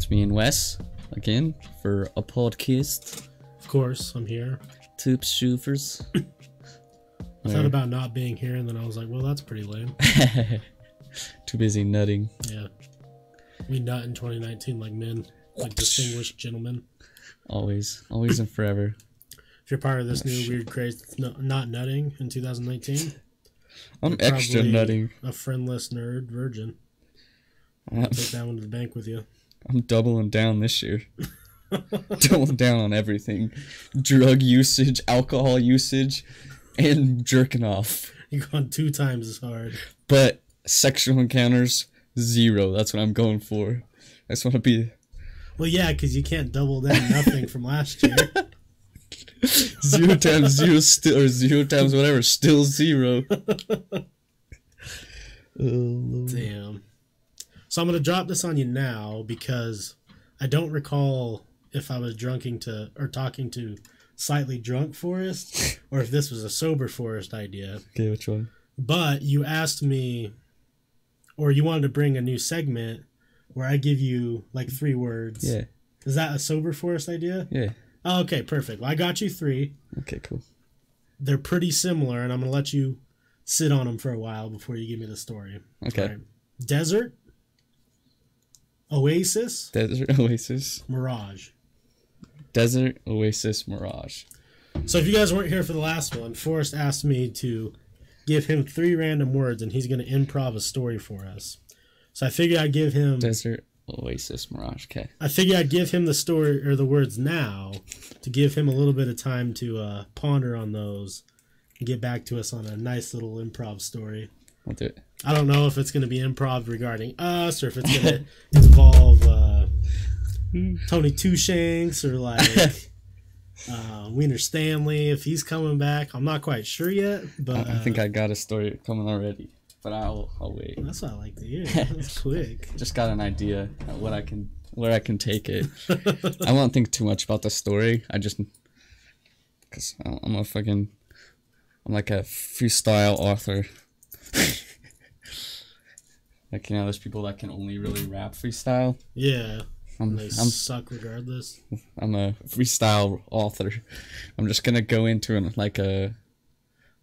It's me and Wes again for a podcast. Of course, I'm here. Tube shoofers. I thought about not being here, and then I was like, well, that's pretty lame. Too busy nutting. Yeah. We nut in 2019 like men, like distinguished gentlemen. Always, always and forever. If you're part of this oh, new weird craze, no, not nutting in 2019, I'm extra nutting. a friendless nerd virgin. I'm, Take that one to the bank with you. I'm doubling down this year. doubling down on everything drug usage, alcohol usage, and jerking off. You've gone two times as hard. But sexual encounters, zero. That's what I'm going for. I just want to be Well, yeah, because you can't double down nothing from last year. zero times zero still or zero times whatever still zero. Oh, Damn. So I'm gonna drop this on you now because I don't recall if I was drunking to or talking to slightly drunk Forrest or if this was a sober Forrest idea. okay, which one? But you asked me, or you wanted to bring a new segment where I give you like three words. Yeah, Is that a sober Forrest idea? yeah. Oh, okay, perfect. Well, I got you three. Okay, cool. They're pretty similar, and I'm gonna let you sit on them for a while before you give me the story. Okay. Right. Desert, Oasis, Desert Oasis. Mirage. Desert Oasis Mirage. So if you guys weren't here for the last one, Forrest asked me to give him three random words, and he's gonna improv a story for us. So I figured I'd give him. Desert Oasis Mirage. Okay. I figured I'd give him the story or the words now to give him a little bit of time to uh, ponder on those and get back to us on a nice little improv story. I'll do it. I don't know if it's going to be improv regarding us or if it's going to involve uh, Tony Two Shanks or like uh, Wiener Stanley if he's coming back. I'm not quite sure yet, but I, I think I got a story coming already, but I'll I'll wait. that's what I like to hear. That's quick. Just got an idea what I can where I can take it. I won't think too much about the story. I just because I'm a fucking I'm like a freestyle author. like you know, there's people that can only really rap freestyle. Yeah, I'm they I'm suck regardless. I'm a freestyle author. I'm just gonna go into an, like a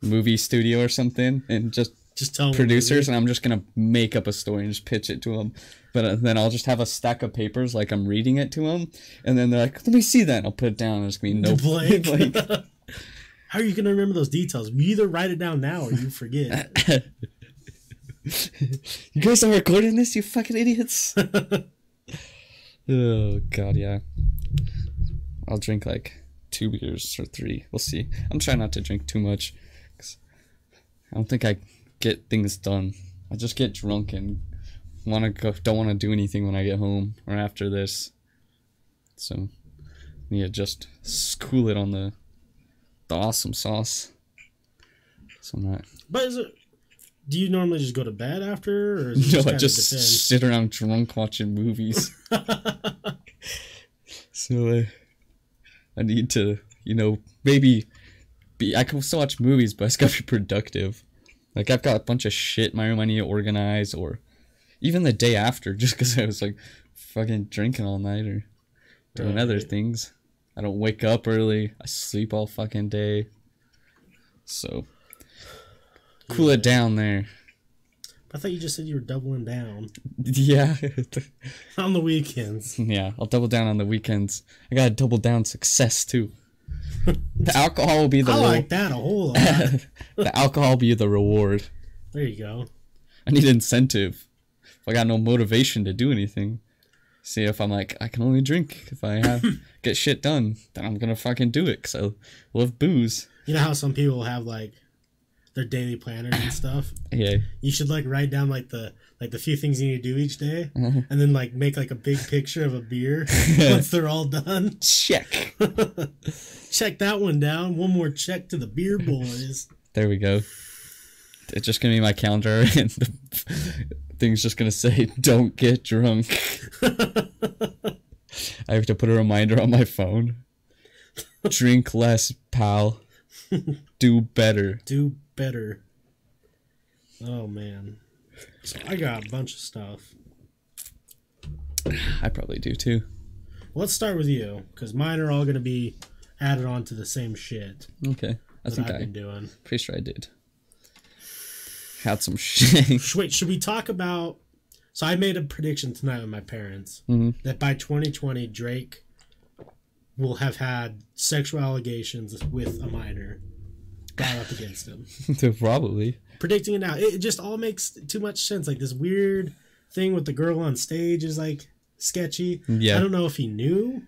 movie studio or something and just Just tell producers, and I'm just gonna make up a story and just pitch it to them. But uh, then I'll just have a stack of papers like I'm reading it to them, and then they're like, "Let me see that." And I'll put it down. And it's gonna be no blank. blank. How are you going to remember those details? You either write it down now or you forget. you guys are recording this, you fucking idiots. oh god, yeah. I'll drink like two beers or three. We'll see. I'm trying not to drink too much. 'cause I don't think I get things done. I just get drunk and want to go. Don't want to do anything when I get home or after this. So, yeah, just s- cool it on the the awesome sauce. So I'm not. But is it? Do you normally just go to bed after, or is No, just I just sit around drunk watching movies. so uh, I need to, you know, maybe be. I can still watch movies, but it's gotta be productive. Like I've got a bunch of shit in my room I need to organize, or even the day after, just because I was like fucking drinking all night or doing other things. I don't wake up early. I sleep all fucking day. So cool it down there. I thought you just said you were doubling down Yeah. on the weekends. Yeah, I'll double down on the weekends. I gotta double down success too. The alcohol will be the I like that a whole lot. the alcohol will be the reward. there you go. I need incentive. If I got no motivation to do anything, see if I'm like I can only drink if I have get shit done, then I'm gonna fucking do it because I love booze. You know how some people have like their daily planners and stuff. Yeah, You should like write down like the like the few things you need to do each day, Uh-huh. and then like make like a big picture of a beer once they're all done. check. check that one down. One more check to the beer boys. There we go. It's just gonna be my calendar, and the thing's just gonna say, "Don't get drunk." I have to put a reminder on my phone. Drink less, pal. Do better. do better. Oh man. So I got a bunch of stuff. I probably do too. Let's start with you, because mine are all to be added on to the same shit Okay. I think I've I been doing. pretty sure I did. Had some shit. Wait, should we talk about? So I made a prediction tonight with my parents Mhm. that by 2020 Drake will have had sexual allegations with a minor brought up against him. probably. Predicting it now, it it just all makes too much sense. Like this weird thing with the girl on stage is like sketchy. Yeah. I don't know if he knew.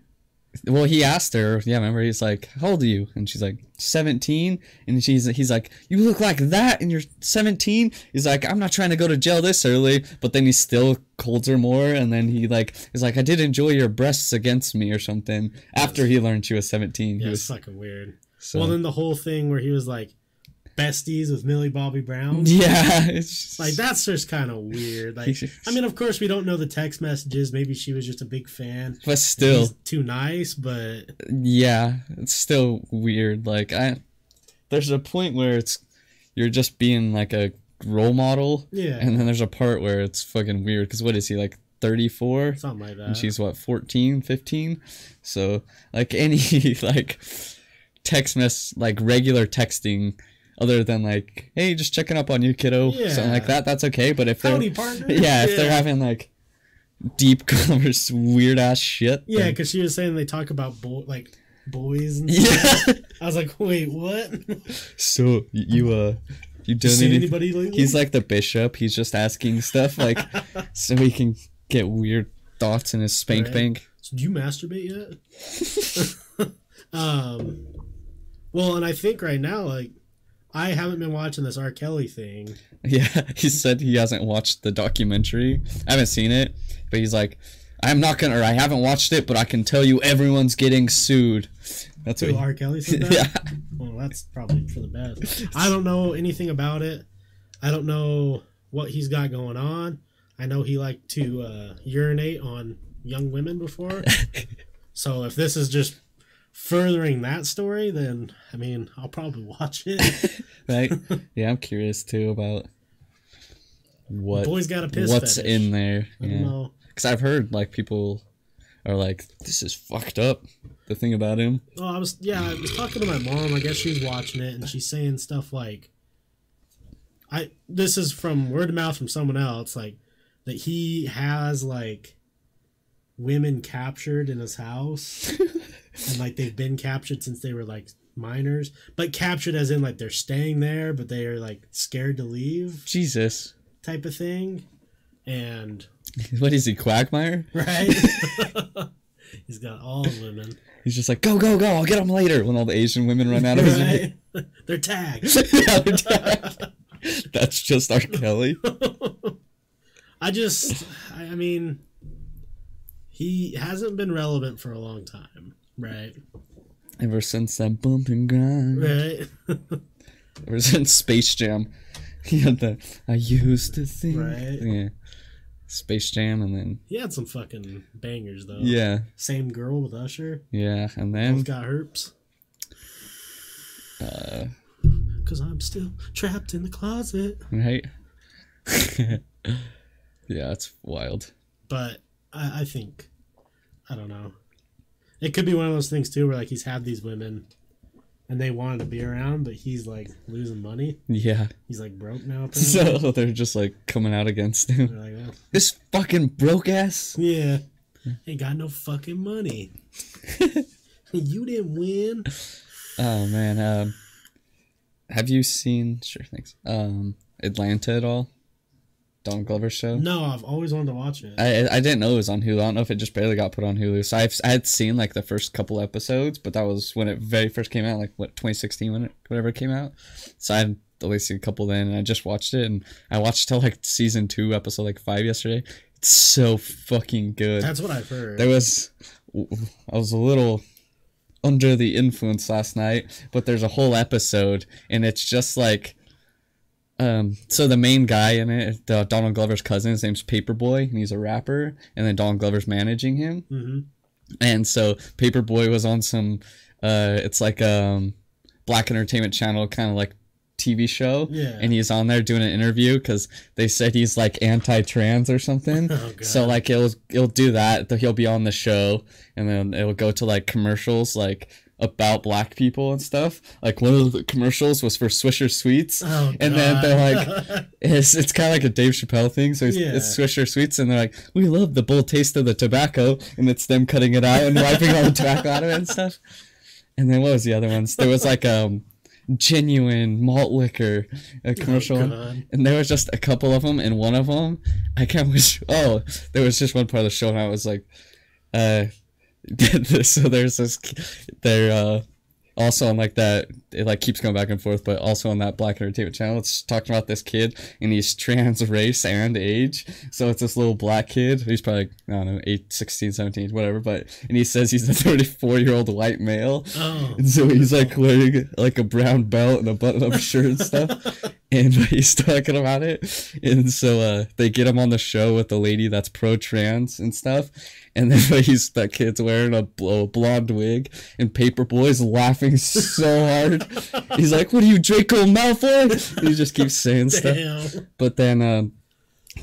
Well, he asked her. Yeah, remember? He's like, "How old are you?" And she's like, "17." And she's he's like, "You look like that, and you're 17." He's like, "I'm not trying to go to jail this early," but then he still holds her more. And then he like is like, "I did enjoy your breasts against me" or something. After he learned she was 17, Yeah, he it's was fucking weird. so. Well, then the whole thing where he was like besties with Millie Bobby Brown. yeah, it's just, Like that's just kind of weird. Like, I mean, of course, we don't know the text messages. Maybe she was just a big fan. but still, too nice, but yeah, it's still weird. Like I, there's a point where it's you're just being like a role model, yeah, and then there's a part where it's fucking weird. Because what is he like 34? something like that. and she's what 14 15 so like any like text mess like regular texting other than like hey just checking up on you kiddo Yeah. something like that that's okay but if they're Howdy, yeah if they're having like deep converse weird ass shit yeah, because she was saying they talk about boy like boys and stuff. yeah I was like, wait, what? so you uh you done See any- anybody lately? he's like the bishop he's just asking stuff like so he can get weird thoughts in his spank Right. bank So, do you masturbate yet? um, well, and I think right now, like, I haven't been watching this R. Kelly thing. Yeah, he said he hasn't watched the documentary. I haven't seen it, but he's like, I'm not gonna, or I haven't watched it, but I can tell you everyone's getting sued. That's what. He, R. Kelly said that? yeah, Well, that's probably for the best. I don't know anything about it. I don't know what he's got going on. I know he liked to uh, urinate on young women before. so if this is just furthering that story, then I mean, I'll probably watch it. right. Yeah, I'm curious too about what Boy's got a piss what's fetish. in there. Yeah, because I've heard like people are like, this is fucked up. The thing about him. Oh, I was yeah, I was talking to my mom. I guess she's watching it, and she's saying stuff like, "I this is from word of mouth from someone else, like that he has like women captured in his house, and like they've been captured since they were like minors, but captured as in like they're staying there, but they are like scared to leave, Jesus, type of thing, and what is he, Quagmire? right." He's got all the women, He's just like, go, go, go! I'll get them later. When all the Asian women run out of his. right? They're tagged. Yeah, they're dead. That's just R. Kelly. I just, I mean, he hasn't been relevant for a long time, right? Ever since that bump and grind. Right, Ever since Space Jam. He had the I used to think. Right. Yeah. Space Jam and then he had some fucking bangers though. yeah, Same girl with Usher. yeah, and then Both got herps. uh, Cause I'm still trapped in the closet. right. yeah, it's wild. But I, I think, I don't know. It could be one of those things too, where like he's had these women, and they wanted to be around, but he's like losing money. Yeah. He's like broke now. Apparently. So they're just like coming out against him. Like, oh, This fucking broke ass. Yeah. Ain't got no fucking money. you didn't win. Oh man, um, have you seen? Sure, thanks. Um, Atlanta at all? Don Glover show. No, I've always wanted to watch it. I I didn't know it was on Hulu. I don't know if it just barely got put on Hulu. So I've I had seen like the first couple episodes, but that was when it very first came out, like what 2016 when it whatever it came out. So I had only seen a couple then, and I just watched it, and I watched till like season two, episode like five yesterday. It's so fucking good. That's what I've heard. There was, I was a little under the influence last night, but there's a whole episode, and it's just like, um, so the main guy in it, the Donald Glover's cousin, his name's Paper Boi, and he's a rapper, and then Donald Glover's managing him, hmm and so Paper Boi was on some, uh, it's like um, Black Entertainment Channel kind of like TV show, Yeah. and he's on there doing an interview because they said he's like anti-trans or something. Oh, so like it'll it'll do that. He'll be on the show, and then it'll go to like commercials like about black people and stuff. Like one of the commercials was for Swisher Sweets, Oh, and then they're like, it's it's kind of like a Dave Chappelle thing. So it's, Yeah. it's Swisher Sweets, and they're like, we love the bold taste of the tobacco, and it's them cutting it out and wiping all the tobacco out of it and stuff. And then what was the other ones? There was like um genuine malt liquor a commercial. Oh, God. and there was just a couple of them and one of them i can't wish oh there was just one part of the show and i was like uh so there's this they're uh also on like that it like keeps going back and forth but also on that black entertainment channel it's talking about this kid and he's trans race and age so it's this little black kid he's probably i don't know 8 16 17 whatever but and he says he's a 34 year old white male Oh. and so he's like wearing like a brown belt and a button up shirt and stuff. And he's talking about it. And so uh, they get him on the show with the lady that's pro trans and stuff. And then he's that kid's wearing a bl- blonde wig and Paper Boi's laughing so hard. He's like, What are you, Draco Malfoy? He just keeps saying stuff. Damn. But then um,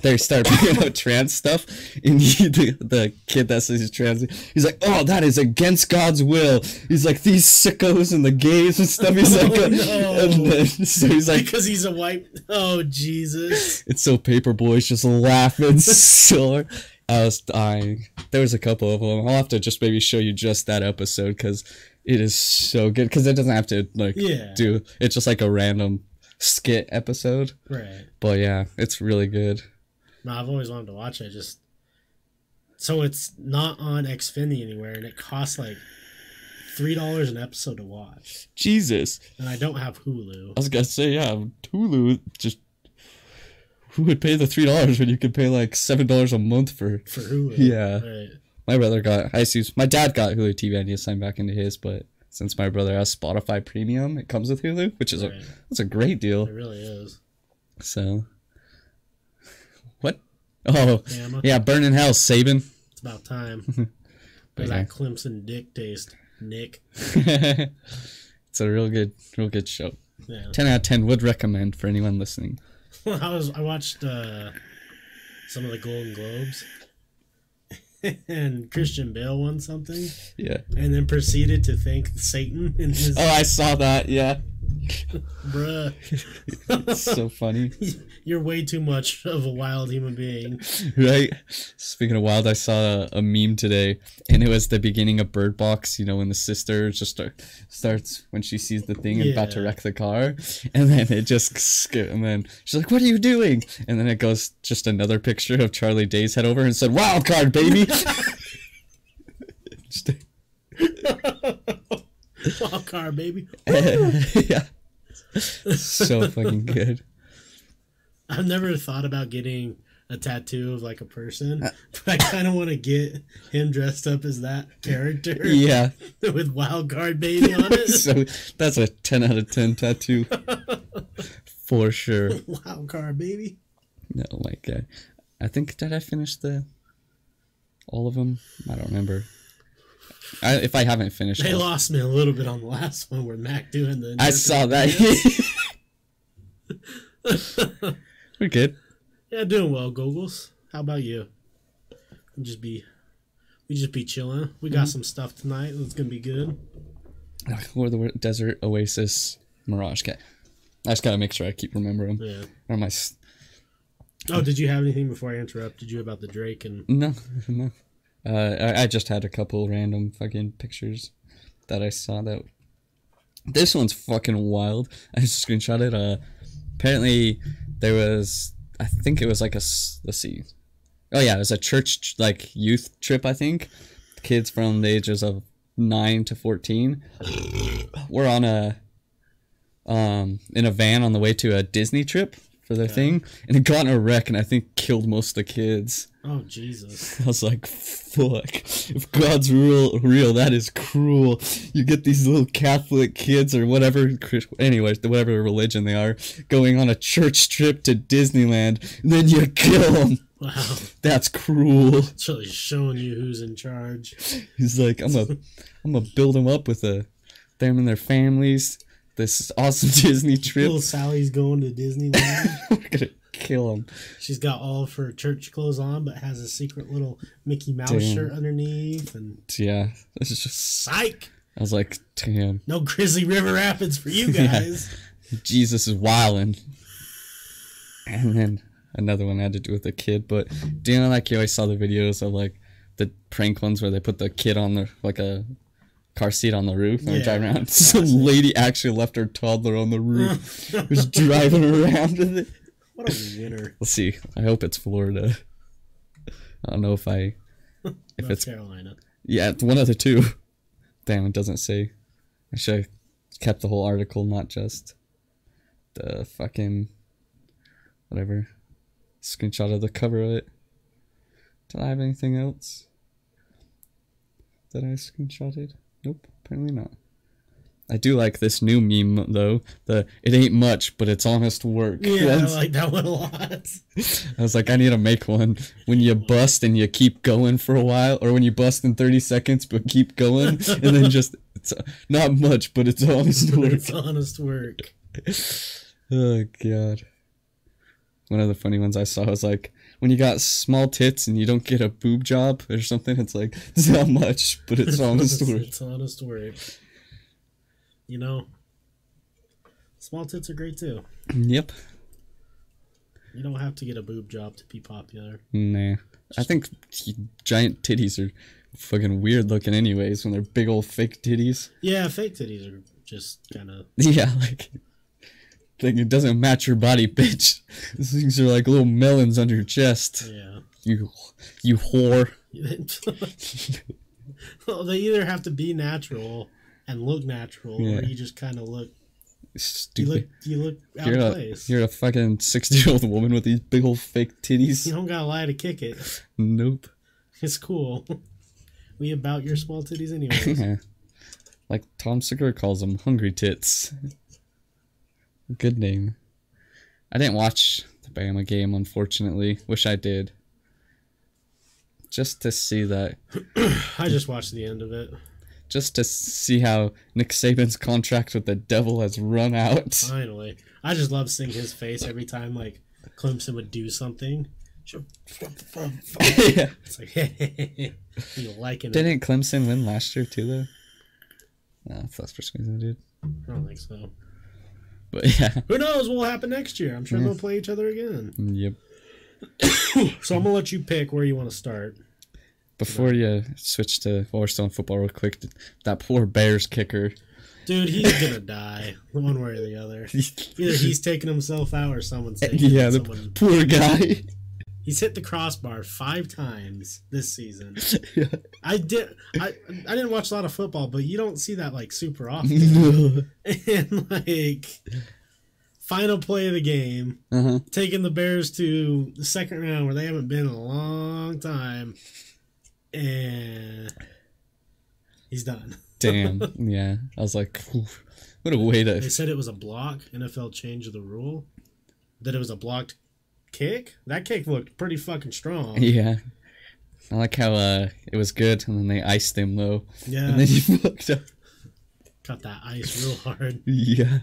they start bringing up trans stuff, and he, the, the kid that says he's trans, he's like, "Oh, that is against God's will." He's like, "These sickos and the gays and stuff." He's like, Oh, no. and then, so he's like, because he's a white. Oh Jesus! it's so Paper Boi's just laughing so hard. I was dying. There was a couple of them. I'll have to just maybe show you just that episode because it is so good. Because it doesn't have to like Yeah. do. It's just like a random skit episode. Right. But yeah, it's really good. No, I've always wanted to watch it. Just so it's not on Xfinity anywhere, and it costs like three dollars an episode to watch. Jesus. And I don't have Hulu. I was gonna say, yeah, Hulu just who would pay the three dollars when you could pay like seven dollars a month for For Hulu. Yeah. Right. my brother got I see my dad got Hulu TV I need to sign back into his, but since my brother has Spotify premium, it comes with Hulu, which is Right. a that's a great deal. It really is. So what? Oh Bama. yeah, burning Hell, Saban. It's about time. But that Clemson dick taste, Nick? it's a real good real good show. Yeah. Ten out of ten would recommend for anyone listening. I was I watched uh, some of the Golden Globes, and Christian Bale won something, Yeah. and then proceeded to thank Satan in his Oh, I saw that. Yeah, bruh. it's so funny. You're way too much of a wild human being. right? Speaking of wild, I saw a, a meme today, and it was the beginning of Bird Box. You know, when the sister just start, starts when she sees the thing and about to wreck the car, and then it just skip, and then she's like, "What are you doing?" And then it goes just another picture of Charlie Day's head over and said, "Wild card, baby." Just- Wild card, baby. yeah, so fucking good. I've never thought about getting a tattoo of like a person, but I kind of want to get him dressed up as that character Yeah, with wild card baby on it. so that's a ten out of ten tattoo for sure. wild card baby. No, like uh, I think did I finish the all of them? I don't remember. I, if I haven't finished, They lost me a little bit on the last one where Mac doing the. I saw that. We're good. yeah, doing well, Googles. How about you? We just be, we just be chilling. We Mm-hmm. got some stuff tonight. It's gonna be good. Or the desert oasis mirage. Okay, I just gotta make sure I keep remembering. Yeah. Or my Oh, did you have anything before I interrupted you about the Drake and? no, no. Uh, I, I just had a couple random fucking pictures that I saw that. This one's fucking wild. I just screenshot it. Uh, apparently there was, I think it was like a let's see. Oh yeah, it was a church like youth trip. I think kids from the ages of nine to fourteen were on a, um, in a van on the way to a Disney trip for their thing, and it got in a wreck, and I think killed most of the kids. Oh Jesus! I was like, fuck. If God's real, real, that is cruel. You get these little Catholic kids or whatever, anyways, whatever religion they are, going on a church trip to Disneyland, and then you kill them. Wow, That's cruel. it's really showing you who's in charge. He's like, I'm gonna, I'm gonna build them up with a, them and their families. This awesome Disney trip. Little Sally's going to Disneyland. We're gonna kill him. She's got all of her church clothes on, but has a secret little Mickey Mouse Damn. shirt underneath. And Yeah, this is just. psych, I was like, damn, no Grizzly River Rapids for you Yeah. guys. Jesus is wildin'. And then another one had to do with a kid, but do you know like you always saw the videos of like the prank ones where they put the kid on the like a car seat on the roof and they're driving around. Some lady actually left her toddler on the roof, was driving around with it. What a winner, Let's see. I hope it's Florida. I don't know if I if North it's Carolina. yeah, it's one of the two. Damn, it doesn't say. I should have kept the whole article, not just the fucking whatever screenshot of the cover of it. Did I have anything else that I screenshotted? Nope, apparently not. I do like this new meme though. The it ain't much, but it's honest work. Yeah, I like that one a lot. I was like, I need to make one when you bust and you keep going for a while, or when you bust in 30 seconds but keep going, and then just, it's uh, not much, but it's honest work. it's honest work. Oh, God. One of the funny ones I saw was like, when you got small tits and you don't get a boob job or something, it's like, it's not much, but it's honest work. It's honest work. You know, small tits are great too. Yep. You don't have to get a boob job to be popular. Nah. I think giant titties are fucking weird looking anyways when they're big old fake titties. Yeah, fake titties are just kind of. Yeah, like, like it doesn't match your body, bitch. These things are like little melons on your chest. Yeah. You, you whore. well, they either have to be natural and look natural, Yeah. or you just kind of look. You Stupid. look. You look out You're of a, place. you're a fucking sixty-year-old woman with these big old fake titties. You don't gotta lie to kick it. Nope. It's cool. we about your small titties anyway. like Tom Segura calls them, hungry tits. Good name. I didn't watch the Bama game, unfortunately. Wish I did. Just to see that I just watched the end of it. just to see how Nick Saban's contract with the Devil has run out. Finally, I just love seeing his face every time like Clemson would do something. yeah. It's like, hey, you liking it? Didn't Clemson win last year too, though? No, that's for some reason, dude. I don't think so. But yeah, Who knows what will happen next year? I'm sure they'll play each other again. yep. So I'm gonna let you pick where you want to start. Before you switch to while we're still in football, real quick, that poor Bears kicker. Dude, he's gonna die one way or the other. Either he's taking himself out or someone's taking yeah, the someone. poor guy. He's hit the crossbar five times this season. Yeah. I did. I I didn't watch a lot of football, but you don't see that like super often. and like final play of the game, uh-huh. taking the Bears to the second round where they haven't been in a long time, and he's done. Damn. Yeah. I was like, "Whew, what a way to. They said it was a block. NFL changed the rule that it was a blocked kick. That kick looked pretty fucking strong. Yeah. I like how uh it was good, and then they iced him though, Yeah, and then he fucked up. cut that ice real hard. Yeah.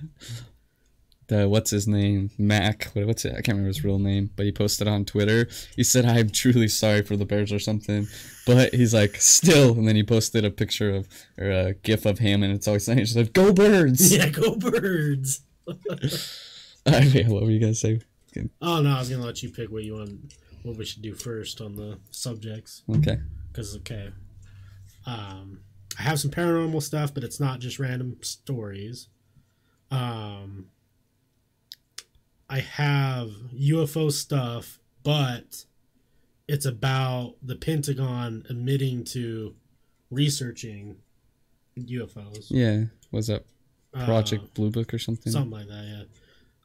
The what's his name? Mac. What, what's it? I can't remember his real name, but he posted on Twitter. He said, "I'm truly sorry for the Bears" or something. But he's like, still, and then he posted a picture of or a GIF of him, and it's always saying, "He said, go Birds." Yeah, go birds. okay, what were you guys say? Oh no, I was gonna let you pick what you want, what we should do first on the subjects. Okay. Because okay, um, I have some paranormal stuff, but it's not just random stories. Um, I have UFO stuff, but it's about the Pentagon admitting to researching UFOs. Yeah. What's up? Uh, Project Blue Book or something? something like that. Yeah,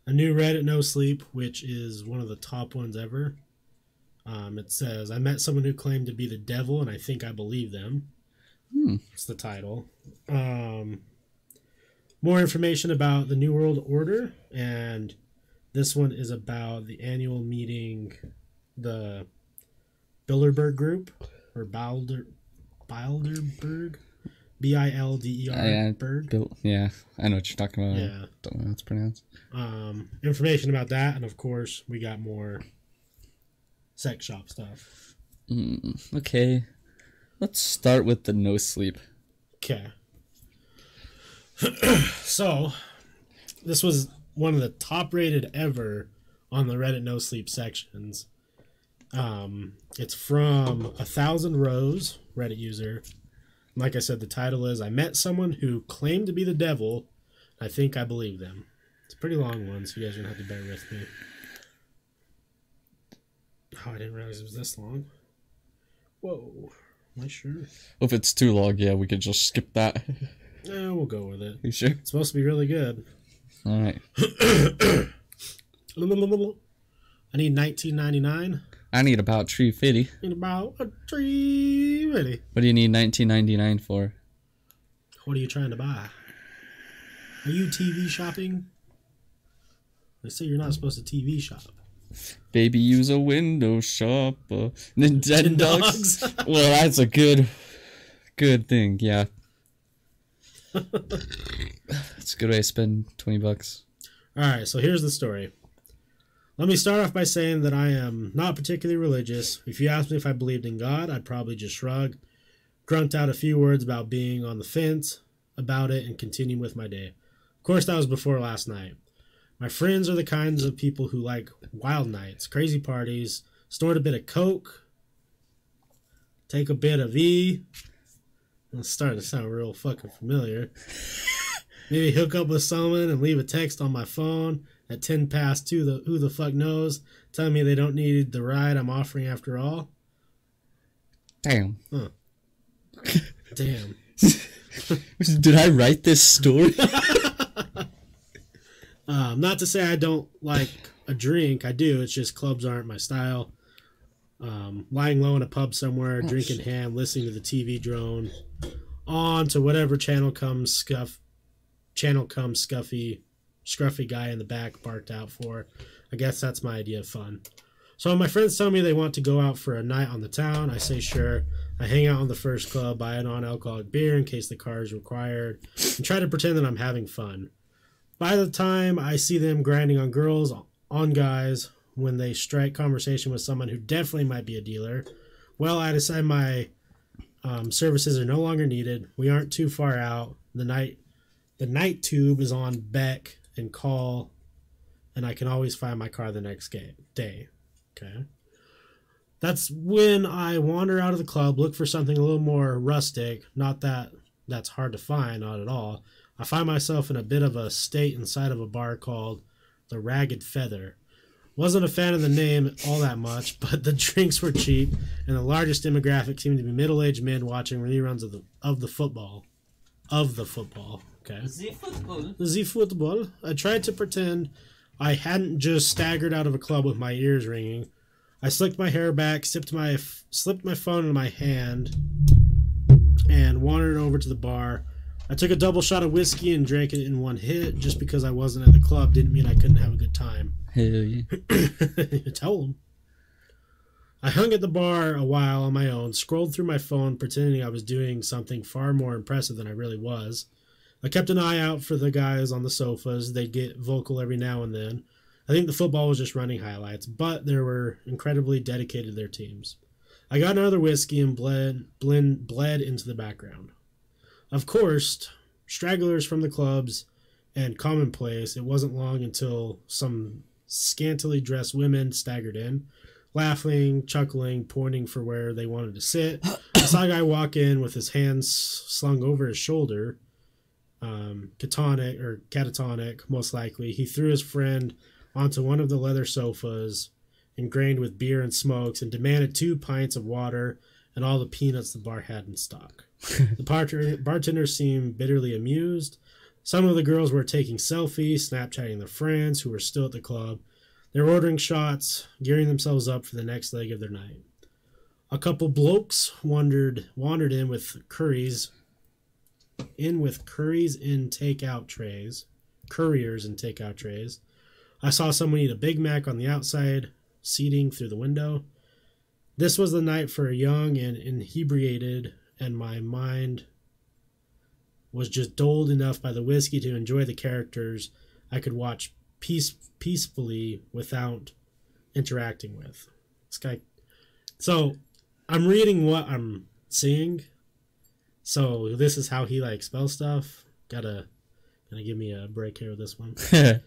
a new Reddit No Sleep, which is one of the top ones ever. Um, it says, "I met someone who claimed to be the devil, and I think I believe them." Hmm. It's the title. Um, more information about the New World Order, and this one is about the annual meeting, the Bilderberg Group or Bilder Bilderberg B I L D E R Yeah, Berg. Yeah, I know what you're talking about. I Yeah. don't know how it's pronounced. Um, information about that, and of course, we got more sex shop stuff. Mm, okay, let's start with the no sleep. Okay. so, this was one of the top rated ever on the Reddit no sleep sections. Um, it's from a thousand rows Reddit user. Like I said, the title is "I met someone who claimed to be the devil. I think I believe them." It's a pretty long one, so you guys are gonna have to bear with me. Oh, I didn't realize it was this long. Whoa, am I sure? If it's too long, yeah, we could just skip that. Yeah, we'll go with it. you sure? It's supposed to be really good. All right. I need 1999 I need about tree fifty. in about a tree ready. What do you need 1999 for? What are you trying to buy? Are you TV shopping? They say you're not supposed to TV shop. Baby, use a window shopper. Nintendogs. well, that's a good, good thing. Yeah. That's a good way to spend twenty bucks. All right, so here's the story. Let me start off by saying that I am not particularly religious. If you asked me if I believed in God, I'd probably just shrug, grunt out a few words about being on the fence about it, and continue with my day. Of course, that was before last night. My friends are the kinds of people who like wild nights, crazy parties, snort a bit of coke, take a bit of E. It's starting to sound real fucking familiar. Maybe hook up with someone and leave a text on my phone at 10 past 2, the, who the fuck knows, telling me they don't need the ride I'm offering after all. Damn. Huh. Damn. Did I write this story? Um, not to say I don't like a drink, I do. It's just clubs aren't my style. Um, lying low in a pub somewhere, drinking ham, listening to the TV drone, on to whatever channel comes scuff, channel comes scuffy, scruffy guy in the back barked out for. I guess that's my idea of fun. So my friends tell me they want to go out for a night on the town, I say sure. I hang out on the first club, buy a non-alcoholic beer in case the car is required, and try to pretend that I'm having fun. By the time I see them grinding on girls, on guys, when they strike conversation with someone who definitely might be a dealer, well, I decide my um, services are no longer needed. We aren't too far out. The night, the night tube is on Beck and call, and I can always find my car the next day. Okay. That's when I wander out of the club, look for something a little more rustic. Not that that's hard to find, not at all. I find myself in a bit of a state inside of a bar called the Ragged Feather. Wasn't a fan of the name all that much, but the drinks were cheap, and the largest demographic seemed to be middle-aged men watching reruns of the of the football, of the football. Okay. The football. The football. I tried to pretend I hadn't just staggered out of a club with my ears ringing. I slicked my hair back, sipped my slipped my phone in my hand, and wandered over to the bar. I took a double shot of whiskey and drank it in one hit. Just because I wasn't at the club didn't mean I couldn't have a good time. Hell yeah. Tell them. I hung at the bar a while on my own, scrolled through my phone, pretending I was doing something far more impressive than I really was. I kept an eye out for the guys on the sofas. They'd get vocal every now and then. I think the football was just running highlights, but they were incredibly dedicated to their teams. I got another whiskey and bled, blend, bled into the background. Of course, stragglers from the clubs and commonplace, it wasn't long until some scantily dressed women staggered in, laughing, chuckling, pointing for where they wanted to sit. I saw a guy walk in with his hands slung over his shoulder, um, catatonic or catatonic, most likely. He threw his friend onto one of the leather sofas, ingrained with beer and smokes, and demanded two pints of water and all the peanuts the bar had in stock. the bartender, bartender seemed bitterly amused. Some of the girls were taking selfies, Snapchatting their friends who were still at the club. They were ordering shots, gearing themselves up for the next leg of their night. A couple blokes wandered wandered in with curries, in with curries in takeout trays, couriers in takeout trays. I saw someone eat a Big Mac on the outside seating through the window. This was the night for young and inebriated, and my mind was just doled enough by the whiskey to enjoy the characters I could watch peace peacefully without interacting with. This guy. So I'm reading what I'm seeing. So this is how he like spells stuff. Gotta gonna give me a break here with this one.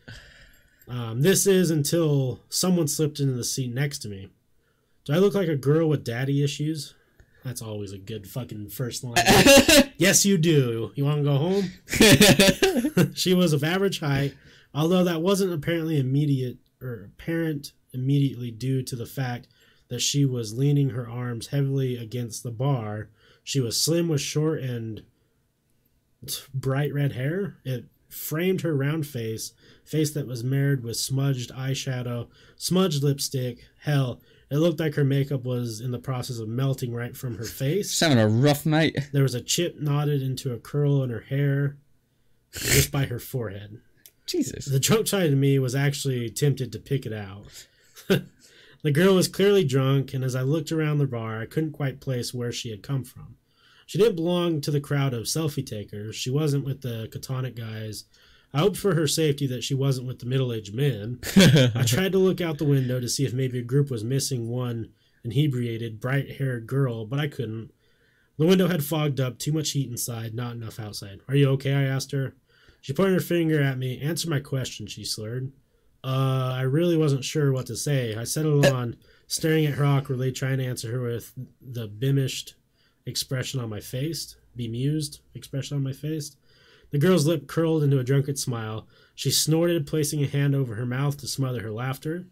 Um, this is until someone slipped into the seat next to me. Do I look like a girl with daddy issues? That's always a good fucking first line. yes, you do. You want to go home? she was of average height, although that wasn't apparently immediate or apparent immediately due to the fact that she was leaning her arms heavily against the bar. She was slim with short and bright red hair. It framed her round face, face that was marred with smudged eyeshadow, smudged lipstick. Hell, it looked like her makeup was in the process of melting right from her face. She's having a rough night. There was a chip knotted into a curl in her hair, just by her forehead. Jesus. The drunk side of me was actually tempted to pick it out. the girl was clearly drunk, and as I looked around the bar, I couldn't quite place where she had come from. She didn't belong to the crowd of selfie takers. She wasn't with the catonic guys. I hoped for her safety that she wasn't with the middle aged men. I tried to look out the window to see if maybe a group was missing one inebriated, bright haired girl, but I couldn't. The window had fogged up, too much heat inside, not enough outside. Are you okay? I asked her. She pointed her finger at me. Answer my question, she slurred. Uh, I really wasn't sure what to say. I settled on staring at her awkwardly, trying to answer her with the bimished expression on my face, bemused expression on my face. The girl's lip curled into a drunken smile. She snorted, placing a hand over her mouth to smother her laughter.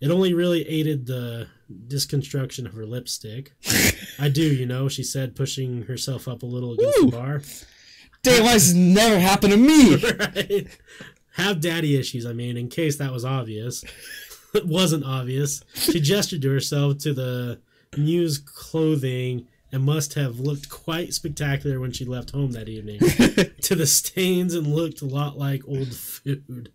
It only really aided the disconstruction of her lipstick. I do, you know, she said, pushing herself up a little against Woo! the bar. This never happen to me? right? Have daddy issues, I mean, in case that was obvious. it wasn't obvious. She gestured to herself to the news clothing and must have looked quite spectacular when she left home that evening. to the stains and looked a lot like old food.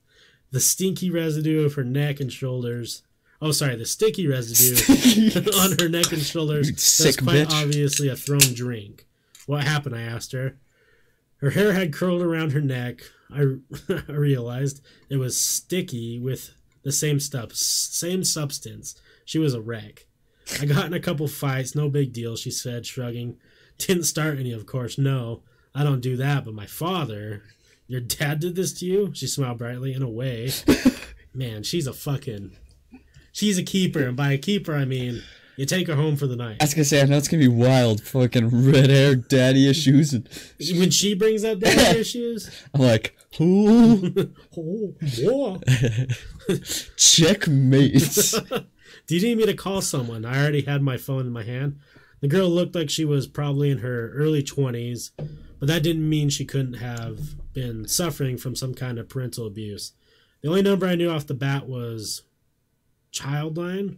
The stinky residue of her neck and shoulders. Oh, sorry, the sticky residue on her neck and shoulders. You That's sick quite bitch. obviously a thrown drink. What happened? I asked her. Her hair had curled around her neck. I, I realized it was sticky with the same stuff, same substance. She was a wreck. I got in a couple fights, no big deal, she said, shrugging. Didn't start any, of course, no. I don't do that, but my father. Your dad did this to you? She smiled brightly, in a way. Man, she's a fucking. She's a keeper, and by a keeper, I mean you take her home for the night. I was gonna say, I know it's gonna be wild. Fucking red hair, daddy issues, and When she brings up daddy issues, I'm like, ooh, oh, whoa. checkmate. Do you need me to call someone? I already had my phone in my hand. The girl looked like she was probably in her early 20s, but that didn't mean she couldn't have been suffering from some kind of parental abuse. The only number I knew off the bat was Childline,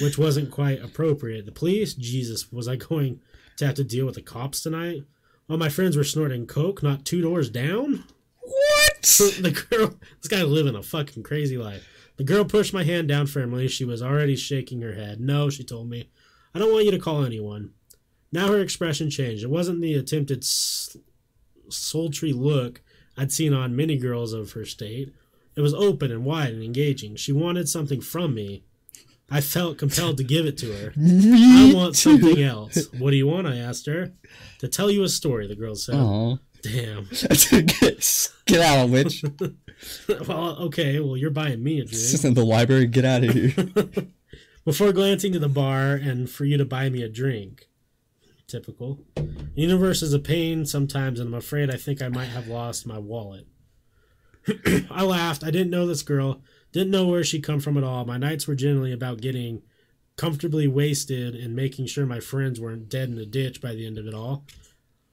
which wasn't quite appropriate. The police? Jesus, was I going to have to deal with the cops tonight? All my friends were snorting coke, not two doors down? what? the girl this guy living a fucking crazy life the girl pushed my hand down firmly she was already shaking her head no she told me i don't want you to call anyone now her expression changed it wasn't the attempted s- sultry look i'd seen on many girls of her state it was open and wide and engaging she wanted something from me i felt compelled to give it to her i want too. something else what do you want i asked her to tell you a story the girl said Aw. damn get, get out, witch. well okay well you're buying me a drink This isn't the library. Get out of here. before glancing to the bar and for you to buy me a drink. Typical. Universe is a pain sometimes, and I'm afraid I think I might have lost my wallet. I laughed. I didn't know this girl, didn't know where she come from at all. My nights were generally about getting comfortably wasted and making sure my friends weren't dead in a ditch by the end of it all.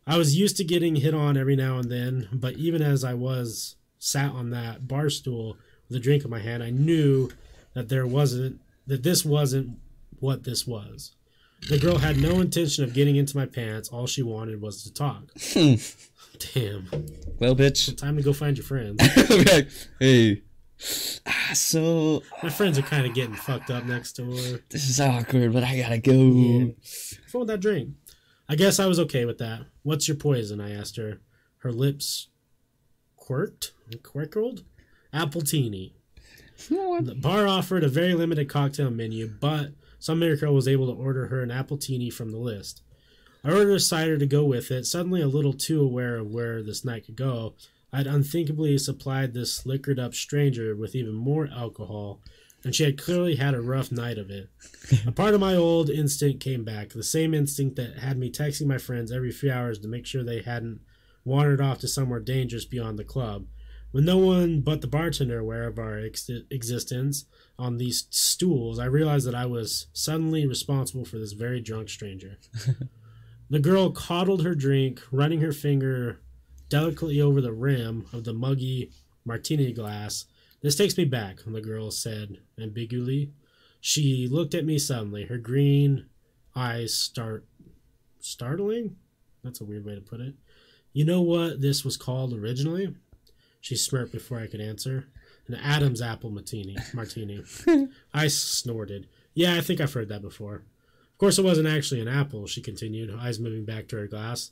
I was used to getting hit on every now and then, but even as I was sat on that bar stool with a drink in my hand, I knew that there wasn't that this wasn't what this was. The girl had no intention of getting into my pants. All she wanted was to talk. Hmm. Damn. well, bitch. Time to go find your friends. Hey. Ah, so My friends are kind of getting fucked up next door. this is awkward, but I gotta go. Yeah. That drink? I guess I was okay with that. What's your poison? I asked her. her lips quirked, quirkled. Appletini. The bar offered a very limited cocktail menu, but some miracle was able to order her an appletini from the list. I ordered a cider to go with it, suddenly a little too aware of where this night could go. I'd unthinkably supplied this liquored up stranger with even more alcohol, and she had clearly had a rough night of it. a part of my old instinct came back, the same instinct that had me texting my friends every few hours to make sure they hadn't wandered off to somewhere dangerous beyond the club. With no one but the bartender aware of our ex- existence on these stools, I realized that I was suddenly responsible for this very drunk stranger. the girl coddled her drink, running her finger delicately over the rim of the muggy martini glass. This takes me back, the girl said ambiguously. She looked at me suddenly, her green eyes start startling. That's a weird way to put it. You know what this was called originally? She smirked before I could answer. An Adam's apple martini. Martini. I snorted. Yeah, I think I've heard that before. Of course, it wasn't actually an apple, she continued, eyes moving back to her glass.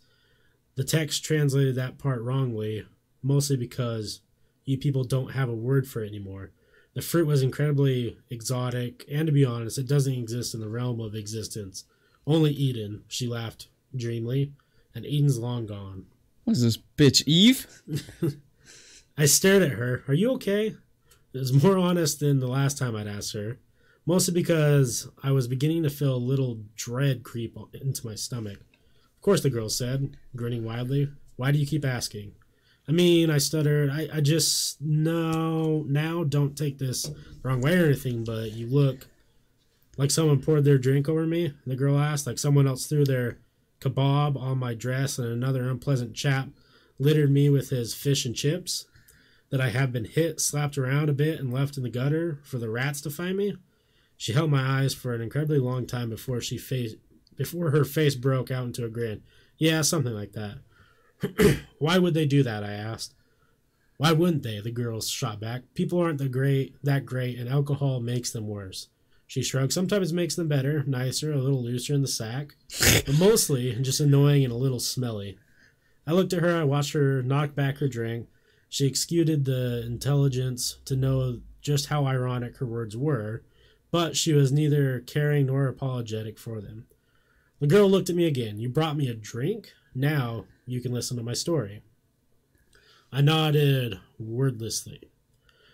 The text translated that part wrongly, mostly because you people don't have a word for it anymore. The fruit was incredibly exotic, and to be honest, it doesn't exist in the realm of existence. Only Eden, she laughed dreamily, and Eden's long gone. What is this bitch, Eve? I stared at her. Are you okay? It was more honest than the last time I'd asked her, mostly because I was beginning to feel a little dread creep into my stomach. Of course, the girl said, grinning wildly. Why do you keep asking? I mean, I stuttered. I, I just, no, now don't take this the wrong way or anything, but you look like someone poured their drink over me, the girl asked, like someone else threw their kebab on my dress and another unpleasant chap littered me with his fish and chips that I have been hit, slapped around a bit, and left in the gutter for the rats to find me. She held my eyes for an incredibly long time before she face before her face broke out into a grin. Yeah, something like that. Why would they do that? I asked. Why wouldn't they? The girl shot back. People aren't the great that great, and alcohol makes them worse. She shrugged. Sometimes it makes them better, nicer, a little looser in the sack, but mostly just annoying and a little smelly. I looked at her. I watched her knock back her drink. She executed the intelligence to know just how ironic her words were, but she was neither caring nor apologetic for them. The girl looked at me again. You brought me a drink? Now you can listen to my story. I nodded wordlessly.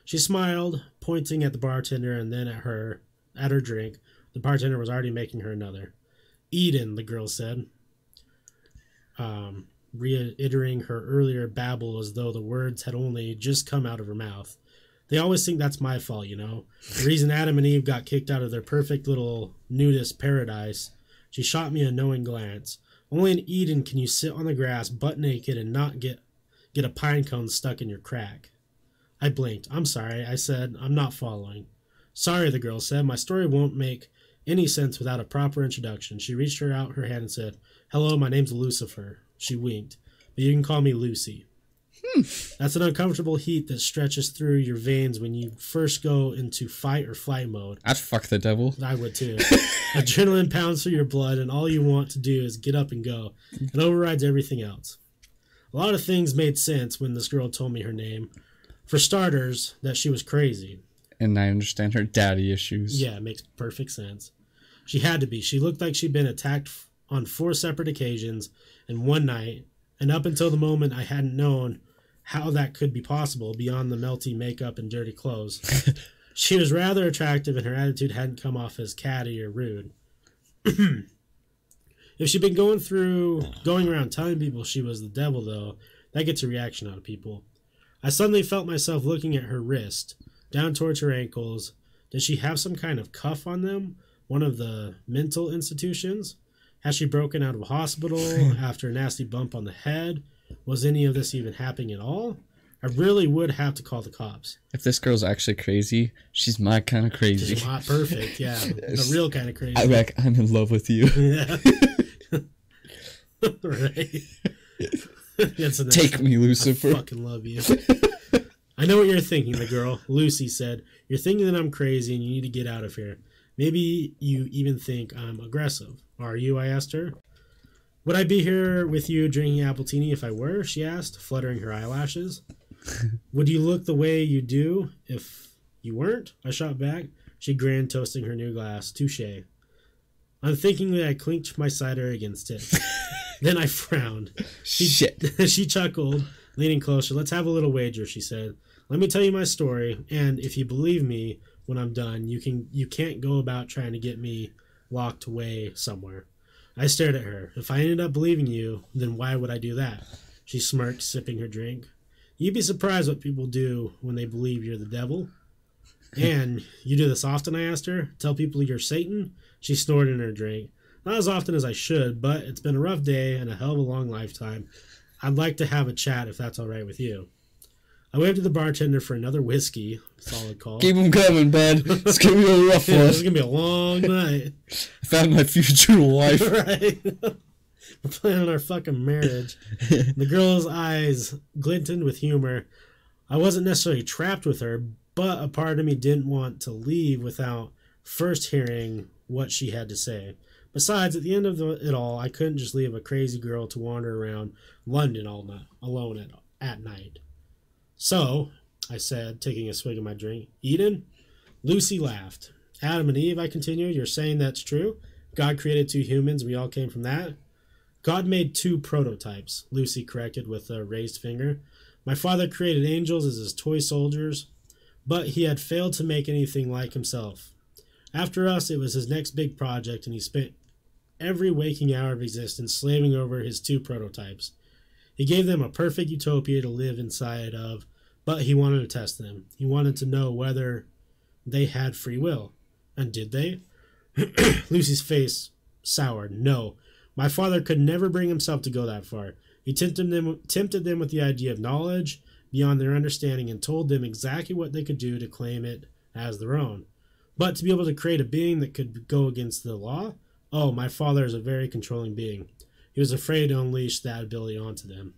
She smiled, pointing at the bartender and then at her, at her drink. The bartender was already making her another. Eden, the girl said. Um, reiterating her earlier babble as though the words had only just come out of her mouth. They always think that's my fault, you know. The reason Adam and Eve got kicked out of their perfect little nudist paradise. She shot me a knowing glance. Only in Eden can you sit on the grass butt naked and not get get a pine cone stuck in your crack. I blinked. I'm sorry, I said. I'm not following. Sorry, the girl said. My story won't make any sense without a proper introduction. She reached her out her hand and said, Hello, my name's Lucifer. She winked. But you can call me Lucy. Hmm. That's an uncomfortable heat that stretches through your veins when you first go into fight or flight mode. I'd fuck the devil. I would too. Adrenaline pounds through your blood, and all you want to do is get up and go. It overrides everything else. A lot of things made sense when this girl told me her name. For starters, that she was crazy. And I understand her daddy issues. Yeah, it makes perfect sense. She had to be. She looked like she'd been attacked on four separate occasions and one night, and up until the moment I hadn't known how that could be possible beyond the melty makeup and dirty clothes. she was rather attractive, and her attitude hadn't come off as catty or rude. if she'd been going through, going around telling people she was the devil, though, that gets a reaction out of people. I suddenly felt myself looking at her wrist, down towards her ankles. Did she have some kind of cuff on them? One of the mental institutions? Has she broken out of a hospital after a nasty bump on the head? Was any of this even happening at all? I really would have to call the cops. If this girl's actually crazy, she's my kind of crazy. She's not perfect, yeah. The real kind of crazy. I like I'm in love with you. yeah. right. That's the next Take me, I fucking love you. I know what you're thinking, the girl. Lucy said, You're thinking that I'm crazy and you need to get out of here. Maybe you even think I'm aggressive. Are you? I asked her. Would I be here with you drinking appletini if I were? She asked, fluttering her eyelashes. Would you look the way you do if you weren't? I shot back. She grinned, toasting her new glass. Touche. Unthinkingly, I clinked my cider against it. then I frowned. She, Shit. she chuckled, leaning closer. Let's have a little wager, she said. Let me tell you my story, and if you believe me when I'm done, you can you can't go about trying to get me locked away somewhere. I stared at her. If I ended up believing you, then why would I do that? She smirked, sipping her drink. You'd be surprised what people do when they believe you're the devil. And you do this often, I asked her. Tell people you're Satan? She snorted in her drink. Not as often as I should, but it's been a rough day and a hell of a long lifetime. I'd like to have a chat if that's all right with you. I waved to the bartender for another whiskey. Solid call. Keep them coming, bud. It's gonna be a rough Yeah, one. this is gonna be a long night. I found my future wife. right? We're planning our fucking marriage. the girl's eyes glinted with humor. I wasn't necessarily trapped with her, but a part of me didn't want to leave without first hearing what she had to say. Besides, at the end of the, it all, I couldn't just leave a crazy girl to wander around London all night alone at, at night. So, I said, taking a swig of my drink, Eden? Lucy laughed. Adam and Eve, I continued, you're saying that's true? God created two humans, we all came from that? God made two prototypes, Lucy corrected with a raised finger. My father created angels as his toy soldiers, but he had failed to make anything like himself. After us, it was his next big project, and he spent every waking hour of existence slaving over his two prototypes. He gave them a perfect utopia to live inside of, but he wanted to test them. He wanted to know whether they had free will. And did they? Lucy's face soured. No. My father could never bring himself to go that far. He tempted them, tempted them with the idea of knowledge beyond their understanding and told them exactly what they could do to claim it as their own. But to be able to create a being that could go against the law? Oh, my father is a very controlling being. He was afraid to unleash that ability onto them.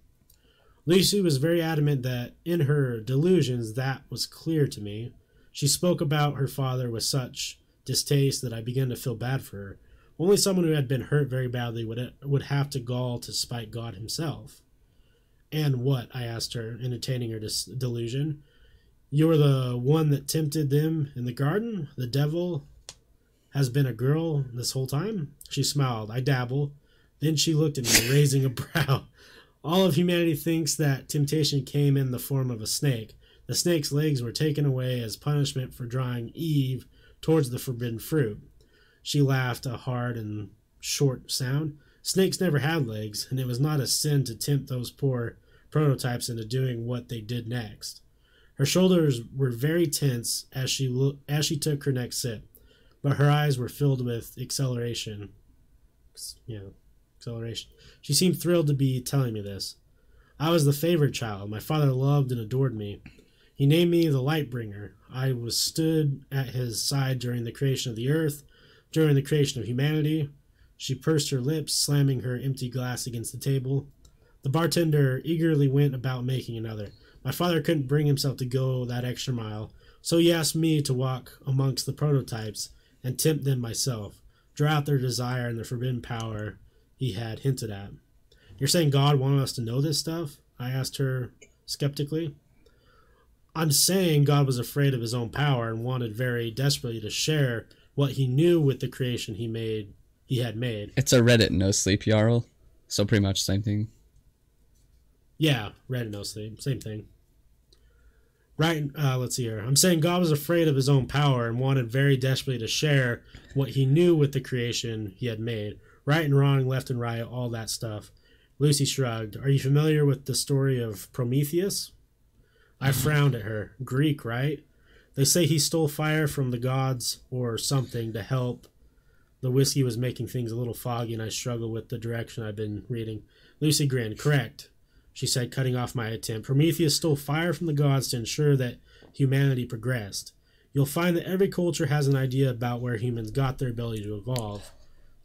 Lucy was very adamant that in her delusions that was clear to me. She spoke about her father with such distaste that I began to feel bad for her. Only someone who had been hurt very badly would would have to gall to spite God himself. And what? I asked her, entertaining her dis- delusion. You were the one that tempted them in the garden? The devil has been a girl this whole time? She smiled. I dabble. Then she looked at me, raising a brow. All of humanity thinks that temptation came in the form of a snake. The snake's legs were taken away as punishment for drawing Eve towards the forbidden fruit. She laughed a hard and short sound. Snakes never had legs, and it was not a sin to tempt those poor prototypes into doing what they did next. Her shoulders were very tense as she lo- as she took her next sip, but her eyes were filled with acceleration. Yeah, acceleration. She seemed thrilled to be telling me this. I was the favorite child. My father loved and adored me. He named me the light bringer. I was stood at his side during the creation of the earth, during the creation of humanity. She pursed her lips, slamming her empty glass against the table. The bartender eagerly went about making another. My father couldn't bring himself to go that extra mile, so he asked me to walk amongst the prototypes and tempt them myself, draw out their desire and their forbidden power he had hinted at. You're saying God wanted us to know this stuff? I asked her skeptically. I'm saying God was afraid of his own power and wanted very desperately to share what he knew with the creation he made he had made. It's a Reddit no sleep Jarl. So pretty much same thing. Yeah, Reddit no sleep, same thing. Right, uh, let's see here. I'm saying God was afraid of his own power and wanted very desperately to share what he knew with the creation he had made. Right and wrong, left and right, all that stuff. Lucy shrugged. Are you familiar with the story of Prometheus? I mm-hmm. frowned at her. Greek, right? They say he stole fire from the gods or something to help. The whiskey was making things a little foggy, and I struggled with the direction I've been reading. Lucy grinned. Correct, she said, cutting off my attempt. Prometheus stole fire from the gods to ensure that humanity progressed. You'll find that every culture has an idea about where humans got their ability to evolve,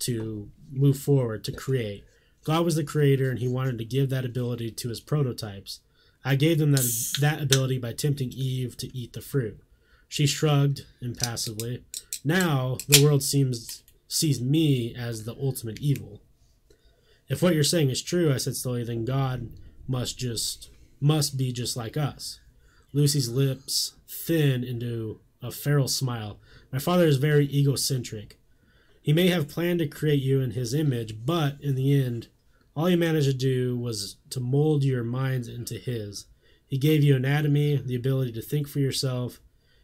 to move forward, to create. God was the creator, and he wanted to give that ability to his prototypes. I gave them that, that ability by tempting Eve to eat the fruit. She shrugged impassively. Now the world seems sees me as the ultimate evil. If what you're saying is true, I said slowly, then God must just must be just like us. Lucy's lips thin into a feral smile. My father is very egocentric. He may have planned to create you in his image, but in the end, all he managed to do was to mold your minds into his. He gave you anatomy, the ability to think for yourself.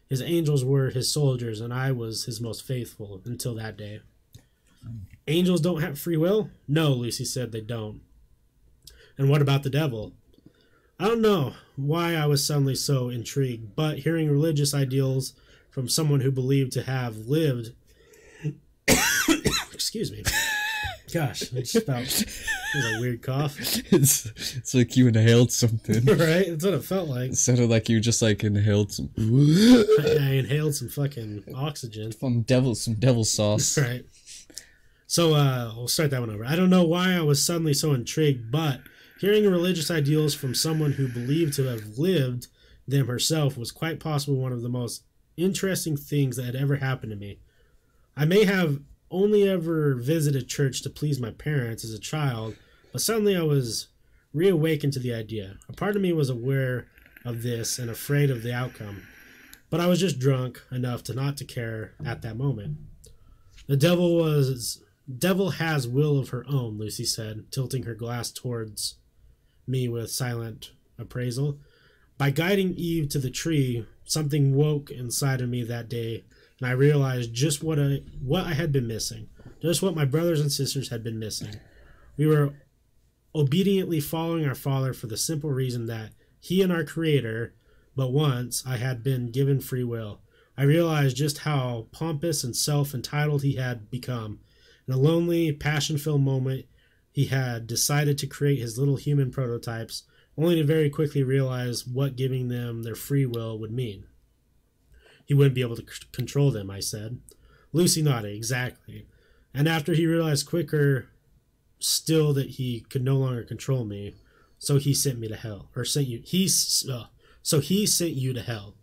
His angels were his soldiers, and I was his most faithful until that day. Angels don't have free will? No, Lucy said they don't. And what about the devil? I don't know why I was suddenly so intrigued, but hearing religious ideals from someone who believed to have lived. Excuse me. Gosh, I just about. It was a weird cough. It's, it's like you inhaled something. right? That's what it felt like. It sounded like you just like inhaled some I, I inhaled some fucking oxygen. some devil some devil sauce. Right. So uh, we'll start that one over. I don't know why I was suddenly so intrigued, but hearing religious ideals from someone who believed to have lived them herself was quite possibly one of the most interesting things that had ever happened to me. I may have only ever visited church to please my parents as a child, but suddenly I was reawakened to the idea. A part of me was aware of this and afraid of the outcome, but I was just drunk enough to not to care at that moment. The devil was devil has will of her own, Lucy said, tilting her glass towards me with silent appraisal. By guiding Eve to the tree, something woke inside of me that day, and I realized just what I what I had been missing, just what my brothers and sisters had been missing. We were obediently following our Father for the simple reason that He and our Creator, but once I had been given free will. I realized just how pompous and self entitled he had become. In a lonely, passion filled moment, he had decided to create his little human prototypes, only to very quickly realize what giving them their free will would mean. He wouldn't be able to c- control them, I said. Lucy nodded, exactly. And after he realized quicker still that he could no longer control me, so he sent me to hell. Or sent you. He. Uh, so he sent you to hell.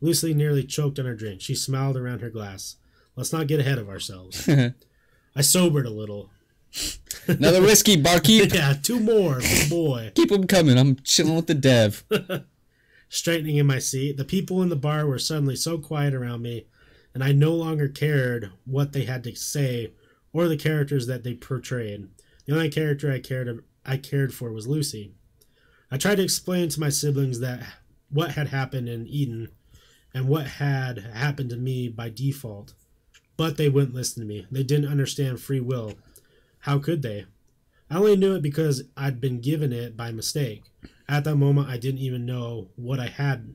Lucy nearly choked on her drink. She smiled around her glass. Let's not get ahead of ourselves. I sobered a little. Another whiskey, barkeep. Yeah, two more boy. Keep them coming. I'm chilling with the dev. Straightening in my seat, the people in the bar were suddenly so quiet around me, and I no longer cared what they had to say or the characters that they portrayed. The only character I cared I cared for was Lucy. I tried to explain to my siblings that what had happened in Eden and what had happened to me by default, but they wouldn't listen to me. They didn't understand free will. How could they? I only knew it because I'd been given it by mistake. At that moment, I didn't even know what I had.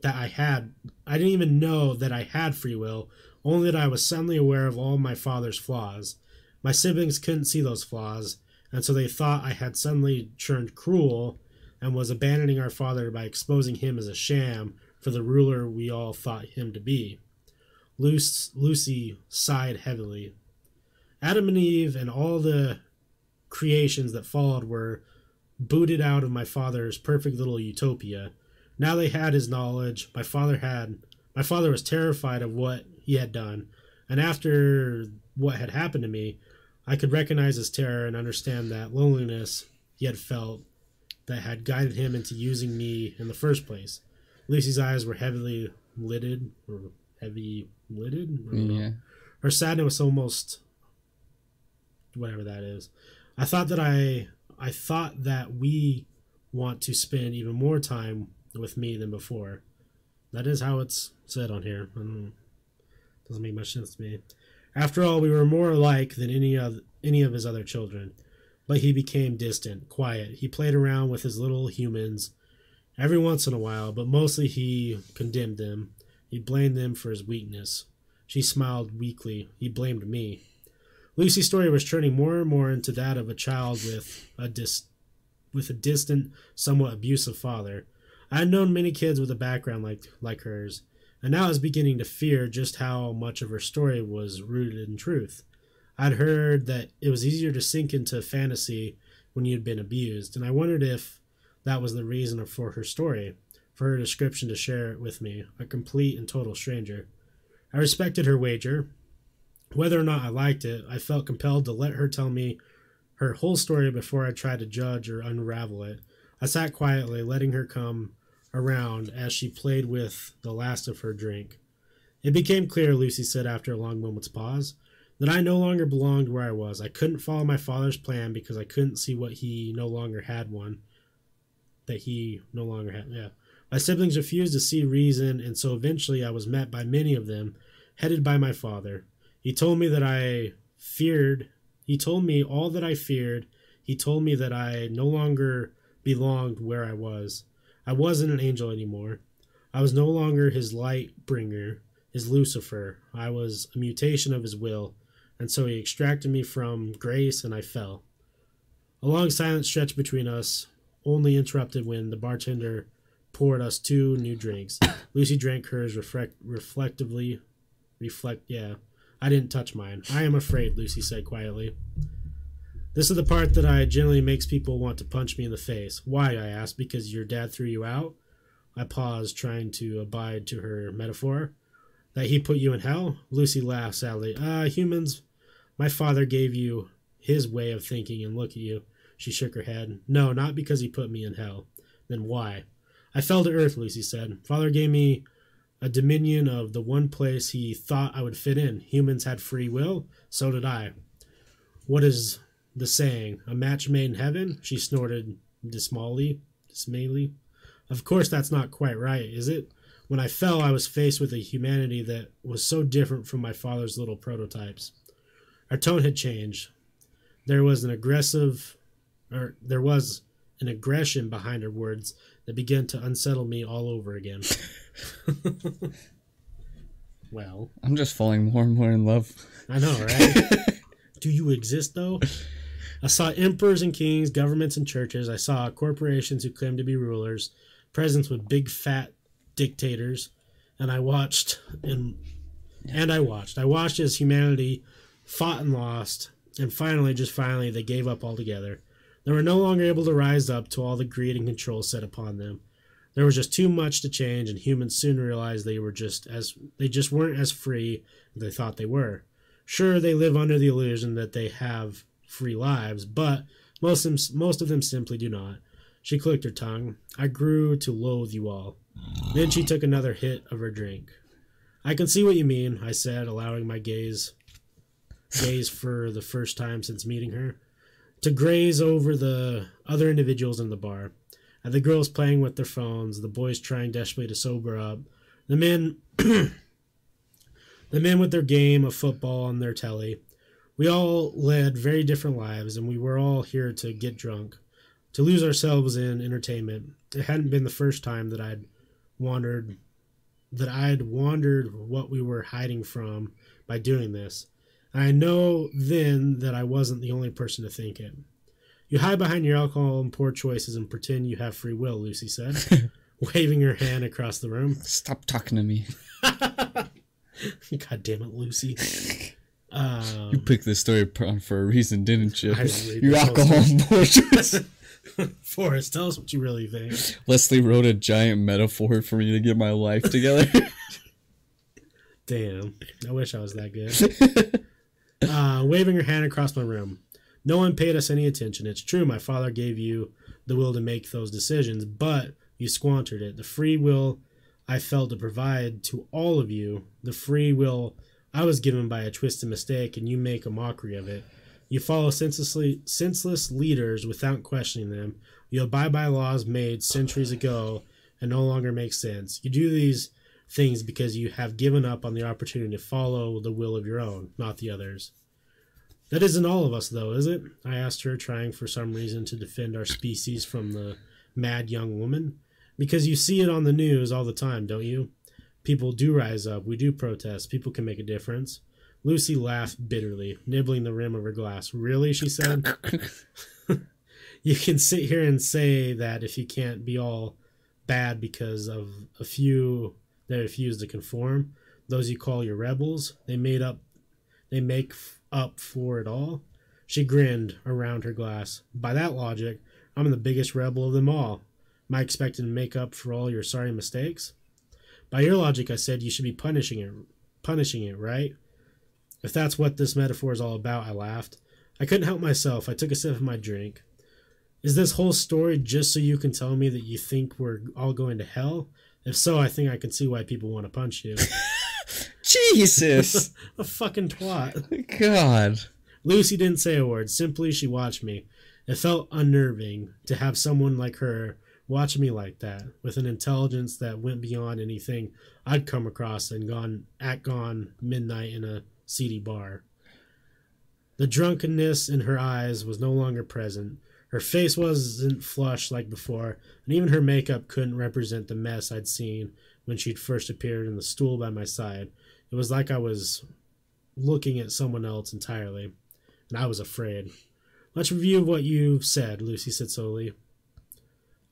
That I had. I didn't even know that I had free will, only that I was suddenly aware of all my father's flaws. My siblings couldn't see those flaws, and so they thought I had suddenly turned cruel and was abandoning our father by exposing him as a sham for the ruler we all thought him to be. Luce, Lucy sighed heavily. Adam and Eve and all the creations that followed were booted out of my father's perfect little utopia. Now they had his knowledge. My father had my father was terrified of what he had done, and after what had happened to me, I could recognize his terror and understand that loneliness he had felt that had guided him into using me in the first place. Lucy's eyes were heavily lidded or heavy lidded. I don't know. Yeah. Her sadness was almost whatever that is. I thought that I I thought that we want to spend even more time with me than before. That is how it's said on here. Don't. Doesn't make much sense to me. After all, we were more alike than any of any of his other children. But he became distant, quiet. He played around with his little humans every once in a while, but mostly he condemned them. He blamed them for his weakness. She smiled weakly. He blamed me. Lucy's story was turning more and more into that of a child with a dis- with a distant, somewhat abusive father. I had known many kids with a background like like hers, and now I was beginning to fear just how much of her story was rooted in truth. I'd heard that it was easier to sink into fantasy when you'd been abused, and I wondered if that was the reason for her story, for her description to share it with me, a complete and total stranger. I respected her wager. Whether or not I liked it, I felt compelled to let her tell me her whole story before I tried to judge or unravel it. I sat quietly, letting her come around as she played with the last of her drink. It became clear, Lucy said after a long moment's pause, that I no longer belonged where I was. I couldn't follow my father's plan because I couldn't see what he no longer had one. That he no longer had, yeah. My siblings refused to see reason, and so eventually I was met by many of them, headed by my father. He told me that I feared, he told me all that I feared. He told me that I no longer belonged where I was. I wasn't an angel anymore. I was no longer his light bringer, his Lucifer. I was a mutation of his will, and so he extracted me from grace and I fell. A long silence stretched between us, only interrupted when the bartender poured us two new drinks. Lucy drank hers reflect, reflectively. Reflect, yeah. I didn't touch mine. I am afraid, Lucy said quietly. This is the part that I generally makes people want to punch me in the face. Why? I asked. Because your dad threw you out? I paused, trying to abide to her metaphor. That he put you in hell? Lucy laughed sadly. Ah, uh, humans. My father gave you his way of thinking and look at you. She shook her head. No, not because he put me in hell. Then why? I fell to earth, Lucy said. Father gave me a dominion of the one place he thought I would fit in. Humans had free will, so did I. What is the saying? A match made in heaven? She snorted dismally. dismally. Of course, that's not quite right, is it? When I fell, I was faced with a humanity that was so different from my father's little prototypes. Our tone had changed. There was an aggressive, or there was an aggression behind her words that began to unsettle me all over again. well, I'm just falling more and more in love. I know, right? Do you exist though? I saw emperors and kings, governments and churches. I saw corporations who claimed to be rulers, presidents with big fat dictators, and I watched and and I watched. I watched as humanity fought and lost, and finally, just finally, they gave up altogether. They were no longer able to rise up to all the greed and control set upon them. There was just too much to change, and humans soon realized they were just as they just weren't as free as they thought they were. Sure, they live under the illusion that they have free lives, but most of them, most of them simply do not. She clicked her tongue. I grew to loathe you all. Then she took another hit of her drink. I can see what you mean, I said, allowing my gaze gaze for the first time since meeting her to graze over the other individuals in the bar. And the girls playing with their phones, the boys trying desperately to sober up, the men the men with their game of football on their telly. We all led very different lives and we were all here to get drunk, to lose ourselves in entertainment. It hadn't been the first time that I'd wandered that I'd wandered what we were hiding from by doing this. I know then that I wasn't the only person to think it. You hide behind your alcohol and poor choices and pretend you have free will, Lucy said, waving her hand across the room. Stop talking to me. God damn it, Lucy. Um, you picked this story for a reason, didn't you? Your alcohol and poor choices. Forrest, tell us what you really think. Leslie wrote a giant metaphor for me to get my life together. Damn. I wish I was that good uh, waving her hand across my room. No one paid us any attention. It's true, my father gave you the will to make those decisions, but you squandered it. The free will I felt to provide to all of you, the free will I was given by a twisted mistake, and you make a mockery of it. You follow senselessly, senseless leaders without questioning them. You abide by laws made centuries ago and no longer make sense. You do these things because you have given up on the opportunity to follow the will of your own, not the others. That isn't all of us, though, is it? I asked her, trying for some reason to defend our species from the mad young woman. Because you see it on the news all the time, don't you? People do rise up, we do protest, people can make a difference. Lucy laughed bitterly, nibbling the rim of her glass. Really? she said. you can sit here and say that if you can't be all bad because of a few that refuse to conform. Those you call your rebels, they made up, they make up for it all. She grinned around her glass. By that logic, I'm the biggest rebel of them all. Am I expected to make up for all your sorry mistakes? By your logic, I said you should be punishing it, punishing it, right? If that's what this metaphor is all about, I laughed. I couldn't help myself. I took a sip of my drink. Is this whole story just so you can tell me that you think we're all going to hell? If so, I think I can see why people want to punch you. Jesus! a fucking twat. God. Lucy didn't say a word. Simply, she watched me. It felt unnerving to have someone like her watch me like that, with an intelligence that went beyond anything I'd come across and gone at gone midnight in a seedy bar. The drunkenness in her eyes was no longer present. Her face wasn't flushed like before, and even her makeup couldn't represent the mess I'd seen when she'd first appeared in the stool by my side. It was like I was looking at someone else entirely, and I was afraid. Let's review what you've said, Lucy said slowly.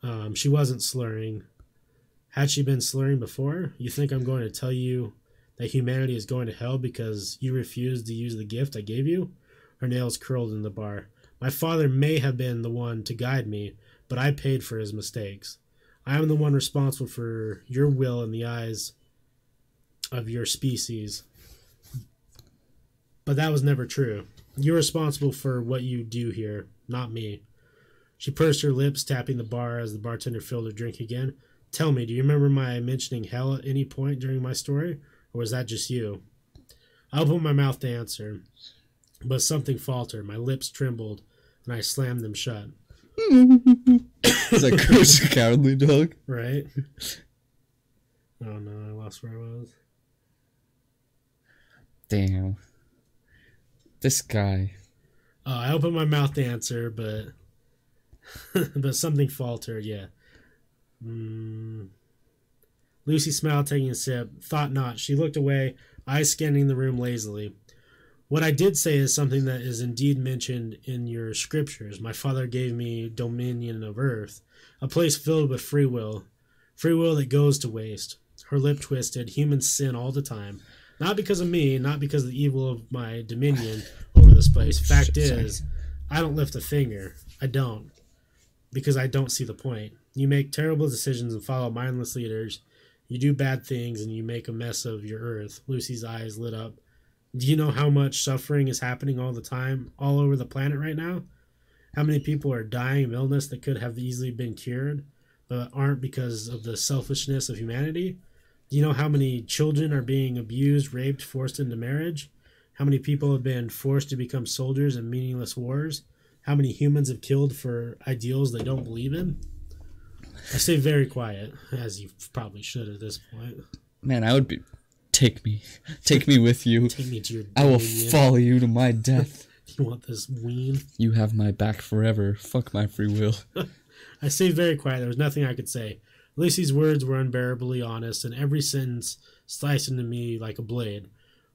Um, she wasn't slurring. Had she been slurring before? You think I'm going to tell you that humanity is going to hell because you refused to use the gift I gave you? Her nails curled in the bar. My father may have been the one to guide me, but I paid for his mistakes. I am the one responsible for your will in the eyes of your species. But that was never true. You're responsible for what you do here, not me. She pursed her lips, tapping the bar as the bartender filled her drink again. Tell me, do you remember my mentioning hell at any point during my story? Or was that just you? I opened my mouth to answer, but something faltered. My lips trembled, and I slammed them shut. It's like Courage Cowardly Dog. Right? Oh no, I lost where I was. Damn. This guy. Oh, I opened my mouth to answer, but but something faltered. Yeah. Mm. Lucy smiled, taking a sip. Thought not. She looked away, eyes scanning the room lazily. What I did say is something that is indeed mentioned in your scriptures. My father gave me dominion of earth, a place filled with free will, free will that goes to waste. Her lip twisted. Humans sin all the time. Not because of me, not because of the evil of my dominion over this place. Fact is, I don't lift a finger. I don't. Because I don't see the point. You make terrible decisions and follow mindless leaders. You do bad things and you make a mess of your earth. Lucy's eyes lit up. Do you know how much suffering is happening all the time, all over the planet right now? How many people are dying of illness that could have easily been cured, but aren't because of the selfishness of humanity? Do you know how many children are being abused, raped, forced into marriage? How many people have been forced to become soldiers in meaningless wars? How many humans have killed for ideals they don't believe in? I stay very quiet, as you probably should at this point. Man, I would be. Take me. Take me with you. Take me to your I will follow you to my death. You want this ween? You have my back forever. Fuck my free will. I stayed very quiet. There was nothing I could say. Lucy's words were unbearably honest, and every sentence sliced into me like a blade.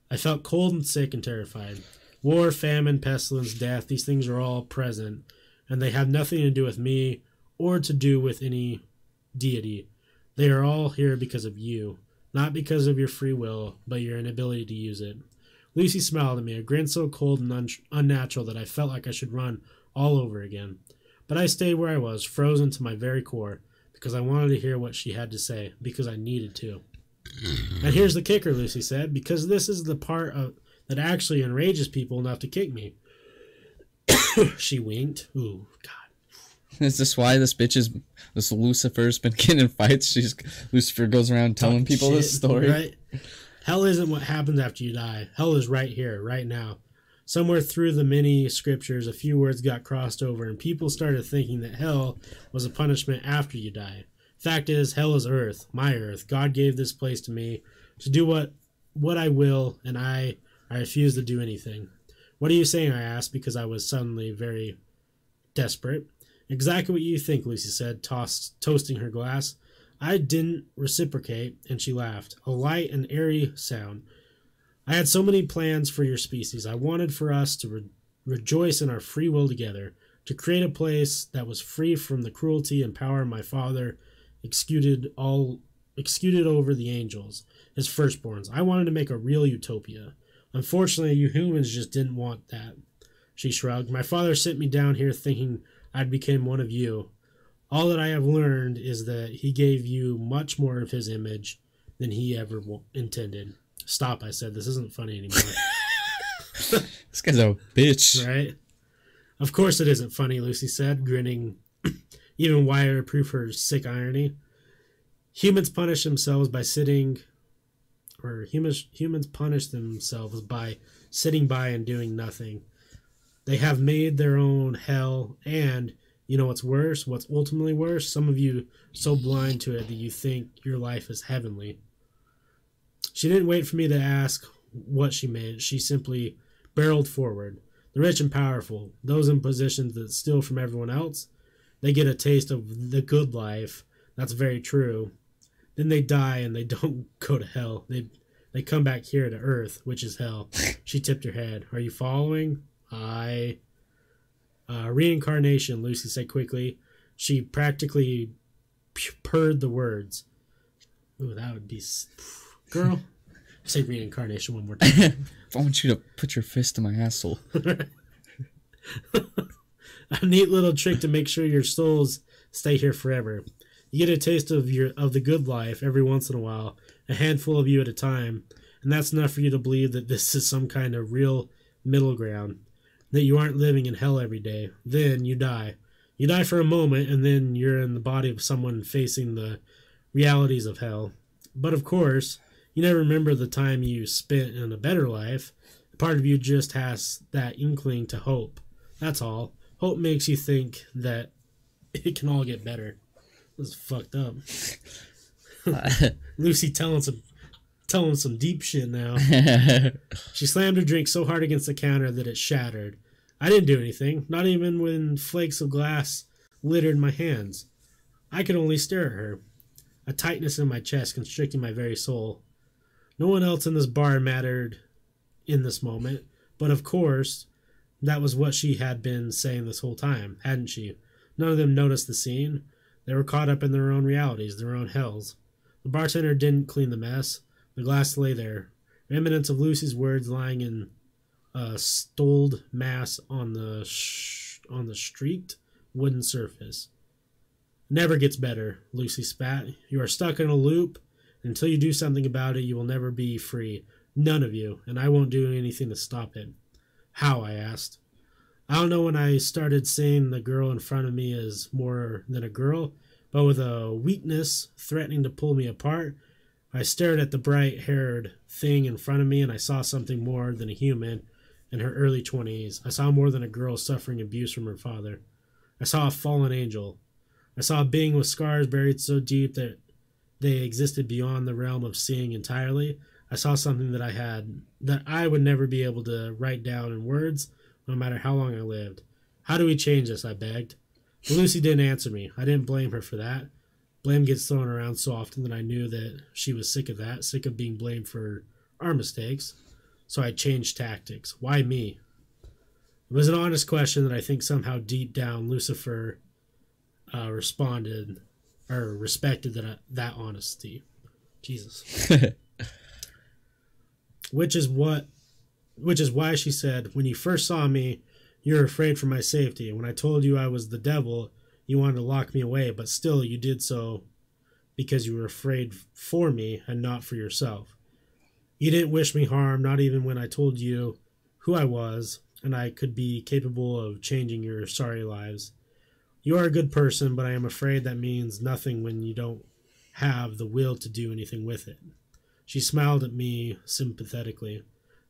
I felt cold and sick and terrified. War, famine, pestilence, death, these things are all present, and they have nothing to do with me or to do with any deity. They are all here because of you, not because of your free will, but your inability to use it. Lucy smiled at me, a grin so cold and un- unnatural that I felt like I should run all over again. But I stayed where I was, frozen to my very core, because I wanted to hear what she had to say, because I needed to. Mm-hmm. And here's the kicker, Lucy said, because this is the part of, that actually enrages people enough to kick me. she winked. Ooh, God. Is this why this bitch is this Lucifer's been getting in fights? She's Lucifer goes around telling people this story. Right? Hell isn't what happens after you die. Hell is right here, right now. Somewhere through the many scriptures, a few words got crossed over, and people started thinking that hell was a punishment after you die. Fact is, hell is earth, my earth. God gave this place to me to do what what I will, and I I refuse to do anything. What are you saying? I asked because I was suddenly very desperate. Exactly what you think, Lucy said, tossed, toasting her glass. I didn't reciprocate, and she laughed, a light and airy sound. I had so many plans for your species. I wanted for us to re- rejoice in our free will together, to create a place that was free from the cruelty and power my father executed all executed over the angels, his firstborns. I wanted to make a real utopia. Unfortunately, you humans just didn't want that. She shrugged. My father sent me down here thinking I'd become one of you. All that I have learned is that he gave you much more of his image than he ever w- intended. Stop, I said. This isn't funny anymore. This guy's a bitch. right? Of course it isn't funny, Lucy said, grinning even wider to prove her sick irony. Humans punish themselves by sitting, or humans humans punish themselves by sitting by and doing nothing. They have made their own hell, and you know what's worse? What's ultimately worse? Some of you so blind to it that you think your life is heavenly. She didn't wait for me to ask what she meant. She simply barreled forward. The rich and powerful, those in positions that steal from everyone else, they get a taste of the good life. That's very true. Then they die and they don't go to hell. They they come back here to earth, which is hell. She tipped her head. Are you following? I uh, reincarnation, Lucy said quickly. She practically purred the words. Ooh, that would be. Girl, say reincarnation one more time. I want you to put your fist in my asshole. a neat little trick to make sure your souls stay here forever. You get a taste of your of the good life every once in a while, a handful of you at a time, and that's enough for you to believe that this is some kind of real middle ground, that you aren't living in hell every day. Then you die. You die for a moment, and then you're in the body of someone facing the realities of hell. But of course, you never remember the time you spent in a better life. Part of you just has that inkling to hope. That's all. Hope makes you think that it can all get better. This is fucked up. Lucy telling some telling some deep shit now. she slammed her drink so hard against the counter that it shattered. I didn't do anything, not even when flakes of glass littered my hands. I could only stare at her, a tightness in my chest constricting my very soul. No one else in this bar mattered in this moment, but of course, that was what she had been saying this whole time, hadn't she? None of them noticed the scene. They were caught up in their own realities, their own hells. The bartender didn't clean the mess. The glass lay there, remnants of Lucy's words lying in a stoled mass on the sh- on the streaked wooden surface. Never gets better, Lucy spat. You are stuck in a loop. Until you do something about it, you will never be free. None of you, and I won't do anything to stop it. How? I asked. I don't know when I started seeing the girl in front of me as more than a girl, but with a weakness threatening to pull me apart, I stared at the bright haired thing in front of me and I saw something more than a human in her early 20s. I saw more than a girl suffering abuse from her father. I saw a fallen angel. I saw a being with scars buried so deep that they existed beyond the realm of seeing entirely. I saw something that I had that I would never be able to write down in words, no matter how long I lived. How do we change this? I begged. But Lucy didn't answer me. I didn't blame her for that. Blame gets thrown around so often that I knew that she was sick of that, sick of being blamed for our mistakes. So I changed tactics. Why me? It was an honest question that I think somehow deep down Lucifer uh, responded or respected that that honesty. Jesus. which is what which is why she said, When you first saw me, you were afraid for my safety. When I told you I was the devil, you wanted to lock me away, but still you did so because you were afraid for me and not for yourself. You didn't wish me harm, not even when I told you who I was and I could be capable of changing your sorry lives. You are a good person, but I am afraid that means nothing when you don't have the will to do anything with it. She smiled at me sympathetically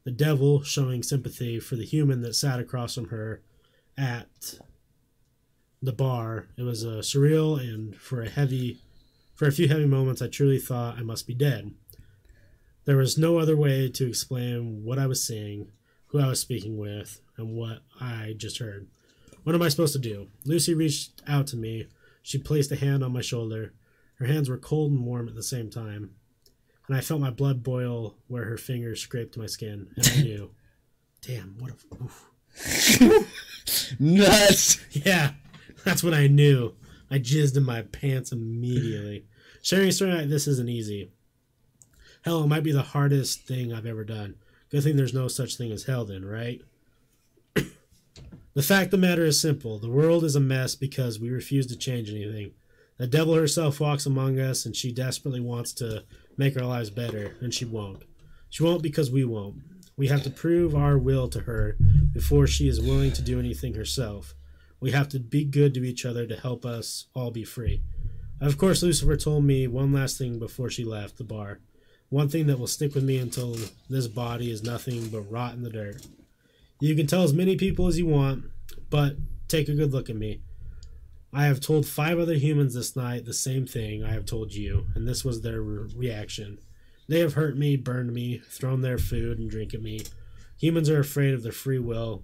the devil showing sympathy for the human that sat across from her at the bar. It was a surreal and for a heavy for a few heavy moments I truly thought I must be dead. There was no other way to explain what I was seeing, who I was speaking with, and what I just heard. What am I supposed to do? Lucy reached out to me. She placed a hand on my shoulder. Her hands were cold and warm at the same time and I felt my blood boil where her fingers scraped my skin, and I knew, damn, what a nuts. Yeah, that's what I knew. I jizzed in my pants immediately. Sharing a story like this isn't easy. Hell, it might be the hardest thing I've ever done. Good thing there's no such thing as hell, then, right? The fact of the matter is simple. The world is a mess because we refuse to change anything. The devil herself walks among us, and she desperately wants to make our lives better, and she won't. She won't because we won't. We have to prove our will to her before she is willing to do anything herself. We have to be good to each other to help us all be free. Of course, Lucifer told me one last thing before she left the bar. One thing that will stick with me until this body is nothing but rot in the dirt. You can tell as many people as you want, but take a good look at me. I have told five other humans this night the same thing I have told you, and this was their re- reaction. They have hurt me, burned me, thrown their food and drink at me. Humans are afraid of their free will,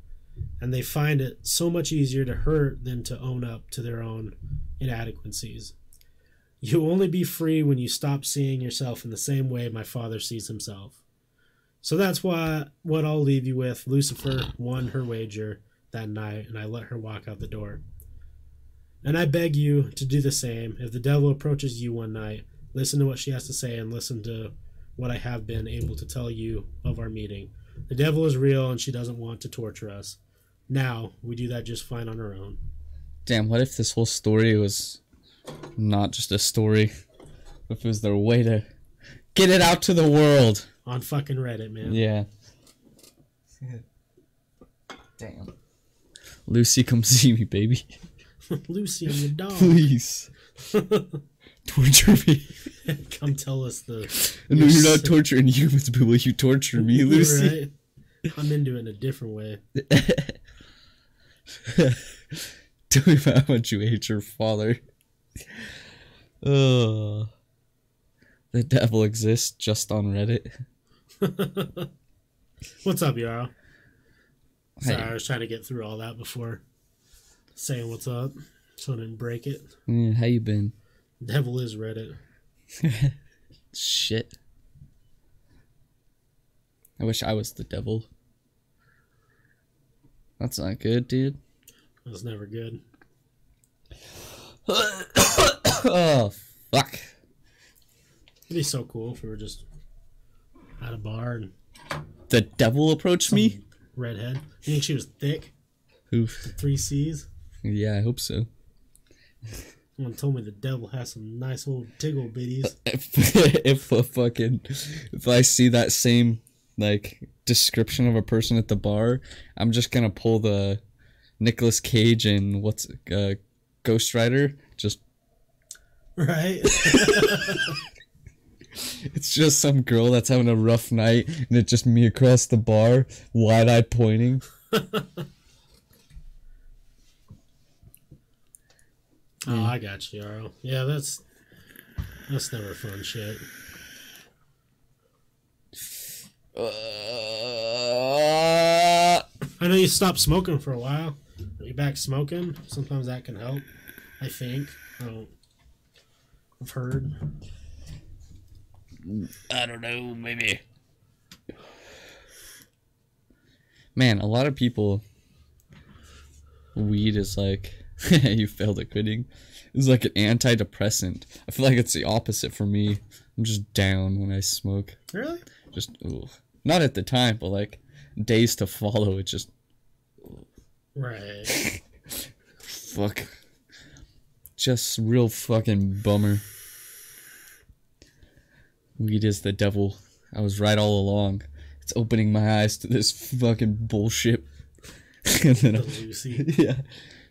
and they find it so much easier to hurt than to own up to their own inadequacies. You will only be free when you stop seeing yourself in the same way my father sees himself. So that's why what I'll leave you with. Lucifer won her wager that night, and I let her walk out the door. And I beg you to do the same. If the devil approaches you one night, listen to what she has to say and listen to what I have been able to tell you of our meeting. The devil is real and she doesn't want to torture us. Now, we do that just fine on our own. Damn, what if this whole story was not just a story? If it was their way to get it out to the world? On fucking Reddit, man. Yeah. Damn. Lucy, come see me, baby. Lucy and the dog. Please. Torture me. Come tell us the. No, You're you're not torturing humans, but will you torture me, Lucy? Right? I'm into it in a different way. Tell me about how much you hate your father. Oh. The devil exists just on Reddit. What's up, Yarrow? Sorry, Hey. I was trying to get through all that before saying what's up, so I didn't break it. Yeah, how you been? Devil is Reddit. Shit. I wish I was the devil. That's not good, dude. That's never good. oh, fuck. It'd be so cool if we were just at a bar and The devil approached me? redhead. You think she was thick? Oof. Three C's? Yeah, I hope so. Someone told me the devil has some nice old tiggle bitties. If, if a fucking if I see that same like description of a person at the bar, I'm just gonna pull the Nicolas Cage and what's uh, Ghost Rider. Just Right? it's just some girl that's having a rough night, and it's just me across the bar, wide eyed pointing. Oh, I got you, Yarrow. Yeah, that's that's never fun shit. Uh, I know you stopped smoking for a while. Are you back smoking? Sometimes that can help. I think. I don't. I've heard. I don't know, maybe. Man, a lot of people. Weed is like. you failed at quitting. It's like an antidepressant. I feel like it's the opposite for me. I'm just down when I smoke. Really? Just, ooh. Not at the time, but like days to follow, it just. Right. Fuck. Just real fucking bummer. Weed is the devil. I was right all along. It's opening my eyes to this fucking bullshit. and then, The I- Lucy. yeah,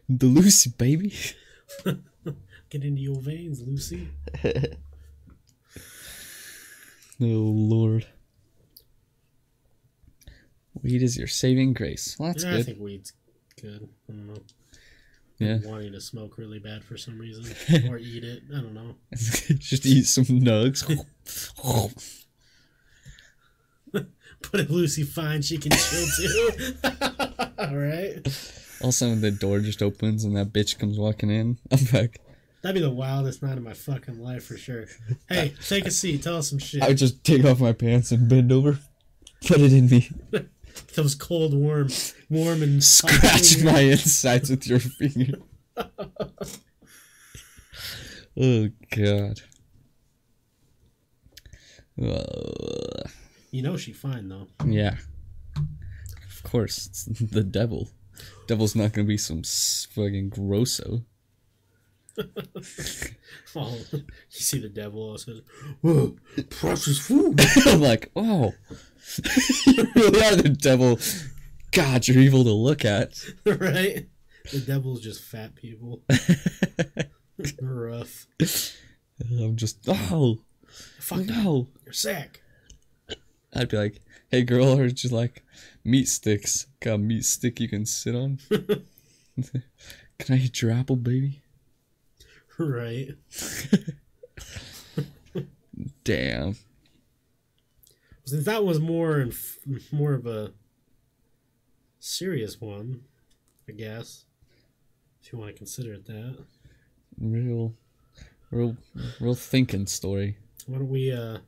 the Lucy baby. Get into your veins, Lucy. Oh lord. Weed is your saving grace. Well, that's yeah, I good. think weed's good. I don't know. Yeah. Wanting to smoke really bad for some reason. or eat it. I don't know. Just eat some nugs. Put if Lucy fine, she can chill too. Alright. All of a sudden, the door just opens and that bitch comes walking in. I'm back. That'd be the wildest night of my fucking life for sure. Hey, take a seat. Tell us some shit. I would just take off my pants and bend over, put it in me, Those cold, warm, warm and scratch my insides with your finger. oh god. Uh, You know she fine though. yeah. Of course, it's the devil. Devil's not gonna be some fucking grosso. Oh, you see the devil all says, "Whoa, precious food." I'm like, oh, you really are the devil God, you're evil to look at. right? The devil's just fat people. Rough. I'm just oh Fuck no. you're sick. I'd be like, hey girl, or just like meat sticks. Got a meat stick you can sit on. can I eat your apple, baby? Right. Damn. Since that was more and more of a serious one, I guess, if you want to consider it that. Real, real, real thinking story. Why don't we uh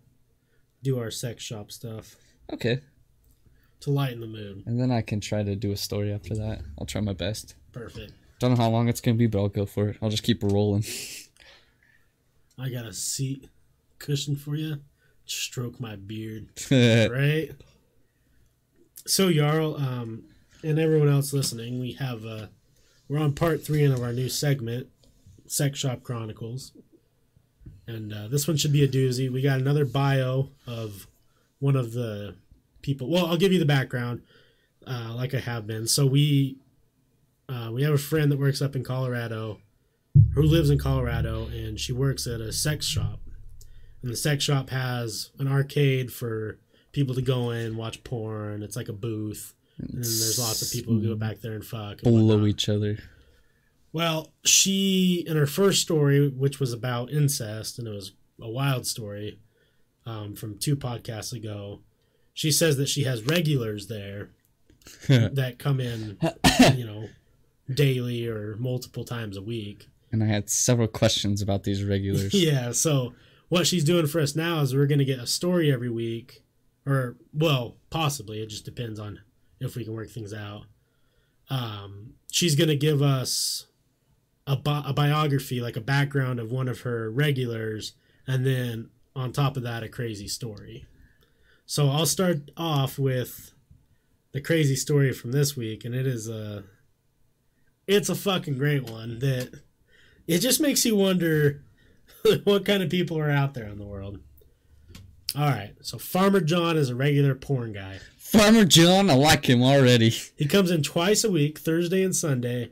do our sex shop stuff Okay. to lighten the mood? And then I can try to do a story after that. I'll try my best. Perfect. Don't know how long it's gonna be, but I'll go for it. I'll just keep rolling. I got a seat cushion for you. Stroke my beard. right? So Jarl, um, and everyone else listening, we have uh, we're on part three of our new segment, Sex Shop Chronicles, and uh, this one should be a doozy. We got another bio of one of the people. Well, I'll give you the background, uh, like I have been. So we uh, we have a friend that works up in Colorado, who lives in Colorado, and she works at a sex shop and the sex shop has an arcade for people to go in watch porn it's like a booth and then there's lots of people who go back there and fuck and below whatnot. each other. well she in her first story which was about incest and it was a wild story um, from two podcasts ago she says that she has regulars there that come in you know daily or multiple times a week and I had several questions about these regulars. Yeah, so what she's doing for us now is we're going to get a story every week, or, well, possibly. It just depends on if we can work things out. Um, she's going to give us a, bi- a biography, like a background of one of her regulars, and then on top of that, a crazy story. So I'll start off with the crazy story from this week, and it is a. It's a fucking great one that it just makes you wonder what kind of people are out there in the world. All right, so Farmer John is a regular porn guy. Farmer John, I like him already. He comes in twice a week, Thursday and Sunday,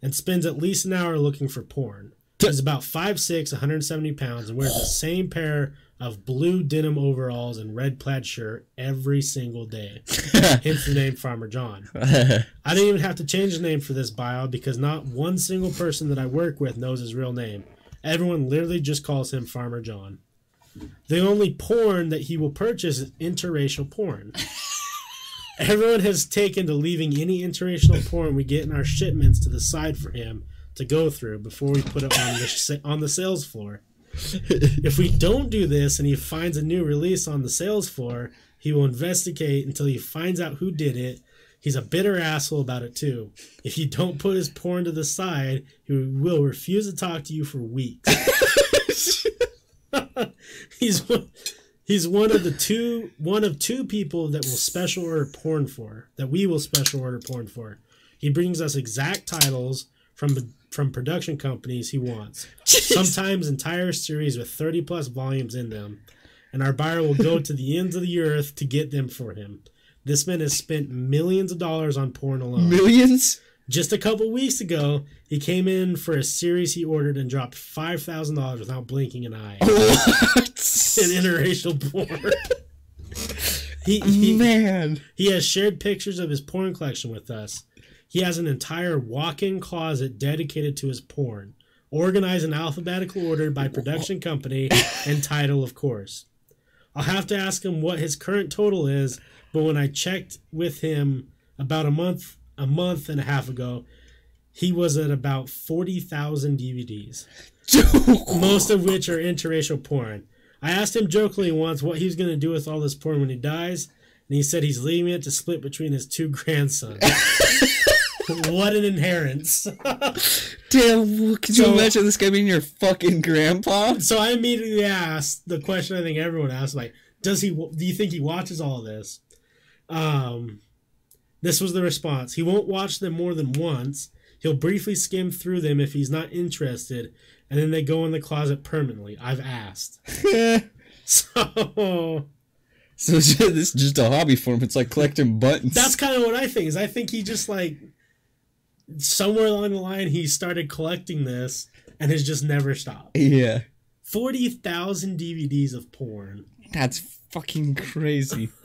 and spends at least an hour looking for porn. He's about 5'6, 170 pounds, and wears the same pair of blue denim overalls and red plaid shirt every single day. Hence the name Farmer John. I didn't even have to change the name for this bio because not one single person that I work with knows his real name. Everyone literally just calls him Farmer John. The only porn that he will purchase is interracial porn. Everyone has taken to leaving any interracial porn we get in our shipments to the side for him to go through before we put it on the on the sales floor. If we don't do this and he finds a new release on the sales floor, he will investigate until he finds out who did it. He's a bitter asshole about it too. If you don't put his porn to the side, he will refuse to talk to you for weeks. he's one, he's one of the two one of two people that will special order porn for that we will special order porn for. He brings us exact titles from from production companies he wants. Sometimes entire series with 30 plus volumes in them. And our buyer will go to the ends of the earth to get them for him. This man has spent millions of dollars on porn alone. Millions? Just a couple weeks ago, he came in for a series he ordered and dropped five thousand dollars without blinking an eye. What? in interracial porn. he, he, Man. he has shared pictures of his porn collection with us. He has an entire walk-in closet dedicated to his porn, organized in alphabetical order by production company and title, of course. I'll have to ask him what his current total is, but when I checked with him about a month a month and a half ago, he was at about 40,000 DVDs, most of which are interracial porn. I asked him jokingly once what he was going to do with all this porn when he dies, and he said he's leaving it to split between his two grandsons. what an inheritance. Damn, could you So- imagine this guy being your fucking grandpa? so I immediately asked the question I think everyone asks, like, does he, do you think he watches all this? Um, this was the response. He won't watch them more than once. He'll briefly skim through them if he's not interested, and then they go in the closet permanently. I've asked. So So this is just a hobby for him. It's like collecting buttons. That's kind of what I think. Is I think he just like somewhere along the line he started collecting this and has just never stopped. yeah. Forty thousand DVDs of porn. That's fucking crazy.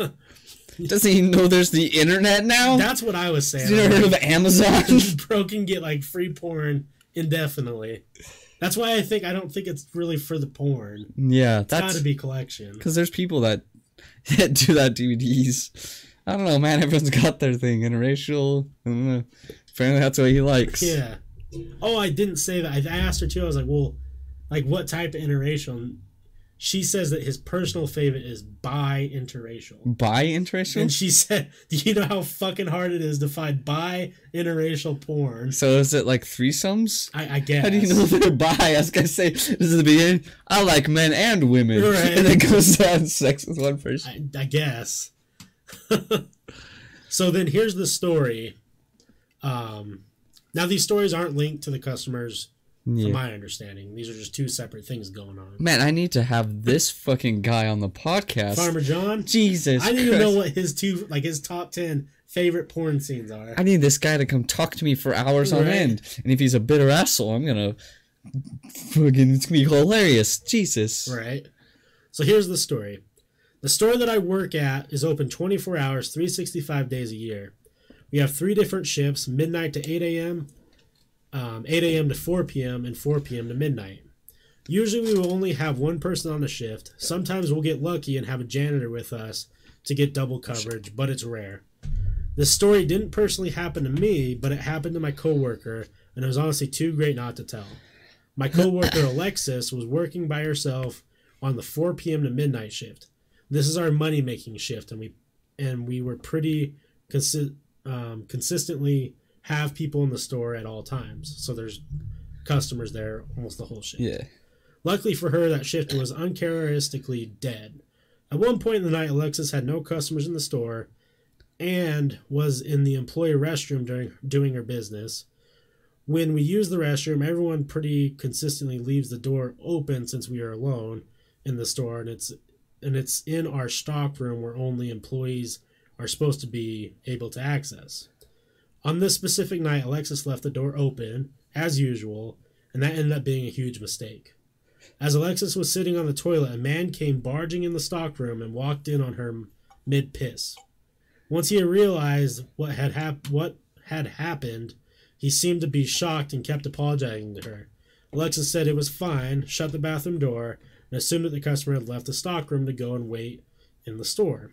Doesn't he know there's the internet now? That's what I was saying. you never heard of Amazon? Bro can get like free porn indefinitely. That's why I think I don't think it's really for the porn. yeah, that's got to be collection. because there's people that, that do that DVDs. I don't know, man. Everyone's got their thing. Interracial. I don't know. Apparently, that's what he likes. Yeah. Oh, I didn't say that. I asked her too. I was like, well, like what type of interracial? She says that his personal favorite is bi interracial. Bi interracial. And she said, "Do you know how fucking hard it is to find bi interracial porn?" so is it like threesomes? I, I guess. How do you know they're bi? I was gonna say this is the beginning. I like men and women, Right. and then goes to have sex with one person. I, I guess. so then here's the story. Um, now these stories aren't linked to the customers, from my understanding. These are just two separate things going on. Man, I need to have this fucking guy on the podcast. Farmer John. Jesus, I need to know what his two, like his top ten favorite porn scenes are. I need this guy to come talk to me for hours on end. And if he's a bitter asshole, I'm gonna fucking it's gonna be hilarious. Jesus. Right. So here's the story. The store that I work at is open 24 hours, 365 days a year. We have three different shifts: midnight to 8 a.m., um, 8 a.m. to 4 p.m., and 4 p.m. to midnight. Usually, we will only have one person on the shift. Sometimes we'll get lucky and have a janitor with us to get double coverage, but it's rare. This story didn't personally happen to me, but it happened to my coworker, and it was honestly too great not to tell. My coworker Alexis was working by herself on the 4 p.m. to midnight shift. This is our money making shift, and we and we were pretty consi- um, consistently have people in the store at all times. So there's customers there almost the whole shift. Yeah. Luckily for her, that shift was uncharacteristically dead. At one point in the night, Alexis had no customers in the store and was in the employee restroom during doing her business. When we use the restroom, everyone pretty consistently leaves the door open since we are alone in the store, and it's and it's in our stock room where only employees are supposed to be able to access. On this specific night, Alexis left the door open as usual, and that ended up being a huge mistake. As Alexis was sitting on the toilet, a man came barging in the stockroom and walked in on her mid piss. Once he had realized what had hap- what had happened, he seemed to be shocked and kept apologizing to her. Alexis said it was fine, shut the bathroom door, and assumed that the customer had left the stockroom to go and wait in the store.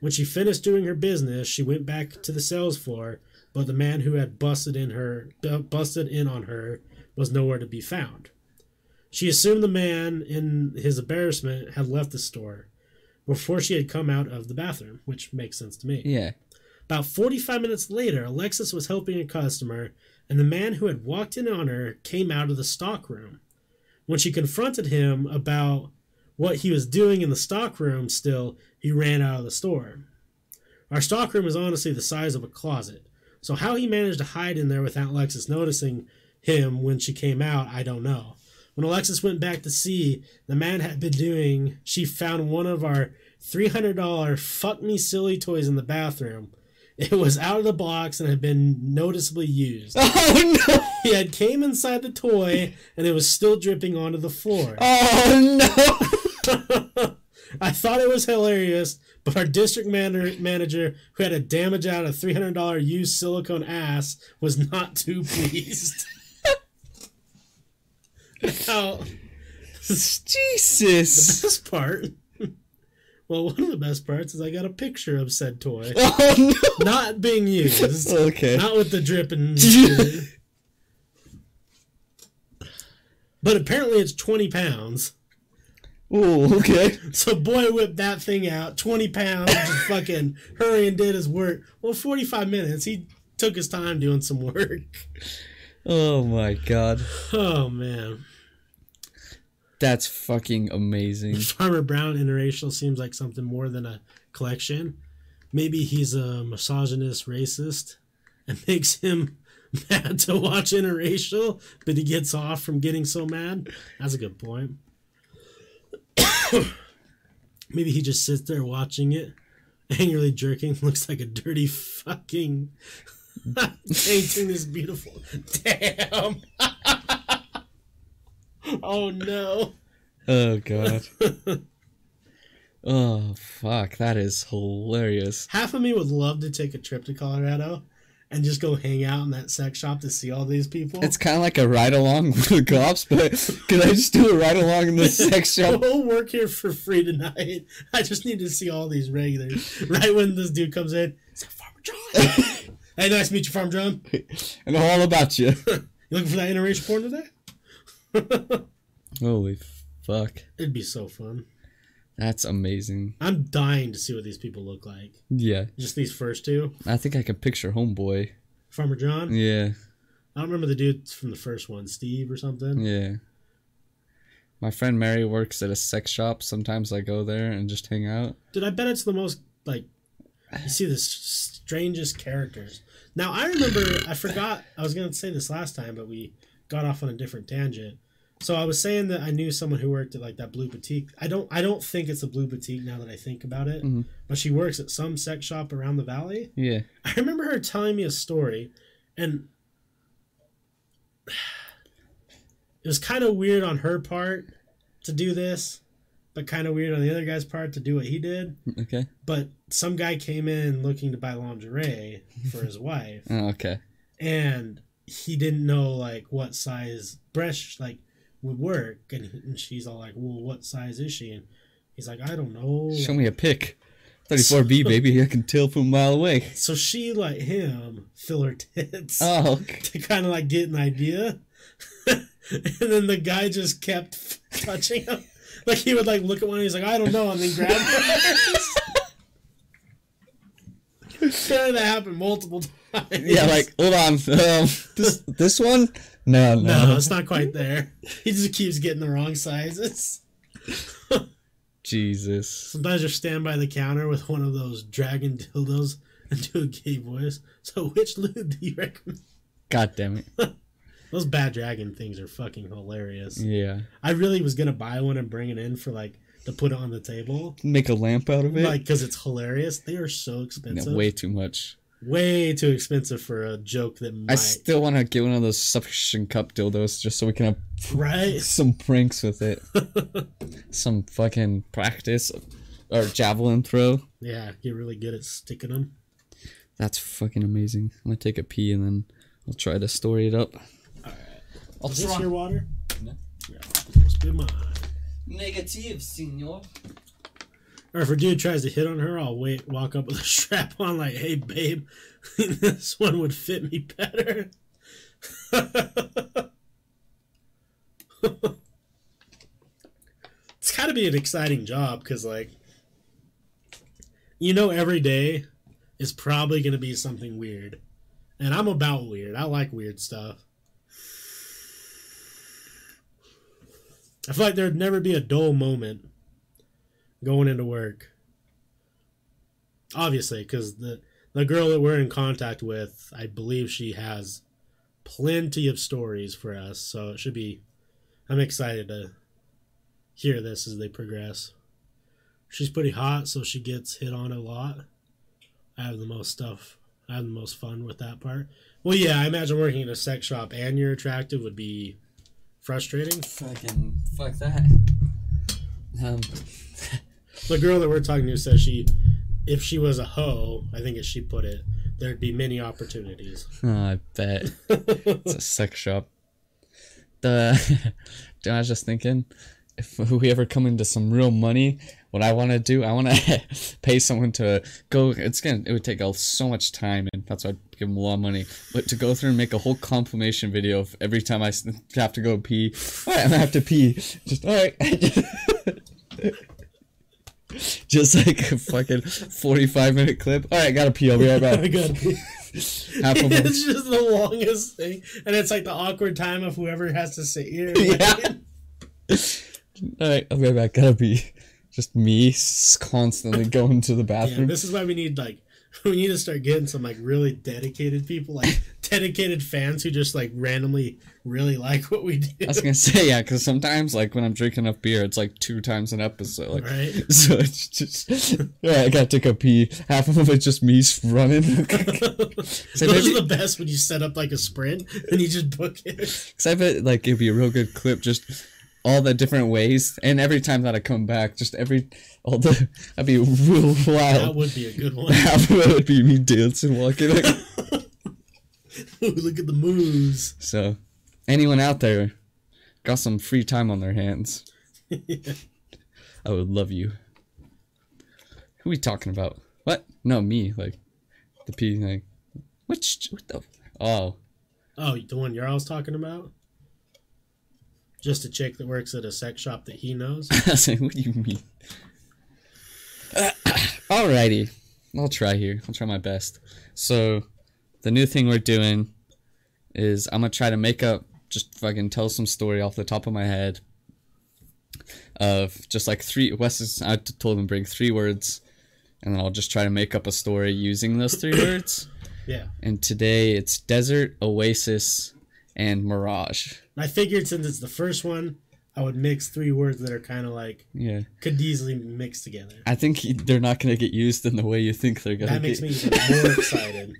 When she finished doing her business, she went back to the sales floor, but the man who had busted in her busted in on her was nowhere to be found. She assumed the man, in his embarrassment, had left the store before she had come out of the bathroom, which makes sense to me. Yeah. About 45 minutes later, Alexis was helping a customer, and the man who had walked in on her came out of the stockroom. When she confronted him about what he was doing in the stockroom still, he ran out of the store. Our stockroom is honestly the size of a closet, so how he managed to hide in there without Alexis noticing him when she came out, I don't know. When Alexis went back to see, the man had been doing, she found one of our $300 fuck me silly toys in the bathroom. It was out of the box and had been noticeably used. Oh no! He had came inside the toy and it was still dripping onto the floor. Oh no! I thought it was hilarious, but our district man- manager, who had a damage out of $300 used silicone ass, was not too pleased. now, Jesus! The best part. Well, one of the best parts is I got a picture of said toy Oh no! not being used, Okay. not with the dripping. but apparently it's twenty pounds. Oh, okay. So boy whipped that thing out, twenty pounds, just fucking hurry and did his work. Well, forty five minutes. He took his time doing some work. Oh my god. Oh man, That's fucking amazing. Farmer Brown interracial seems like something more than a collection. Maybe he's a misogynist racist and makes him mad to watch interracial, but he gets off from getting so mad. That's a good point. Maybe he just sits there watching it, angrily jerking. Looks like a dirty fucking painting this beautiful. Damn. oh no. Oh god. oh fuck, that is hilarious. Half of me would love to take a trip to Colorado and just go hang out in that sex shop to see all these people. It's kind of like a ride along with the cops, but could I just do a ride along in the sex shop? We'll work here for free tonight. I just need to see all these regulars. Right when this dude comes in, is that Farmer John? hey, nice to meet you, Farmer John. and all about you. You looking for that interracial porn today? Holy fuck. It'd be so fun. That's amazing. I'm dying to see what these people look like. Yeah. Just these first two. I think I can picture Homeboy. Farmer John. Yeah. I don't remember the dude from the first one, Steve or something. Yeah. My friend Mary works at a sex shop. Sometimes I go there and just hang out. Dude, I bet it's the most like you see the strangest characters. Now I remember I forgot I was gonna say this last time, but we got off on a different tangent. So I was saying that I knew someone who worked at like that blue boutique. I don't I don't think it's a blue boutique now that I think about it. Mhm. But she works at some sex shop around the valley. Yeah. I remember her telling me a story, and it was kind of weird on her part to do this, but kind of weird on the other guy's part to do what he did. Okay. But some guy came in looking to buy lingerie for his wife, Oh, okay. and he didn't know like what size breast like would work, and, and she's all like, "Well, what size is she?" And he's like, "I don't know." Show me a pic. 34B, baby. I can tell from a mile away. So she let him fill her tits. Oh, okay. to kind of like get an idea. and then the guy just kept touching him. Like he would like look at one and he's like, I don't know, and then grab hers. Apparently that happened multiple times. Yeah, like, hold on. Um, this, this one? No, no. No, it's not quite there. He just keeps getting the wrong sizes. Jesus. Sometimes you stand by the counter with one of those dragon dildos and do a gay voice. So which lube do you recommend? God damn it. Those bad dragon things are fucking hilarious. Yeah. I really was gonna buy one and bring it in for like to put it on the table, Make a lamp out of it? like because it's hilarious. They are so No, expensive, way too much. way too expensive for a joke that might I still want to get one of those suction cup dildos just so we can have right. some pranks with it. some fucking practice or javelin throw. Yeah, get really good at sticking them. That's fucking amazing. I'm gonna take a pee and then I'll try to story it up. All right. I'll Is this your water? No. Yeah, must be mine. Negative, senor. Or if a dude tries to hit on her, I'll wait, walk up with a strap on, like, "Hey, babe, this one would fit me better." it's got to be an exciting job because, like, you know, every day is probably going to be something weird, and I'm about weird. I like weird stuff. I feel like there'd never be a dull moment going into work. Obviously, because the the girl that we're in contact with, I believe she has plenty of stories for us. So it should be. I'm excited to hear this as they progress. She's pretty hot, so she gets hit on a lot. I have the most stuff. I have the most fun with that part. Well, yeah, I imagine working in a sex shop and you're attractive would be frustrating. Fucking fuck that. Um, The girl that we're talking to says she, if she was a hoe, I think as she put it, there'd be many opportunities. oh, I bet it's a sex shop. The, I was just thinking, if we ever come into some real money, what I want to do, I want to pay someone to go. It's gonna, it would take all, so much time, and that's why I'd give them a lot of money. But to go through and make a whole compilation video of every time I have to go pee, all right, I'm gonna have to pee. Just all right. Just like a fucking 45 minute clip. All right, gotta pee. I'll be right I back. gotta be. Half of them. it's just the longest thing, and it's like the awkward time of whoever has to sit here. Yeah. All right, I'll be right back. Gotta pee. Just me constantly going to the Yeah, bathroom. this is why we need like we need to start getting some like really dedicated people, like dedicated fans who just like randomly really like what we do. I was gonna say yeah, because sometimes like when I'm drinking enough beer, it's like two times an episode. Like, Right. So it's just yeah, I gotta take a pee. Half of them it's just me running. Those maybe- are the best when you set up like a sprint and you just book it. Cause I bet like it'd be a real good clip, just all the different ways, and every time that I come back, just every all the that'd be real wild. That would be a good one. It would be me dancing, walking. Like, Ooh, look at the moves. so, anyone out there got some free time on their hands? I would love you. Who we talking about? What? No, me. Like the P. Like which? What the? Oh, Oh, the one you're always talking about? Just a chick that works at a sex shop that he knows. I was like, what do you mean? Alrighty, I'll try here. I'll try my best. So, the new thing we're doing is I'm gonna try to make up, just fucking tell some story off the top of my head of just like three. Wes is, I told him bring three words, and then I'll just try to make up a story using those three words. Yeah. And today it's desert, oasis, and mirage. I figured since it's the first one, I would mix three words that are kind of like Yeah, could easily mix together. I think they're not gonna get used in the way you think they're gonna. That makes get. me even more excited.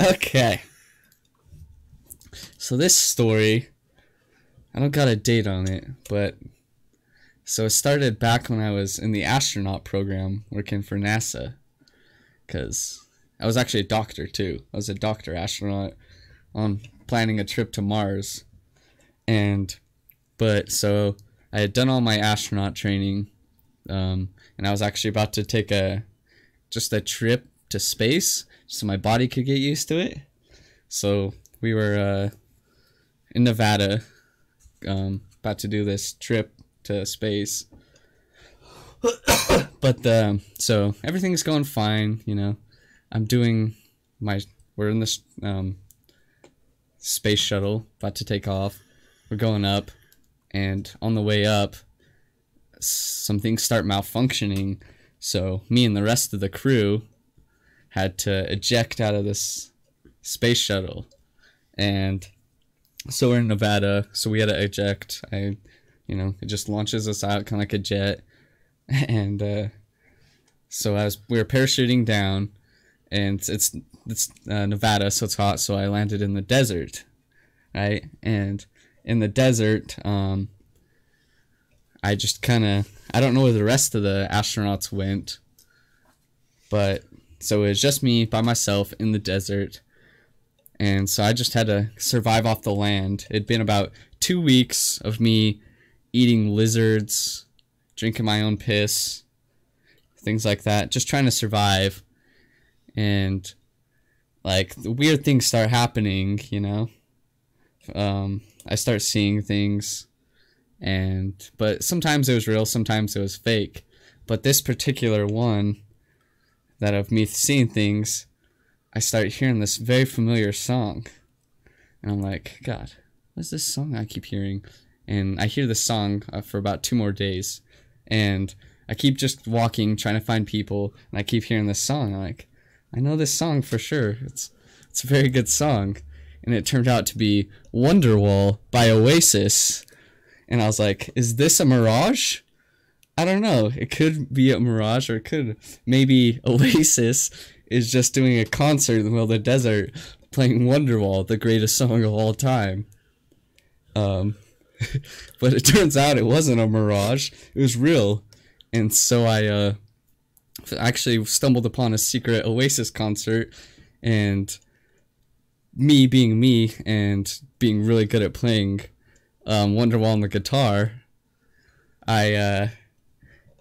Okay. So this story, I don't got a date on it, but so it started back when I was in the astronaut program working for NASA, because I was actually a doctor too. I was a doctor astronaut on planning a trip to Mars, and but so I had done all my astronaut training, um, and I was actually about to take a just a trip to space so my body could get used to it. So we were uh, in Nevada, um, about to do this trip to space. but um, so everything's going fine, you know. I'm doing my. We're in this um, space shuttle about to take off. We're going up, and on the way up, some things start malfunctioning. So me and the rest of the crew had to eject out of this space shuttle, and so we're in Nevada. So we had to eject. I, you know, it just launches us out kind of like a jet, and uh, so as we were parachuting down, and it's it's uh, Nevada, so it's hot. So I landed in the desert, right? And in the desert, um, I just kind of I don't know where the rest of the astronauts went, but so it was just me by myself in the desert, and so I just had to survive off the land. It'd been about two weeks of me eating lizards, drinking my own piss, things like that, just trying to survive, and like weird things start happening, you know. Um, I start seeing things and but sometimes it was real sometimes it was fake. But this particular one that of me seeing things i start hearing this very familiar song. And i'm like god what's this song i keep hearing? And i hear this song uh, for about two more days. And i keep just walking trying to find people and i keep hearing this song i'm like i know this song for sure it's it's a very good song and it turned out to be wonderwall by oasis and I was like, is this a mirage? I don't know. It could be a mirage, or it could maybe Oasis is just doing a concert in the middle of the desert playing Wonderwall, the greatest song of all time. Um, but it turns out it wasn't a mirage; it was real, and so I uh, actually stumbled upon a secret Oasis concert, and me being me and being really good at playing um, Wonderwall on the guitar, I uh,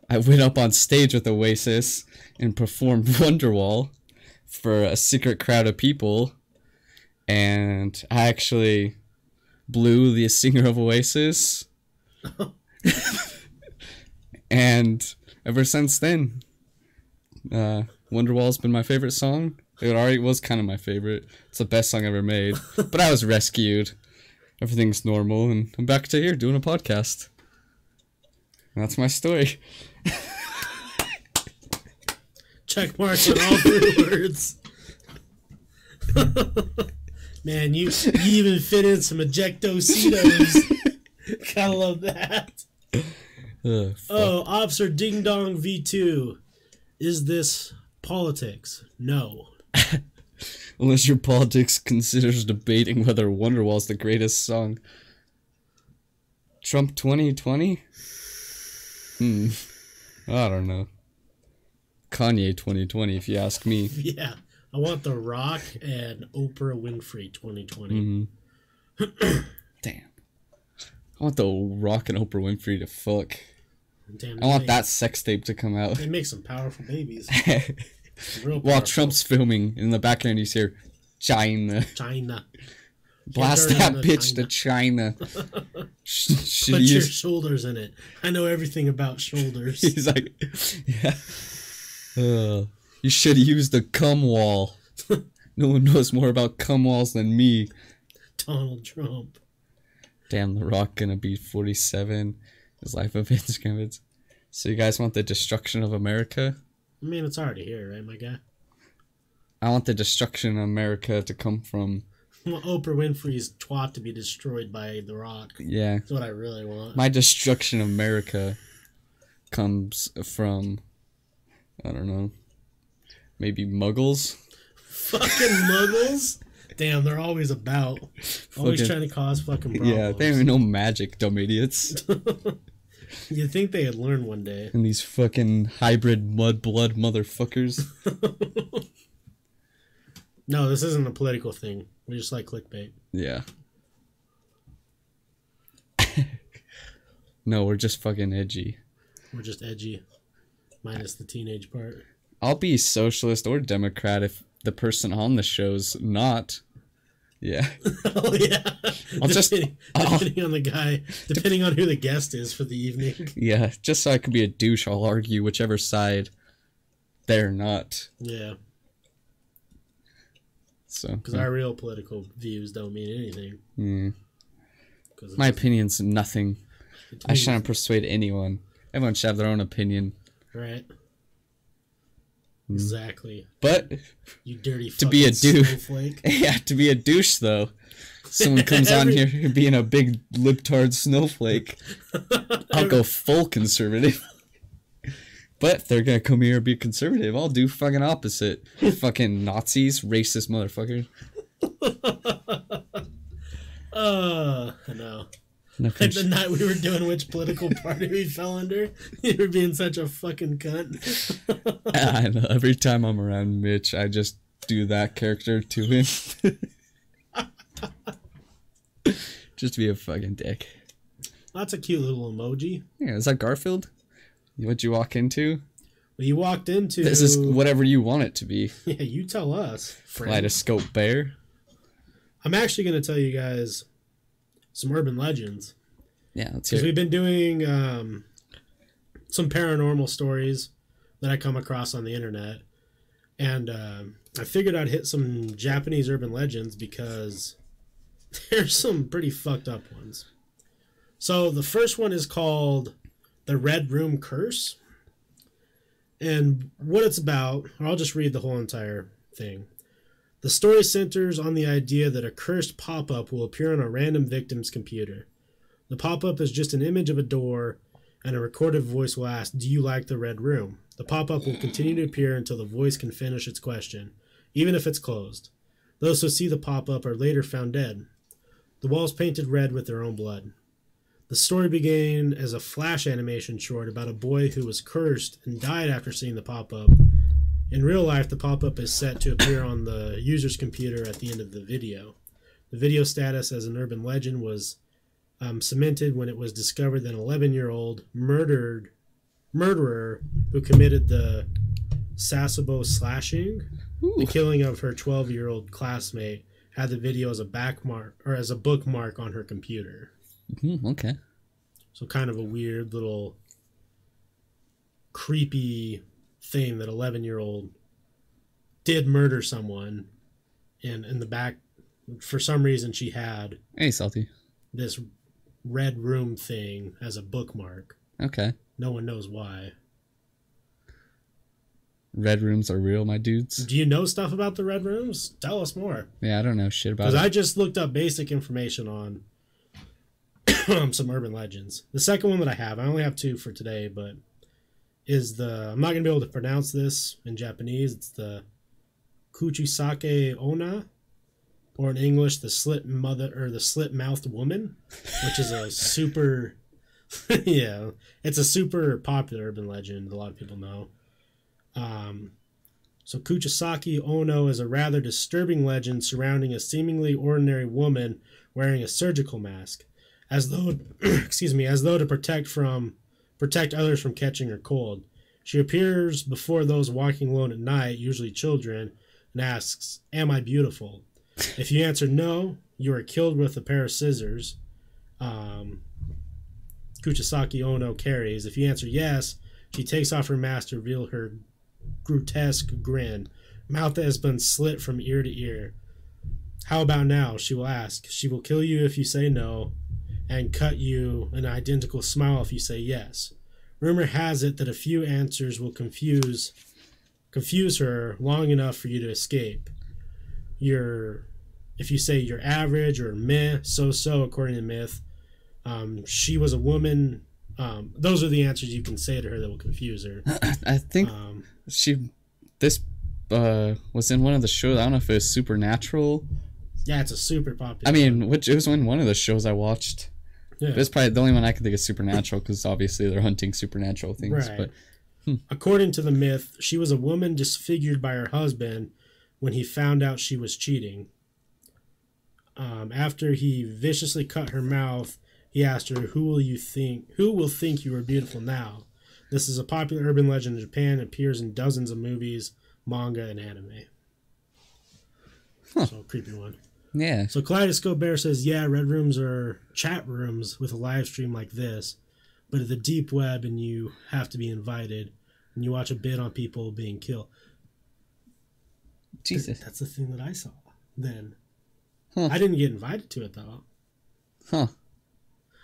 I went up on stage with Oasis and performed Wonderwall for a secret crowd of people, and I actually blew the singer of Oasis, and ever since then, uh, Wonderwall's been my favorite song. It already was kind of my favorite. It's the best song ever made, but I was rescued everything's normal and I'm back to here doing a podcast. And that's my story. Check marks on all three words. Man, you, you even fit in some ejectocitos. Gotta love that. Oh, Officer Ding Dong V2. Is this politics? No. Unless your politics considers debating whether Wonderwall's the greatest song. Trump 2020? Hmm. I don't know. Kanye 2020, if you ask me. Yeah. I want The Rock and Oprah Winfrey 2020. Mm-hmm. Damn. I want the Rock and Oprah Winfrey to fuck. Damn, I want they- that sex tape to come out. They make some powerful babies. Real While. Trump's filming, in the background you hear China. China. Blast that bitch to China. Sh- Put your shoulders in it. I know everything about shoulders. He's like, yeah. Uh, you should use the cum wall. no one knows more about cum walls than me. Donald Trump. Damn, The Rock gonna be 47. His life of Instagram. So you guys want the destruction of America? I mean, it's already here, right, my guy? I want the destruction of America to come from, Well, Oprah Winfrey's twat to be destroyed by The Rock. yeah. That's what I really want. My destruction of America comes from, I don't know, maybe muggles? fucking muggles? Damn, they're always about. Always Fucking- trying to cause fucking problems. Yeah, they don't even know magic, dumb idiots. You'd think they had learned one day. and these fucking hybrid mud blood motherfuckers. No, this isn't a political thing. We just like clickbait. Yeah. no, we're just fucking edgy. We're just edgy. Minus the teenage part. I'll be socialist or Democrat if the person on the show's not. Yeah. oh yeah. I'll just- depending, I'll- depending on the guy, depending on who the guest is for the evening. Yeah. Just so I can be a douche, I'll argue whichever side they're not. Yeah, So because our real political views don't mean anything. mm, my opinion's nothing. I shouldn't persuade anyone. Everyone should have their own opinion. Right. Hmm. Exactly. But You dirty. To be a. Snowflake. yeah, to be a douche though. Someone comes on here being a big libtard snowflake. I'll go full conservative. But if they're gonna come here and be conservative, I'll do fucking opposite. fucking Nazis, racist motherfuckers. Uh, I know. No Like the night we were doing which political party we fell under, you were being such a fucking cunt. I know. Every time I'm around Mitch, I just do that character to him. just to be a fucking dick. That's a cute little emoji. Yeah, is that Garfield? What'd you walk into? Well, you walked into. This is whatever you want it to be. Yeah, you tell us. friend. Kaleidoscope Bear. I'm actually going to tell you guys some urban legends Yeah, because we've been doing um, some paranormal stories that I come across on the internet, and um I figured I'd hit some Japanese urban legends because there's some pretty fucked up ones. So the first one is called the Red Room Curse, and what it's about. I'll just read the whole entire thing. The story centers on the idea that a cursed pop up will appear on a random victim's computer. The pop up is just an image of a door, and a recorded voice will ask, Do you like the red room? The pop up will continue to appear until the voice can finish its question, even if it's closed. Those who see the pop up are later found dead. The walls painted red with their own blood. The story began as a flash animation short about a boy who was cursed and died after seeing the pop up. In real life, the pop up is set to appear on the user's computer at the end of the video. The video status as an urban legend was um, cemented when it was discovered that an 11 year old murdered murderer who committed the Sasebo slashing, the killing of her 12 year old classmate, had the video as a backmark or as a bookmark on her computer. Hmm, okay. So kind of a weird little creepy thing that 11 year old did murder someone and in the back for some reason she had Hey, salty. this red room thing as a bookmark Okay. no one knows why red rooms are real, my dudes. Do you know stuff about the red rooms? Tell us more. Yeah, I don't know shit about Because it. I just looked up basic information on some urban legends. The second one that I have, I only have two for today, but is the I'm not gonna be able to pronounce this in Japanese. It's the Kuchisake Onna, or in English, the slit mother or the slit mouthed woman, which is a super yeah, it's a super popular urban legend. A lot of people know. Um, so Kuchisake Ono is a rather disturbing legend surrounding a seemingly ordinary woman wearing a surgical mask, as though excuse me, as though to protect from protect others from catching her cold. She appears before those walking alone at night, usually children, and asks, "Am I beautiful?" If you answer no, you are killed with a pair of scissors. Um, Kuchisake Onna carries. If you answer yes, she takes off her mask to reveal her grotesque grin, mouth that has been slit from ear to ear. How about now? She will ask. She will kill you if you say no, and cut you an identical smile if you say yes. Rumor has it that a few answers will confuse confuse her long enough for you to escape. You're if you say you're average or meh, so so according to myth, um, she was a woman. Um, those are the answers you can say to her that will confuse her. I think Um, she this uh was in one of the shows. I don't know if it was Supernatural. yeah, it's a super popular. I mean, which it was in one of the shows I watched. Yeah. It's probably the only one I can think of Supernatural because obviously they're hunting supernatural things. Right. But According to the myth, she was a woman disfigured by her husband when he found out she was cheating. Um, after he viciously cut her mouth, he asked her, "Who will you think? Who will think you are beautiful now?" This is a popular urban legend in Japan. appears in dozens of movies, manga, and anime. Huh. So creepy one. Yeah, So Kaleidoscope Bear says, yeah, red rooms are chat rooms with a live stream like this, but at the deep web and you have to be invited and you watch a bit on people being killed. Jesus, That's the thing that I saw then. Huh. I didn't get invited to it though. huh?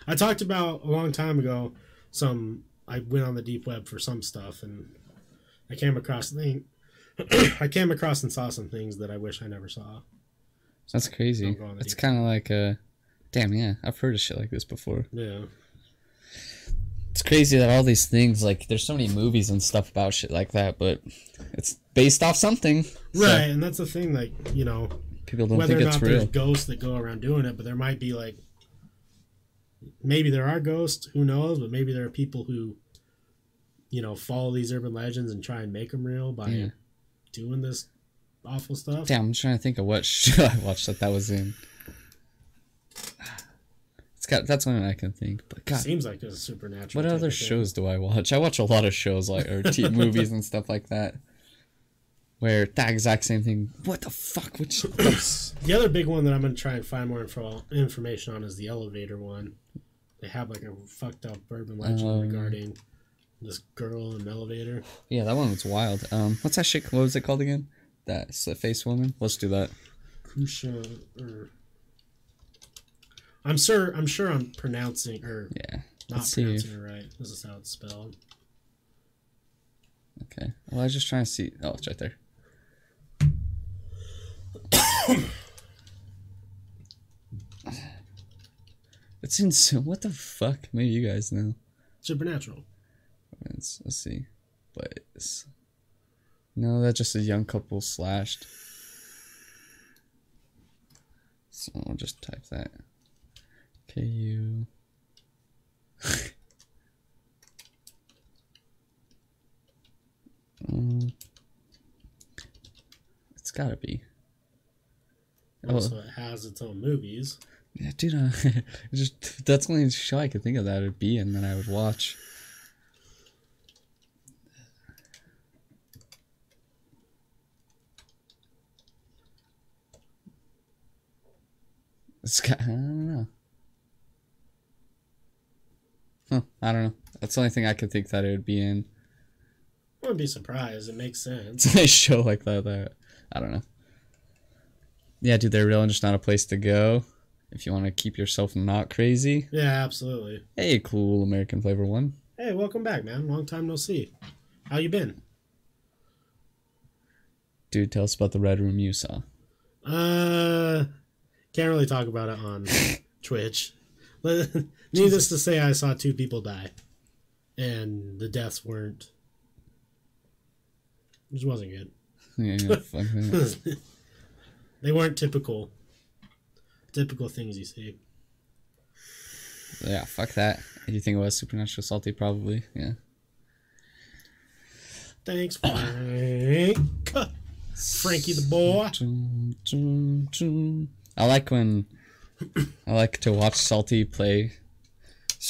I talked about a long time ago some I went on the deep web for some stuff and I came across thing I came across and saw some things that I wish I never saw. That's crazy. Don't go on the It's kind of like a, damn, yeah, I've heard of shit like this before. Yeah. It's crazy that all these things, like, there's so many movies and stuff about shit like that, but it's based off something. so Right, and that's the thing like, you know, people don't whether think or it's not there's real. ghosts that go around doing it, but there might be like maybe there are ghosts, who knows, but maybe there are people who you know follow these urban legends and try and make them real by Yeah. doing this awful stuff. Damn, I'm trying to think of what show I watched that that was in. It's got that's one I can think, but God, Seems like it's a supernatural. what other shows do I watch? I watch a lot of shows like or t- movies and stuff like that, where that exact same thing. What the fuck? Which The other big one that I'm gonna try and find more info information on is the elevator one. They have like a fucked up urban legend Um, regarding this girl in an elevator. yeah, that one was wild. Um, what's that shit? What was it called again? That slit face woman. Let's do that. Kusha or I'm sure I'm sure I'm pronouncing or Yeah. not Let's see. pronouncing it right. This is how it's spelled. Okay. Well, I was just trying to see. Oh, it's right there. it's in so. What the fuck? Maybe you guys know. Supernatural. Let's, let's see. But no, that's just a young couple slashed. So I'll just type that. K U. Um, it's gotta be. Oh. Also, it has its own movies. Yeah, dude, uh, just that's the only show I could think of that would be and that I would watch. It's got, I don't know. Huh, I don't know. That's the only thing I could think that it would be in. I wouldn't be surprised. It makes sense. It's a show like that. That I don't know. Yeah, dude, they're real and just not a place to go. If you want to keep yourself not crazy. Yeah, absolutely. Hey, cool American flavor one. Hey, welcome back, man. Long time no see. How you been? Dude, tell us about the red room you saw. Uh, can't really talk about it on Twitch. Needless to say, I saw two people die, and the deaths weren't. Which wasn't good. Yeah, yeah, fuck that. they weren't typical. Typical things you see. Yeah, fuck that. You think it was supernatural salty? Probably. Yeah. Thanks, Frank. Frankie the boy. I like when I like to watch Salty play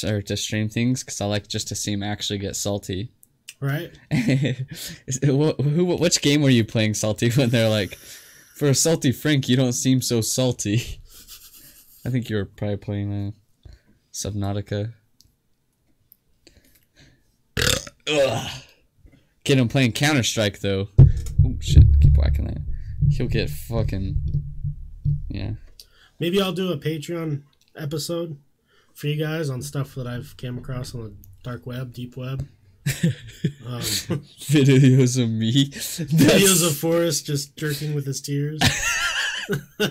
or to stream things because I like just to see him actually get salty. Right? Is it- wh- who, which game were you playing salty when they're like, for a salty Frank, you don't seem so salty? I think you were probably playing uh, Subnautica. Ugh. Get him playing Counter Strike though. Oh shit! Keep whacking that. He'll get fucking. Maybe I'll do a Patreon episode for you guys on stuff that I've came across on the dark web, deep web. Um, Videos of me. videos of Forrest just jerking with his tears. I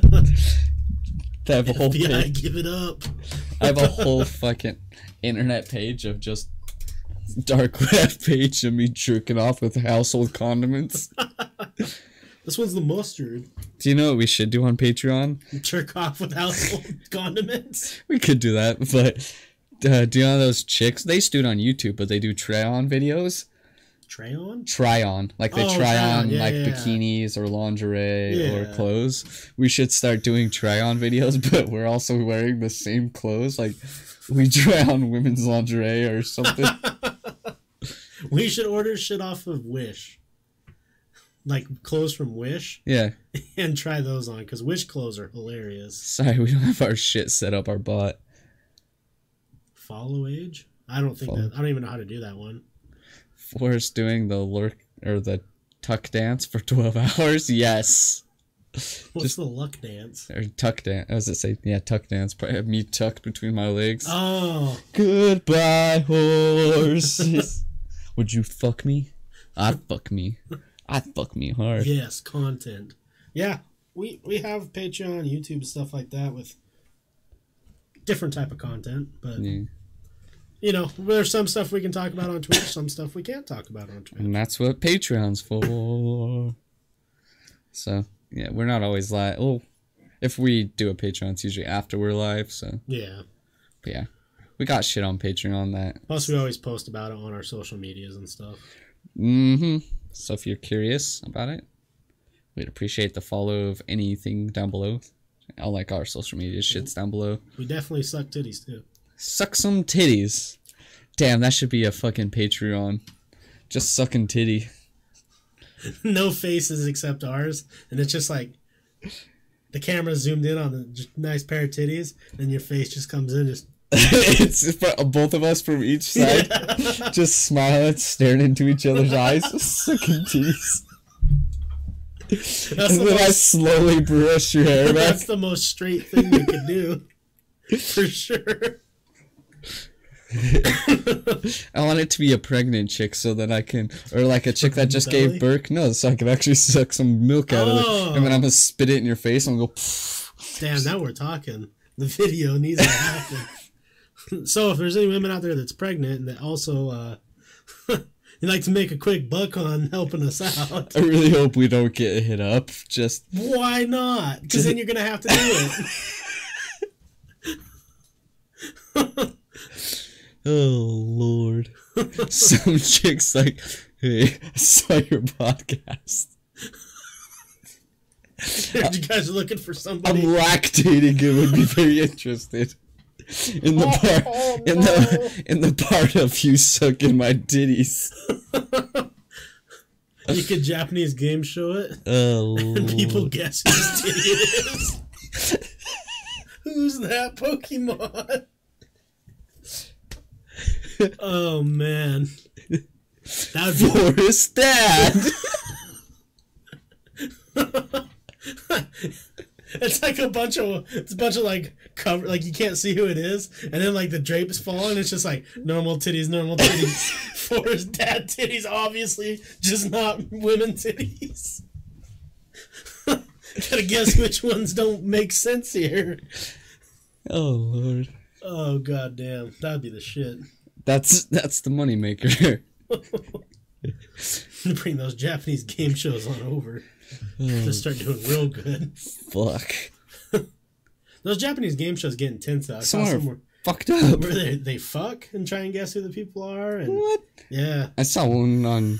have a whole FBI, page. give it up. I have a whole fucking internet page of just dark web page of me jerking off with household condiments. This one's the mustard. Do you know what we should do on Patreon? Jerk off with household condiments. We could do that, but uh, do you know those chicks? They do it on YouTube, but they do try on videos. Try on? Try on, like they Oh, try on, yeah, like yeah, yeah. bikinis or lingerie or clothes. We should start doing try on videos, but we're also wearing the same clothes. Like we try on women's lingerie or something. We should order shit off of Wish. Like clothes from Wish yeah. and try those on because Wish clothes are hilarious. Sorry, we don't have our shit set up. Our bot. Follow age? I don't think Follow. that. I don't even know how to do that one. Forrest doing the lurk or the tuck dance for twelve hours. Yes. What's Just- the luck dance? Or tuck dance. As it say? Yeah, tuck dance. Probably have me tucked between my legs. Oh, Goodbye, horses. Would you fuck me? I'd fuck me. I'd fuck me hard. yes, content. Yeah, we we have Patreon, YouTube, stuff like that with different type of content. But Yeah. you know, there's some stuff we can talk about on Twitch, some stuff we can't talk about on Twitch. And that's what Patreon's for. So, yeah, we're not always live. Well, if we do a Patreon, it's usually after we're live. So, Yeah. but yeah. We got shit on Patreon that. Plus, we always post about it on our social medias and stuff. Mm hmm. So, if you're curious about it, we'd appreciate the follow of anything down below. All like our social media shit's down below. We definitely suck titties too. Suck some titties. Damn, that should be a fucking Patreon. Just sucking titty. no faces except ours, and it's just like the camera zoomed in on a nice pair of titties, and your face just comes in just it's both of us from each side, just smiling, staring into each other's eyes, sucking titties. That's and the then I most, slowly brush your hair back. that's the most straight thing you could do, for sure. I want it to be a pregnant chick so that I can, or like a chick that just Belly? gave birth. No, so I can actually suck some milk out of it, Oh. and then oh. I'm gonna spit it in your face and go. Pfft. Damn, now we're talking. The video needs to happen. so if there's any women out there that's pregnant and that also uh, you'd like to make a quick buck on helping us out, I really hope we don't get hit up. Just why not? Because then you're gonna have to do it. Oh Lord. Some chicks like, hey, I saw your podcast. you guys are looking for something. I'm somebody. lactating and would be very interested in the oh, part oh, in the in the part of you sucking my titties. You could Japanese game show it, Oh and people guess whose titty it is. Who's that Pokemon? oh man, that would be Forrest Dad. It's like a bunch of it's a bunch of like cover like you can't see who it is, and then like the drapes fall and It's just like normal titties, normal titties. Forrest dad titties, obviously just not women titties. Gotta guess which ones don't make sense here. Oh lord. Oh god damn, that'd be the shit. That's that's the moneymaker. Bring those Japanese game shows on over. Just mm. start doing real good. Fuck. Those Japanese game shows get intense. Though. I Some saw are somewhere fucked up. where they, they fuck and try and guess who the people are. And What? yeah, I saw one on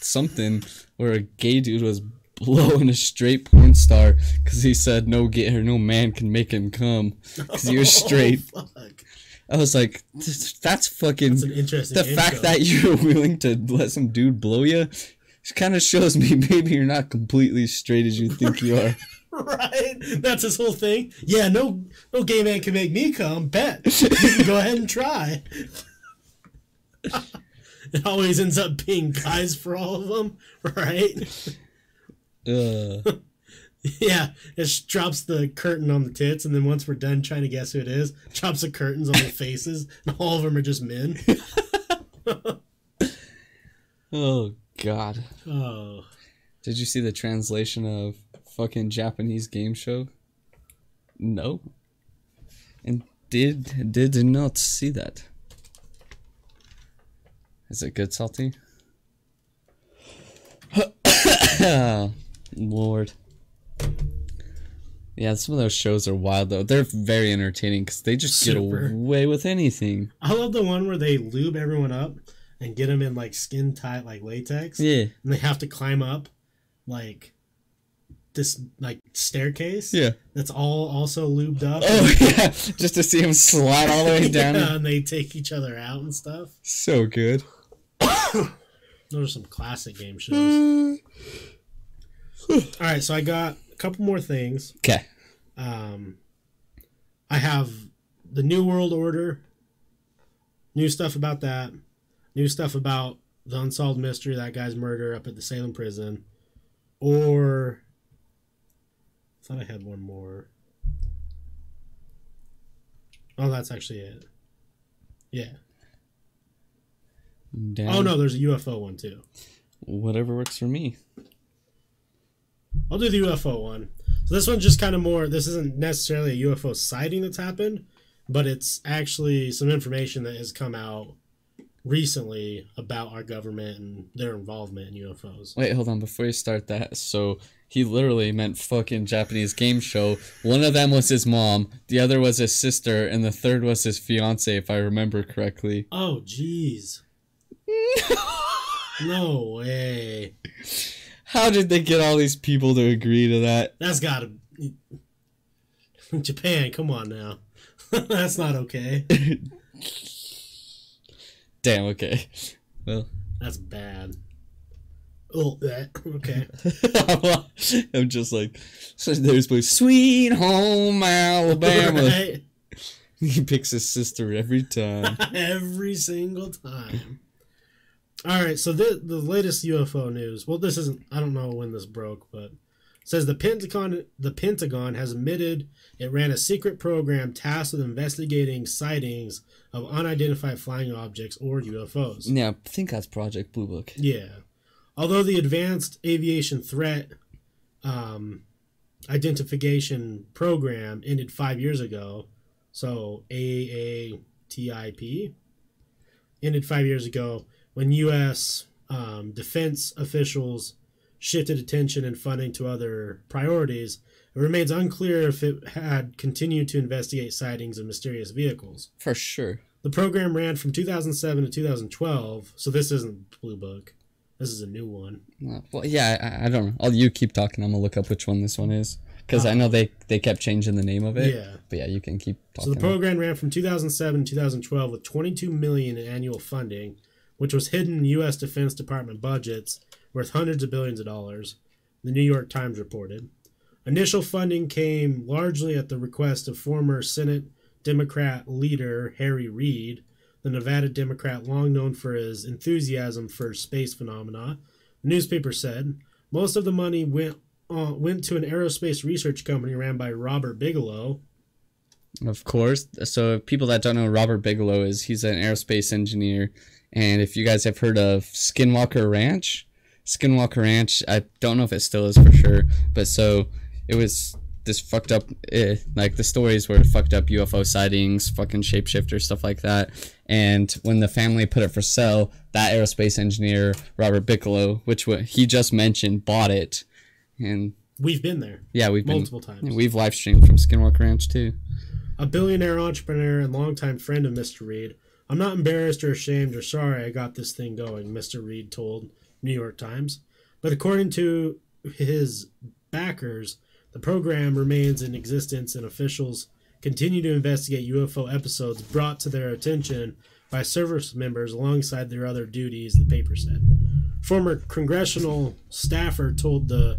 something where a gay dude was blowing a straight porn star because he said no gay or no man can make him come because he was oh, straight. Oh, fuck. I was like, that's fucking. Interesting. the fact that you're willing to let some dude blow you kind of shows me maybe you're not completely straight as you think you are. right, that's his whole thing. Yeah, no, no gay man can make me come. Bet you can go ahead and try. it always ends up being guys for all of them, right? Uh, Yeah, it drops the curtain on the tits, and then once we're done trying to guess who it is, drops the curtains on the faces, and all of them are just men. oh God! Oh, Did you see the translation of fucking Japanese game show? No. And did did not see that. Is it good, salty? Lord. Yeah, some of those shows are wild though. They're very entertaining because they just Super. get away with anything. I love the one where they lube everyone up and get them in like skin tight, like latex, Yeah, and they have to climb up like this like staircase. yeah. that's all also lubed up. Oh yeah, just to see him slide all the way down. Yeah, and they take each other out and stuff. So good. Those are some classic game shows. All right, so I got a couple more things. Okay. Um, I have the New World Order, new stuff about that, new stuff about the unsolved mystery that guy's murder up at the Salem prison, or I thought I had one more. Oh, that's actually it. Yeah. Down. Oh no, there's a UFO one too. Whatever works for me. I'll do the UFO one. So this one's just kind of more. This isn't necessarily a UFO sighting that's happened, but it's actually some information that has come out recently about our government and their involvement in UFOs. Wait, hold on. Before you start that, so he literally meant fucking Japanese game show. One of them was his mom, the other was his sister, and the third was his fiance, if I remember correctly. Oh, jeez. no way. How did they get all these people to agree to that? That's gotta. Japan, come on now. that's not okay. Damn. Okay. Well, That's bad. Oh, that okay. I'm just like, there's my sweet home Alabama. Right? He picks his sister every time. every single time. All right, so the the latest UFO news. Well, this isn't. I don't know when this broke, but says the Pentagon the Pentagon has admitted it ran a secret program tasked with investigating sightings of unidentified flying objects or UFOs. yeah, I think that's Project Blue Book. Yeah. Although the Advanced Aviation Threat um, Identification Program ended five years ago, so AATIP ended five years ago when U.S. Um, defense officials shifted attention and funding to other priorities. It remains unclear if it had continued to investigate sightings of mysterious vehicles. For sure. The program ran from 2007 to 2012, so this isn't Blue Book. This is a new one. Uh, Well, yeah, I, I don't know. I'll you keep talking. I'm gonna look up which one this one is because I know they they kept changing the name of it. Yeah. But yeah, you can keep talking. So the program ran from 2007 to 2012 with 22 million in annual funding, which was hidden in U.S. Defense Department budgets worth hundreds of billions of dollars. The New York Times reported. Initial funding came largely at the request of former Senate Democrat leader Harry Reid, the Nevada Democrat long known for his enthusiasm for space phenomena. The newspaper said most of the money went uh, went to an aerospace research company ran by Robert Bigelow, Of course. So people that don't know Robert Bigelow is, he's an aerospace engineer, and if you guys have heard of Skinwalker Ranch, Skinwalker Ranch. I don't know if it still is for sure, but so it was this fucked up, eh, like the stories were fucked up UFO sightings, fucking shapeshifter stuff like that. And when the family put it for sale, that aerospace engineer Robert Bigelow, which he just mentioned, bought it, and We've been there yeah, we've been multiple times. we've live streamed from Skinwalker Ranch too. A billionaire entrepreneur and longtime friend of Mr. Reid. I'm not embarrassed or ashamed or sorry I got this thing going, Mr. Reid told New York Times. But according to his backers, the program remains in existence and officials continue to investigate UFO episodes brought to their attention by service members alongside their other duties, the paper said. Former congressional staffer told the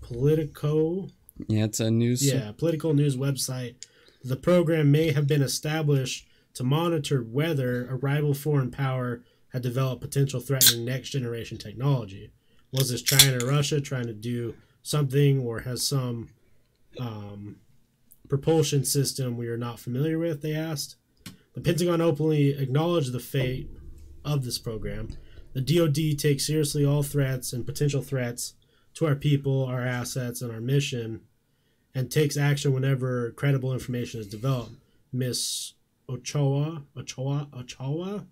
Politico Yeah, it's a news. yeah, political news website. The program may have been established to monitor whether a rival foreign power had developed potential threatening next generation technology. Was this China or Russia trying to do something or has some um, propulsion system we are not familiar with? They asked. The Pentagon openly acknowledged the fate of this program. The DoD takes seriously all threats and potential threats to our people, our assets, and our mission and takes action whenever credible information is developed. Miss Ochoa, Ochoa, Ochoa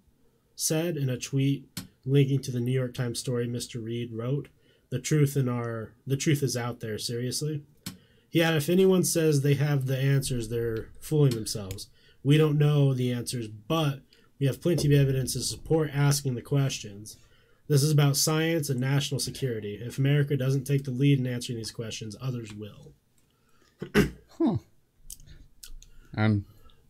said in a tweet linking to the New York Times story Mr. Reid wrote, "The truth in our the truth is out there. Seriously." He added, "If anyone says they have the answers, they're fooling themselves. We don't know the answers, but we have plenty of evidence to support asking the questions." This is about science and national security. If America doesn't take the lead in answering these questions, others will. Huh. Um,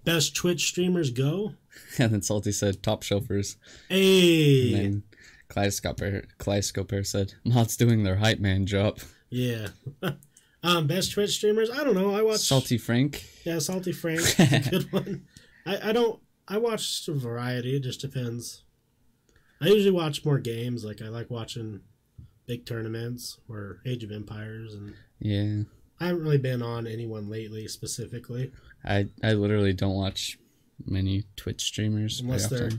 Best Twitch streamers go. and then Salty said top chauffeurs. Hey, And then Kaleidoscope, Kaleidoscope said, Mods doing their hype man job. yeah. um, best Twitch streamers. I don't know. I watch Salty Frank. Yeah, Salty Frank, a good one. I, I don't. I watch a variety. It just depends. I usually watch more games. Like I like watching big tournaments or Age of Empires, and Yeah. I haven't really been on anyone lately specifically, I, I literally don't watch many Twitch streamers. unless they're.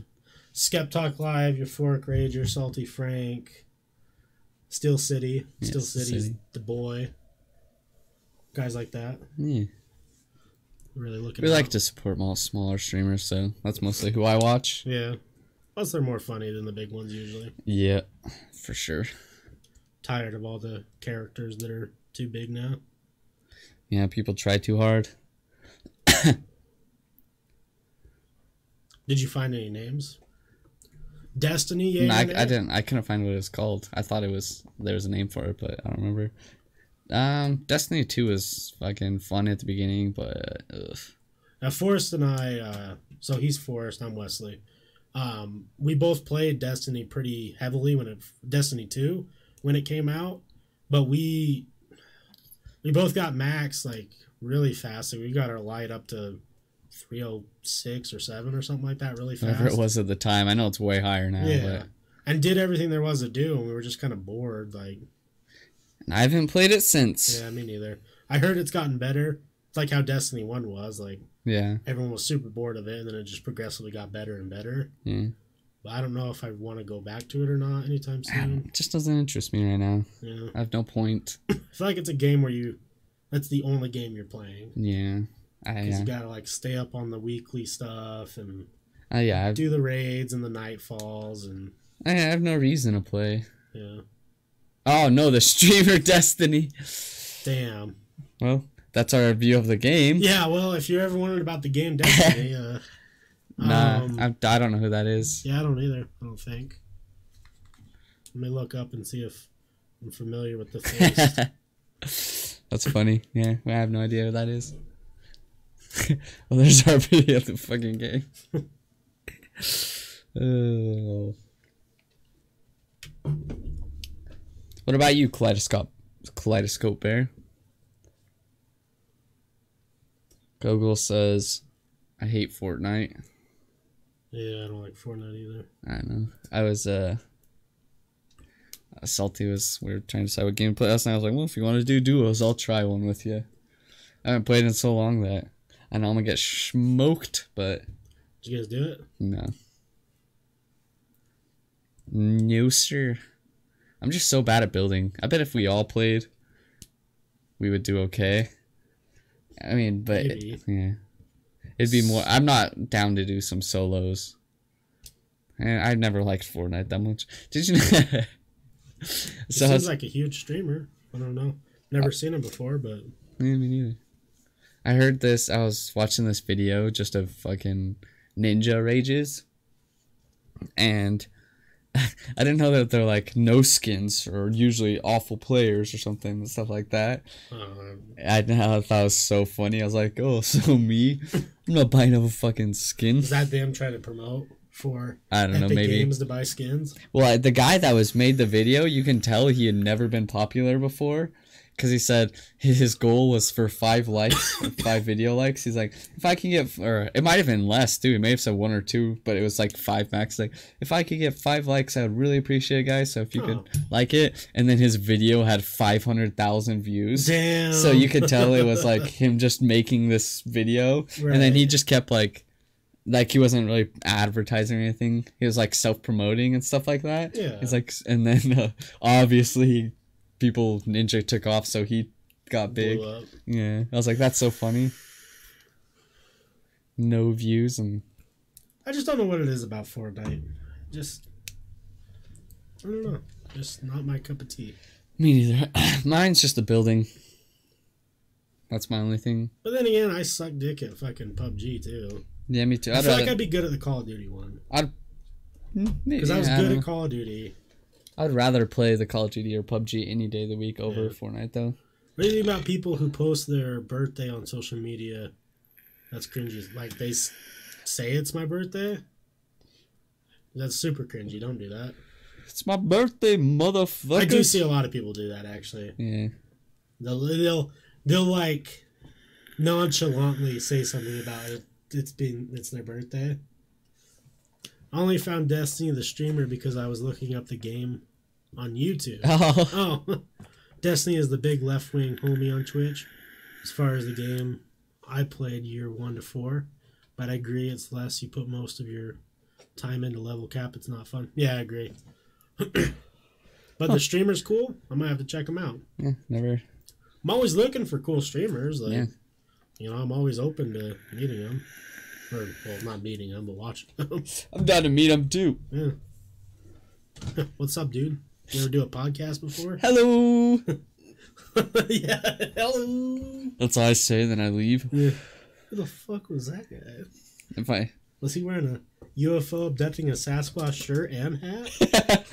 Skeptalk Live, Euphoric Rager, Salty Frank, Steel City, Yeah, Steel City's City. the boy. Guys like that, Yeah. really looking. We out. like to support more smaller streamers, so that's mostly who I watch. yeah. Plus, they're more funny than the big ones usually. Yeah, for sure. Tired of all the characters that are too big now. Yeah, people try too hard. Did you find any names? Destiny, yeah. No, I, I didn't. I couldn't find what it was called. I thought it was there was a name for it, but I don't remember. Um, Destiny Two was fucking fun at the beginning, but ugh. Now, Forrest and I, uh, so he's Forrest, I'm Wesley. Um, we both played Destiny pretty heavily when it Destiny two when it came out, but we we both got max like really fast. Like, we got our light up to three oh six or seven or something like that, really fast. whatever it was at the time. I know it's way higher now, Yeah, and did everything there was to do, and we were just kind of bored. Like, but I haven't played it since. yeah, me neither. I heard it's gotten better. It's like how Destiny one was. Like Yeah, everyone was super bored of it, and then it just progressively got better and better. yeah. But I don't know if I want to go back to it or not anytime soon. It just doesn't interest me right now. Yeah, I have no point. I feel like it's a game where you that's the only game you're playing Yeah, I because yeah, you gotta like stay up on the weekly stuff and uh, yeah. I've, do the raids and the nightfalls and I have no reason to play. yeah. Oh no, the streamer Destiny. Damn. Well, that's our review of the game. Yeah. Well, if you're ever wondering about the game Destiny, uh, Nah, um, I, I don't know who that is. yeah, I don't either. I don't think. Let me look up and see if I'm familiar with the face. That's funny. Yeah, I have no idea who that is. well, there's our video of the fucking game. oh. What about you, Kaleidoscope? Kaleidoscope Bear? Google says, I hate Fortnite. yeah, I don't like Fortnite either. I know. I was uh, uh, salty was we were trying to decide what game to play last night. I was like, well, if you want to do duos, I'll try one with you. I haven't played in so long that I know I'm gonna get smoked, but Did you guys do it? no, no sir. I'm just so bad at building. I bet if we all played, we would do okay. I mean, but Maybe. yeah, it'd be more. I'm not down to do some solos. And I never liked Fortnite that much. Did you? He so seems how's- like a huge streamer. I don't know. Never uh, seen him before, but Yeah, me neither. I heard this. I was watching this video just of fucking ninja rages, and I didn't know that they're like no skins or usually awful players or something and stuff like that. um, I, I thought it was so funny. I was like, oh, so me? I'm not buying a fucking skin. is that them trying to promote for I don't know, maybe. Games to buy skins? Well, the guy that was made the video, you can tell he had never been popular before. Because he said his goal was for five likes, five video likes. He's like, if I can get, or it might have been less too. He may have said one or two, but it was like five max. Like, if I could get five likes, I would really appreciate it, guys. So if you Oh. could like it, and then his video had five hundred thousand views. Damn. So you could tell it was like him just making this video, and then he just kept like, like he wasn't really advertising or anything. He was like self promoting and stuff like that. Yeah. He's like, and then uh, obviously people Ninja took off, so he got big. Yeah, I was like, that's so funny. No views and I just don't know what it is about Fortnite. Just I don't know. Just not my cup of tea. me neither. Mine's just the building. That's my only thing. But then again, I suck dick at fucking PUBG too. Yeah, me too. I I'd feel rather, like I'd be good at the Call of Duty one Mm, maybe, because I was good know. at Call of Duty. I'd rather play the Call of Duty or PUBG any day of the week over Yeah. Fortnite though. What do you think about people who post their birthday on social media? That's cringy. Like they s- say it's my birthday. That's super cringy. Don't do that. It's my birthday, motherfucker. I do see a lot of people do that actually. Yeah. They'll they'll, they'll like nonchalantly say something about it. It's been it's their birthday. I only found Destiny the streamer because I was looking up the game on YouTube. Oh. Oh, Destiny is the big left wing homie on Twitch. As far as the game, I played year one to four, but I agree it's less. You put most of your time into level cap. It's not fun. Yeah, I agree. but the streamer's cool. I might have to check him out. yeah, never. I'm always looking for cool streamers. Like, Yeah. you know, I'm always open to meeting them. Or, well, not meeting them, but watching them. I'm down to meet him too. yeah. What's up, dude? You ever do a podcast before? Hello. yeah. Hello. That's all I say. Then I leave. Yeah. Who the fuck was that guy? If I. Was he wearing a UFO abducting a Sasquatch shirt and hat?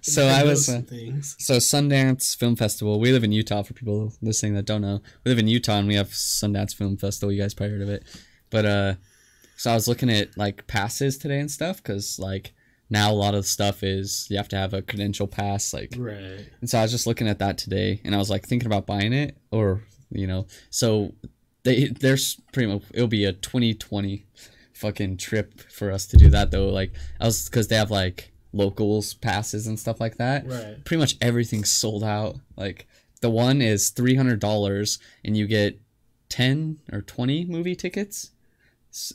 so I was. Uh, so Sundance Film Festival. We live in Utah. For people listening that don't know, we live in Utah and we have Sundance Film Festival. You guys probably heard of it. But uh, so I was looking at like passes today and stuff because like now a lot of stuff is you have to have a credential pass like Right. And so I was just looking at that today, and I was like thinking about buying it, or you know, so they there's pretty much it'll be a 2020 fucking trip for us to do that though. Like I was because they have like locals passes and stuff like that. Right. Pretty much everything's sold out. Like the one is three hundred dollars, and you get ten or twenty movie tickets.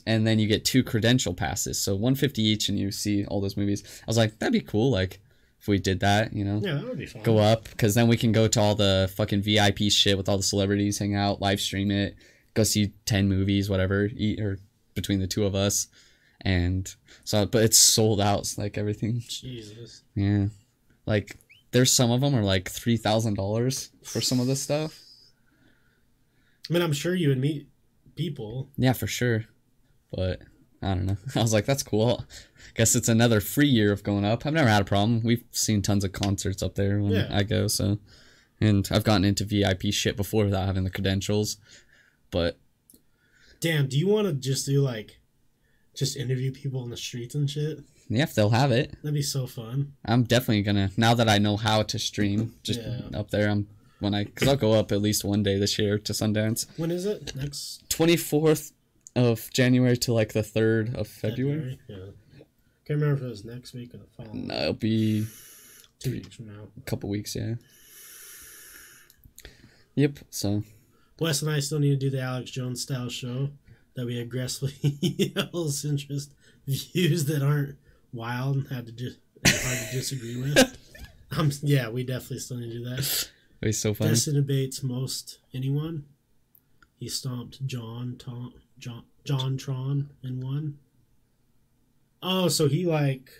And then you get two credential passes, so 150 each, and you see all those movies. I was like, that'd be cool, like if we did that, you know Yeah, that would be fun. go up because then we can go to all the fucking VIP shit with all the celebrities, hang out, live stream it, go see ten movies, whatever, eat or between the two of us, and so but it's sold out, like everything. Jesus. Yeah, like there's some of them are like three thousand dollars for some of this stuff. I mean, I'm sure you would meet people. Yeah, for sure, but I don't know. I was like, that's cool. Guess it's another free year of going up. I've never had a problem. We've seen tons of concerts up there when Yeah. I go, so and I've gotten into VIP shit before without having the credentials. But Damn, do you want to just do like, just interview people on the streets and shit? yeah, if they'll have it, That'd be so fun. I'm definitely gonna. Now that I know how to stream, just Yeah. up there, I'm when I because I'll go up at least one day this year to Sundance. When is it? Next Twenty fourth of January to like the third of February. Yeah. Can't remember if it was next week or the following. No, it'll be Two weeks from now. a couple weeks. Yeah. Yep. So Wes and I still need to do the Alex Jones style show that we aggressively yell interest views that aren't wild and had to just hard to disagree with. Um, yeah, we definitely still need to do that. It was so funny. Destin debates most anyone. He stomped John Tom, John JonTron in one. Oh, so he like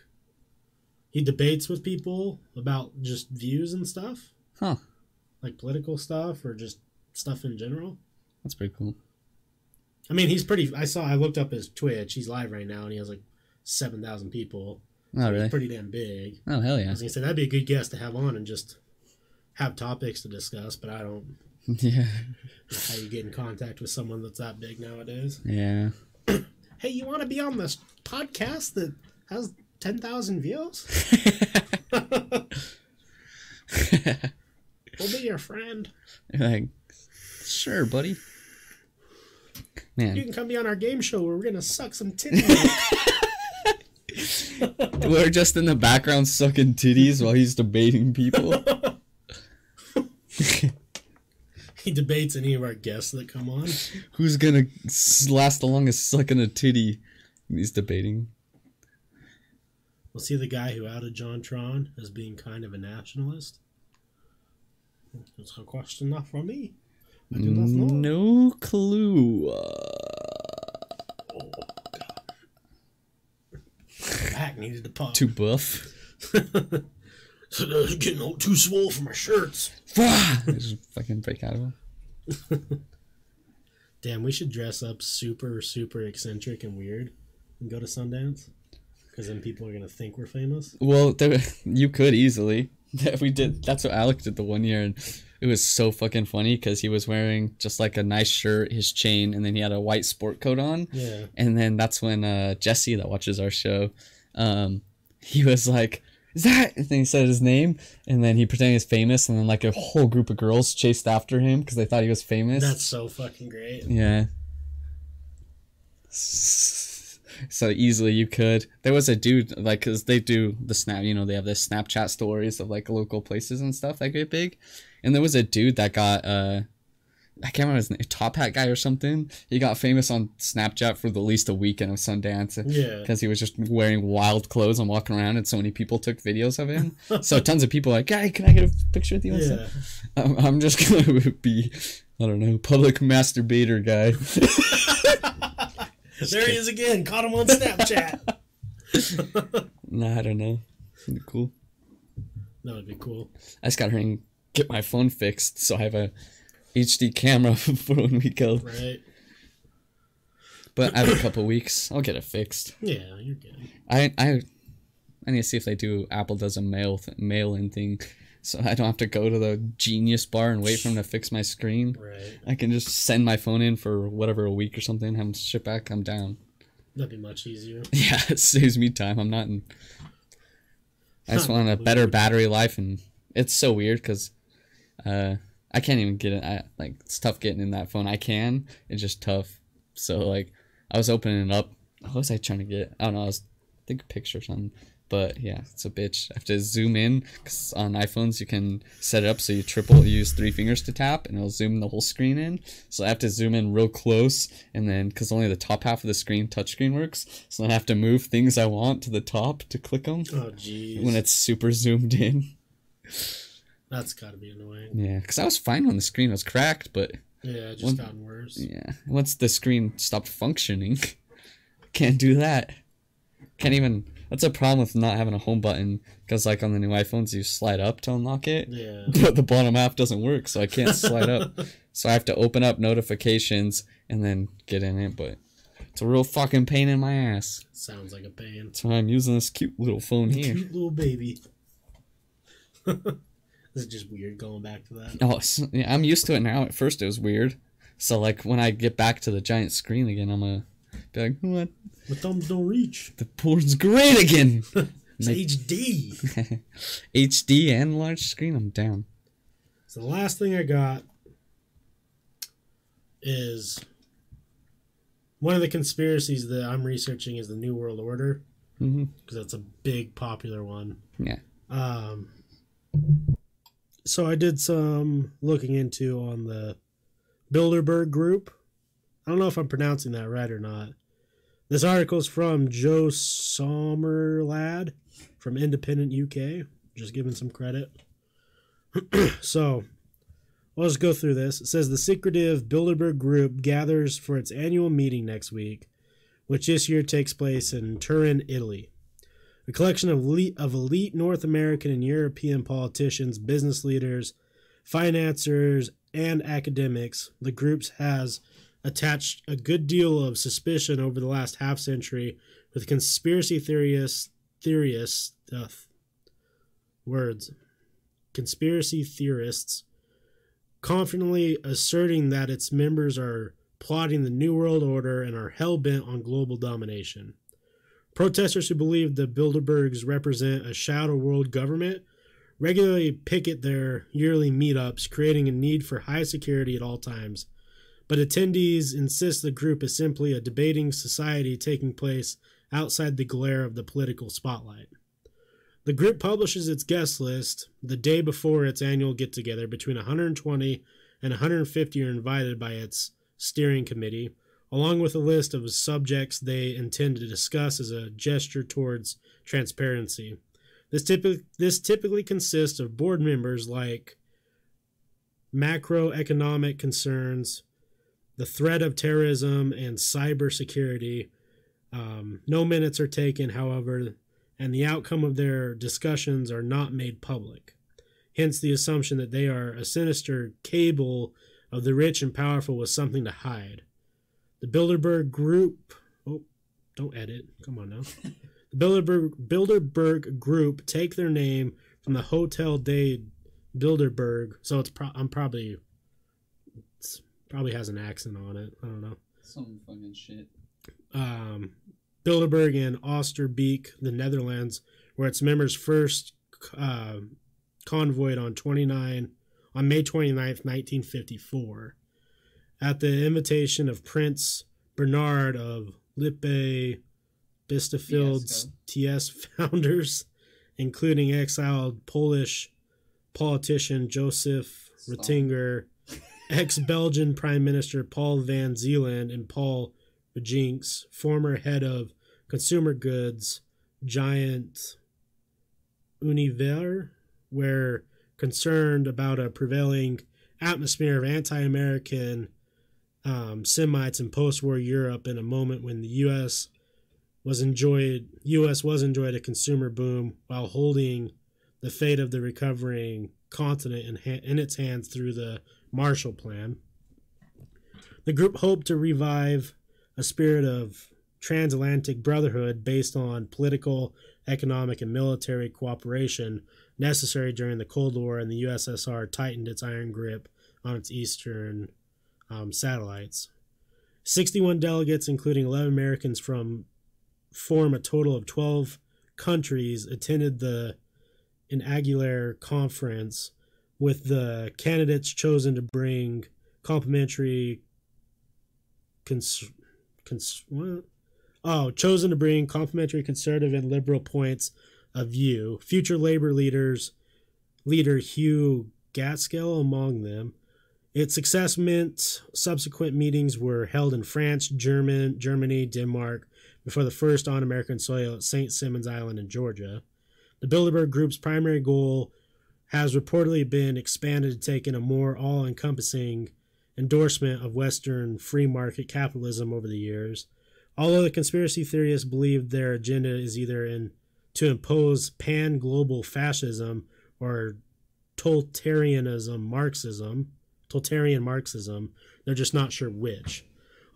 he debates with people about just views and stuff, Huh. like political stuff or just stuff in general. That's pretty cool. I mean, he's pretty. I saw. I looked up his Twitch. He's live right now, and he has like seven thousand people. Oh, He's really? pretty damn big. Oh, hell I yeah. was gonna say that'd be a good guest to have on and just have topics to discuss. But I don't Yeah. how you get in contact with someone that's that big nowadays. Yeah. Hey, you want to be on this podcast that has ten thousand views? we'll be your friend. like, sure, buddy. Man. You can come be on our game show where we're gonna suck some titties. we're just in the background sucking titties while he's debating people. He debates any of our guests that come on. Who's gonna last the longest sucking a titty? He's debating. We'll see the guy who outed JonTron as being kind of a nationalist. That's a question not for me. I do not know. No clue. Oh, Back needed to pop. too buff. So they're getting all too swole for my shirts. Just fucking break out of him. Damn, we should dress up super, super eccentric and weird and go to Sundance. Because then people are gonna think we're famous. Well, there, you could easily. We did. That's what Alec did the one year, and it was so fucking funny because he was wearing just like a nice shirt, his chain, and then he had a white sport coat on. Yeah. And then that's when uh, Jesse, that watches our show, um, he was like, "Is that?" And then he said his name, and then he pretended he was famous, and then like a whole group of girls chased after him because they thought he was famous. That's so fucking great. Yeah. So easily you could. There was a dude like because they do the snap. You know they have the Snapchat stories of like local places and stuff that get big, and there was a dude that got uh. I can't remember his name, Top Hat guy or something. He got famous on Snapchat for the least a weekend of Sundance Yeah. because he was just wearing wild clothes and walking around, and so many people took videos of him. so tons of people like, "Guy, can I get a picture with you?" Yeah. I'm, I'm just gonna be, I don't know, public masturbator guy. There he is again. Caught him on Snapchat. nah, I don't know. Be cool. that would be cool. I just gotta and get my phone fixed so I have a HD camera for when we go. Right? But I have a couple weeks. I'll get it fixed. Yeah, you're good. I I I need to see if they do. Apple does a mail th- mail in thing, so I don't have to go to the Genius bar and wait for them to fix my screen. Right. I can just send my phone in for whatever a week or something. Have them ship back. I'm down. That'd be much easier. Yeah, it saves me time. I'm not in. I just want a better battery life, and it's so weird because, uh, I can't even get it. I like it's tough getting in that phone. I can. It's just tough. So like, I was opening it up. What was I trying to get? I don't know. I was I think a picture or something. But yeah, it's a bitch. I have to zoom in because on iPhones you can set it up so you triple you use three fingers to tap and it'll zoom the whole screen in. So I have to zoom in real close and then because only the top half of the screen touchscreen works, so then I have to move things I want to the top to click them Oh, jeez. when it's super zoomed in. That's gotta be annoying. Yeah, because I was fine when the screen was cracked, but Yeah, it just One- gotten worse. yeah, once the screen stopped functioning, can't do that. Can't even. That's a problem with not having a home button because, like on the new iPhones, you slide up to unlock it, Yeah. but the bottom half doesn't work, so I can't slide up. So I have to open up notifications and then get in it. But it's a real fucking pain in my ass. Sounds like a pain. So I'm using this cute little phone here. Cute little baby. This is just weird going back to that. Oh, yeah, I'm used to it now. At first, it was weird. So like when I get back to the giant screen again, I'm gonna be like, "What? My thumbs don't reach. The porn's great again." It's Make- HD. HD and large screen. I'm down. So the last thing I got is one of the conspiracies that I'm researching is the New World Order because that's a big popular one. Yeah. Um, so I did some looking into on the Bilderberg group. I don't know if I'm pronouncing that right or not. This article is from Joe Sommerlad from Independent UK. Just giving some credit. so, let's go through this. It says the secretive Bilderberg Group gathers for its annual meeting next week, which this year takes place in Turin, Italy. A collection of elite, of elite North American and European politicians, business leaders, financiers, and academics, the group has attached a good deal of suspicion over the last half century with conspiracy theorists, theorists, uh, words, conspiracy theorists confidently asserting that its members are plotting the New World Order and are hell bent on global domination. Protesters who believe the Bilderbergs represent a shadow world government regularly picket their yearly meetups, creating a need for high security at all times. But attendees insist the group is simply a debating society taking place outside the glare of the political spotlight. The group publishes its guest list the day before its annual get together. Between 120 and 150 are invited by its steering committee, along with a list of subjects they intend to discuss as a gesture towards transparency. This, typically, this typically consists of board members like macroeconomic concerns, the threat of terrorism, and cybersecurity. Um, no minutes are taken, however, and the outcome of their discussions are not made public. Hence, the assumption that they are a sinister cable of the rich and powerful with something to hide. The Bilderberg Group. Oh, don't edit. Come on now. The Bilderberg, Bilderberg Group take their name from the Hotel de Bilderberg, so it's pro- I'm probably it's probably has an accent on it. I don't know. Some fucking shit. Um, Bilderberg and Oosterbeek, the Netherlands, where its members first uh, convoyed on 29 on May 29th, 1954, at the invitation of Prince Bernhard of Lippe Biesterfeld's TS founders, including exiled Polish politician Joseph Ratzinger, ex Belgian Prime Minister Paul van Zeeland, and Paul Rijkens, former head of consumer goods giant Unilever, were concerned about a prevailing atmosphere of anti American um, Semites in post war Europe in a moment when the U.S was enjoyed US was enjoyed a consumer boom while holding the fate of the recovering continent in, ha- in its hands through the Marshall Plan. The group hoped to revive a spirit of transatlantic brotherhood based on political, economic, and military cooperation necessary during the Cold War, and the USSR tightened its iron grip on its eastern um, satellites. 61 delegates, including 11 Americans from form a total of 12 countries attended the inaugural conference with the candidates chosen to bring complementary cons, cons oh chosen to bring complementary conservative and liberal points of view future labor leaders leader hugh gaitskell among them its success meant subsequent meetings were held in france german germany denmark before the first on American soil at St. Simons Island in Georgia. The Bilderberg Group's primary goal has reportedly been expanded to take in a more all encompassing endorsement of Western free market capitalism over the years. Although the conspiracy theorists believe their agenda is either in to impose pan global fascism or totalitarianism Marxism, totalitarian Marxism, they're just not sure which.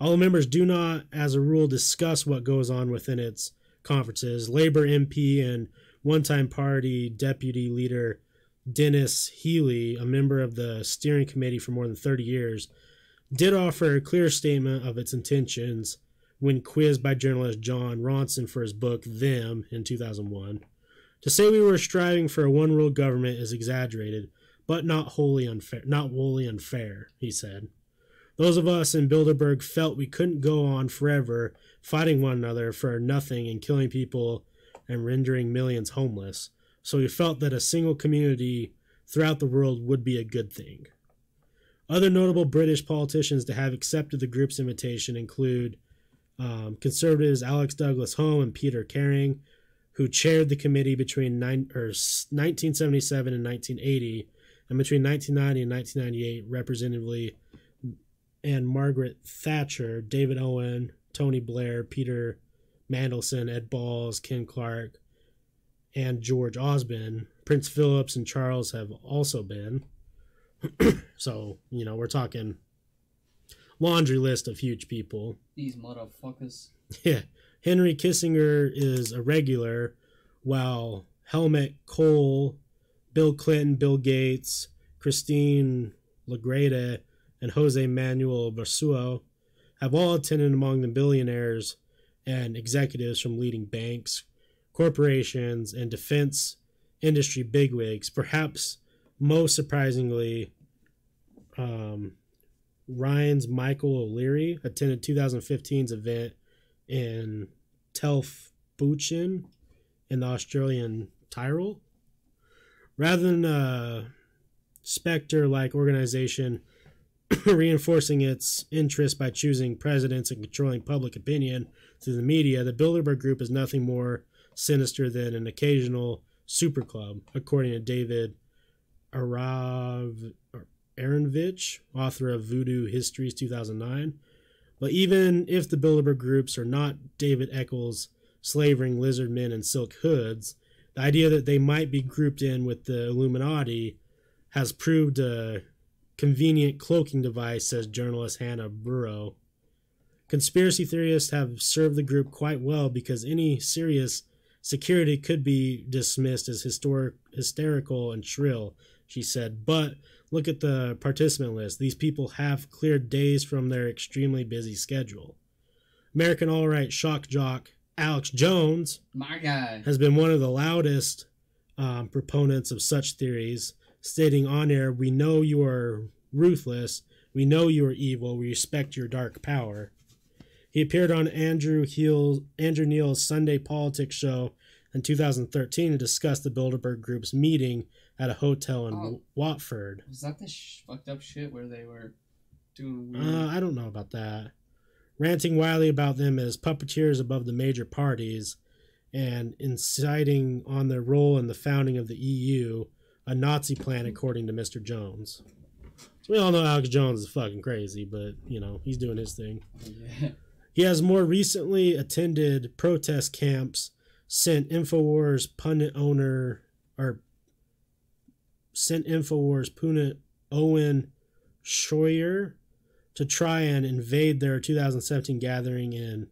All members do not, as a rule, discuss what goes on within its conferences. Labor MP and one time party deputy leader Denis Healey, a member of the steering committee for more than 30 years, did offer a clear statement of its intentions when quizzed by journalist Jon Ronson for his book Them in 2001. To say we were striving for a one world government is exaggerated, but not wholly unfair. Not wholly unfair, he said. Those of us in Bilderberg felt we couldn't go on forever fighting one another for nothing and killing people and rendering millions homeless. So we felt that a single community throughout the world would be a good thing. Other notable British politicians to have accepted the group's invitation include um, conservatives Alex Douglas Home and Peter Caring, who chaired the committee between nine, or 1977 and 1980, and between 1990 and 1998, representatively, and Margaret Thatcher, David Owen, Tony Blair, Peter Mandelson, Ed Balls, Ken Clarke, and George Osborne. Prince Phillips and Charles have also been. so, you know, we're talking laundry list of huge people. These motherfuckers. Yeah. Henry Kissinger is a regular, while Helmut Kohl, Bill Clinton, Bill Gates, Christine Lagarde, and Jose Manuel Barroso have all attended among the billionaires and executives from leading banks, corporations, and defense industry bigwigs. Perhaps most surprisingly, um, Ryan's Michael O'Leary attended 2015's event in Telfs-Buchen in the Australian Tyrol. Rather than uh, a specter like organization reinforcing its interest by choosing presidents and controlling public opinion through the media, the Bilderberg Group is nothing more sinister than an occasional super club, according to David Arav, Aaronovitch, author of Voodoo Histories 2009. But even if the Bilderberg groups are not David Icke's slavering lizard men in silk hoods, the idea that they might be grouped in with the Illuminati has proved a convenient cloaking device, says journalist Hannah Burrow. Conspiracy theorists have served the group quite well because any serious security could be dismissed as historic, hysterical and shrill, she said. But look at the participant list. These people have cleared days from their extremely busy schedule. American All Right shock jock Alex Jones My guy. has been one of the loudest um, proponents of such theories, stating on air, We know you are ruthless. We know you are evil. We respect your dark power. He appeared on Andrew Heel, Andrew Neil's Sunday Politics show in 2013 to discuss the Bilderberg Group's meeting at a hotel in Oh. Watford. Was that the sh- fucked up shit where they were doing weird? Uh, I don't know about that. Ranting wildly about them as puppeteers above the major parties and inciting on their role in the founding of the EU, a Nazi plan, according to Mr. Jones. So we all know Alex Jones is fucking crazy, but, you know, he's doing his thing. yeah. He has more recently attended protest camps, sent InfoWars pundit owner, or sent InfoWars pundit Owen Schroyer to try and invade their 2017 gathering in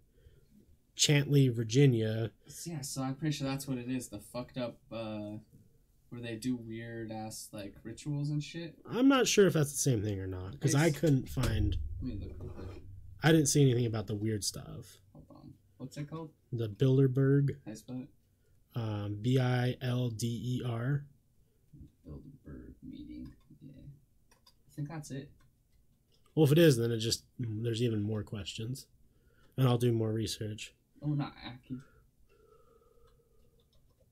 Chantilly, Virginia. Yeah, so I'm pretty sure that's what it is. The fucked up, uh, where they do weird ass, like, rituals and shit. I'm not sure if that's the same thing or not, because I couldn't find, Let me look real quick. I didn't see anything about the weird stuff. Hold on. What's it called? The Bilderberg, I spell it? um, B I L D E R. Bilderberg meeting. Yeah. I think that's it. Well, if it is, then it just there's even more questions, and I'll do more research. Oh, not Aki.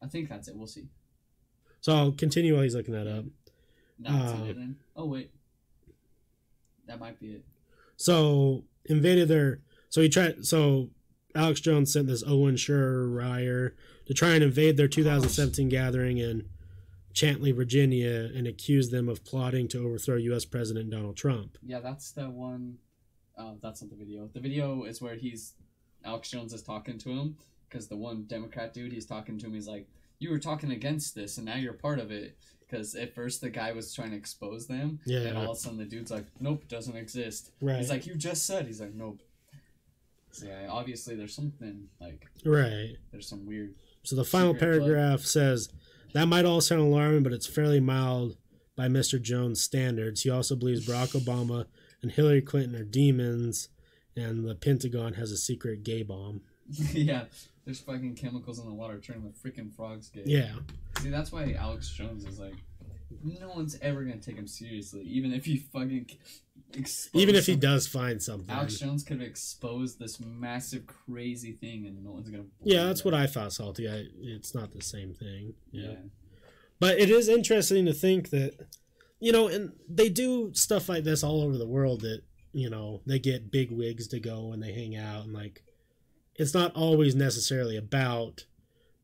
I think that's it. We'll see. So I'll continue while he's looking that up. That's Uh, it then. Oh, wait. That might be it. So invaded their. So he tried. So Alex Jones sent this Owen Schroyer to try and invade their 2017 gathering in Chantilly, Virginia, and accused them of plotting to overthrow U.S. President Donald Trump. Yeah, that's the one. Uh, that's not the video. The video is where he's Alex Jones is talking to him because the one Democrat dude he's talking to him. He's like, "You were talking against this, and now you're part of it." Because at first the guy was trying to expose them, Yeah. and all of a sudden the dude's like, "Nope, doesn't exist." Right. He's like, "You just said." He's like, "Nope." So yeah, obviously there's something like Right. there's some weird. So the final paragraph says that might all sound alarming, but it's fairly mild by Mr. Jones' standards. He also believes Barack Obama and Hillary Clinton are demons, and the Pentagon has a secret gay bomb. yeah, there's fucking chemicals in the water turning the freaking frogs gay. Yeah, See, that's why Alex Jones is like, no one's ever gonna take him seriously, even if he fucking exposed even if he some- does find something. Alex Jones could have exposed this massive, crazy thing, and no one's gonna. Yeah, that's what I thought, Salty. I, it's not the same thing. Yeah. Yeah. But it is interesting to think that, you know, and they do stuff like this all over the world that, you know, they get big wigs to go and they hang out and like, it's not always necessarily about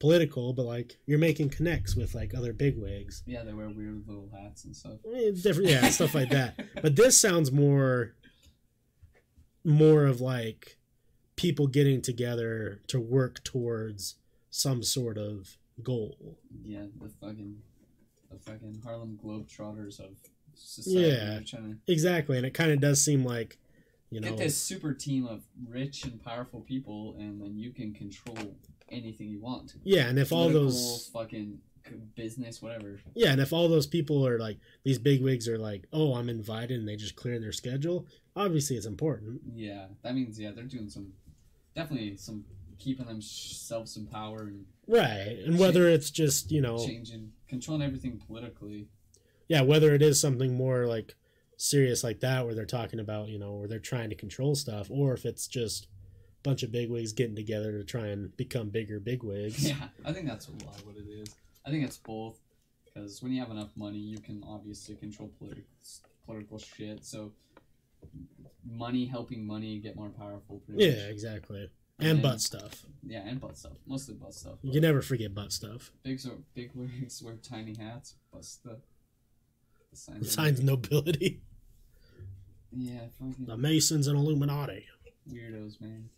political, but like you're making connects with like other bigwigs. Yeah, they wear weird little hats and stuff. Eh, different, yeah, stuff like that. But this sounds more, more of like people getting together to work towards some sort of goal. Yeah, the fucking the fucking Harlem Globetrotters of society. Yeah. Exactly, and it kind of does seem like, you know, get this super team of rich and powerful people, and then you can control anything you want. yeah, and if all those, fucking business, whatever. yeah, and if all those people are like these big wigs are like, oh, I'm invited, and they just clear their schedule. Obviously, it's important. Yeah, that means yeah, they're doing some definitely some keeping themselves in power and Right, and whether it's just you know, changing, controlling everything politically. yeah, whether it is something more like serious like that, where they're talking about you know, where they're trying to control stuff, or if it's just bunch of bigwigs getting together to try and become bigger bigwigs. Yeah, I think that's a lot what it is. I think it's both because when you have enough money, you can obviously control political political shit. So money helping money get more powerful. Pretty Yeah, much. exactly. And Yeah. butt stuff. yeah, and butt stuff, mostly butt stuff. You can never forget butt stuff. Big so big wigs wear tiny hats, butt stuff. The signs. are- Signs of nobility. Yeah, fucking The Masons and Illuminati. Weirdos, man.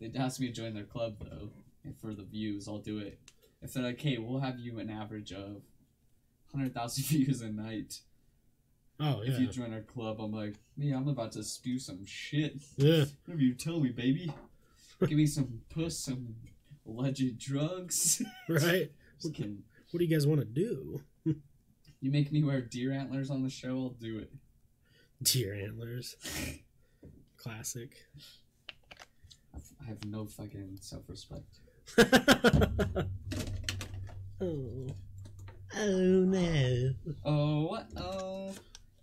They'd ask me to join their club though, and for the views, I'll do it. If they're like, "Hey, we'll have you an average of hundred thousand views a night Oh if you join our club," I'm like, "Me, I'm about to spew some shit. Yeah. Whatever you tell me, baby. Give me some puss, some alleged drugs." Right. Just kidding. What do you guys want to do? You make me wear deer antlers on the show, I'll do it. Deer antlers. Classic. I have no fucking self-respect. oh. Oh no. Oh, what? Oh,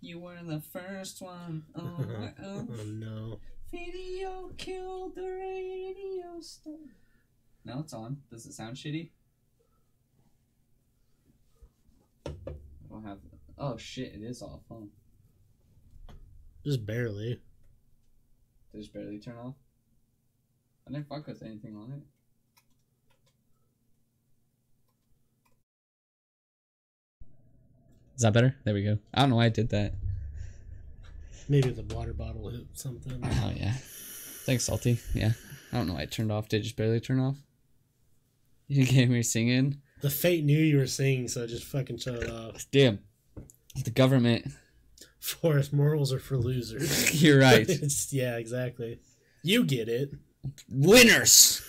you were the first one. Oh? Oh Oh. no. Video killed the radio star. No, it's on. Does it sound shitty? I don't have. Oh shit! It is off. Huh? Just barely. Did it just barely turn off? I didn't fuck with anything on it. Is that better? There we go. I don't know why I did that. Maybe the water bottle hit something. Oh yeah. Thanks, Salty. Yeah. I don't know why it turned off. Did it just barely turn off? You didn't get me singing? The fate knew you were singing, so it just fucking shut it off. Damn. The government. Forest morals are for losers. You're right. yeah, exactly. You get it. Winners!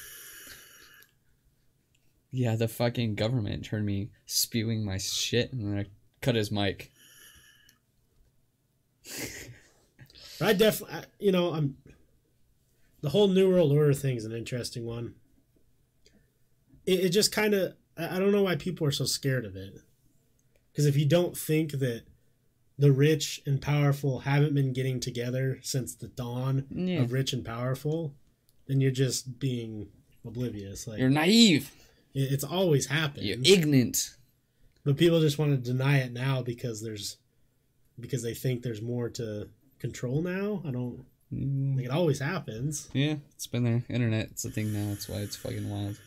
Yeah, the fucking government turned me spewing my shit and then I cut his mic. I definitely, you know, I'm. The whole New World Order thing is an interesting one. It, it just kind of, I don't know why people are so scared of it. Because if you don't think that the rich and powerful haven't been getting together since the dawn Yeah. of rich and powerful, then you're just being oblivious. Like You're naive. it, it's always happened. You're ignorant. But people just want to deny it now because there's because they think there's more to control now. I don't mm. like it always happens. Yeah, it's been there. Internet, it's a thing now. That's why it's fucking wild.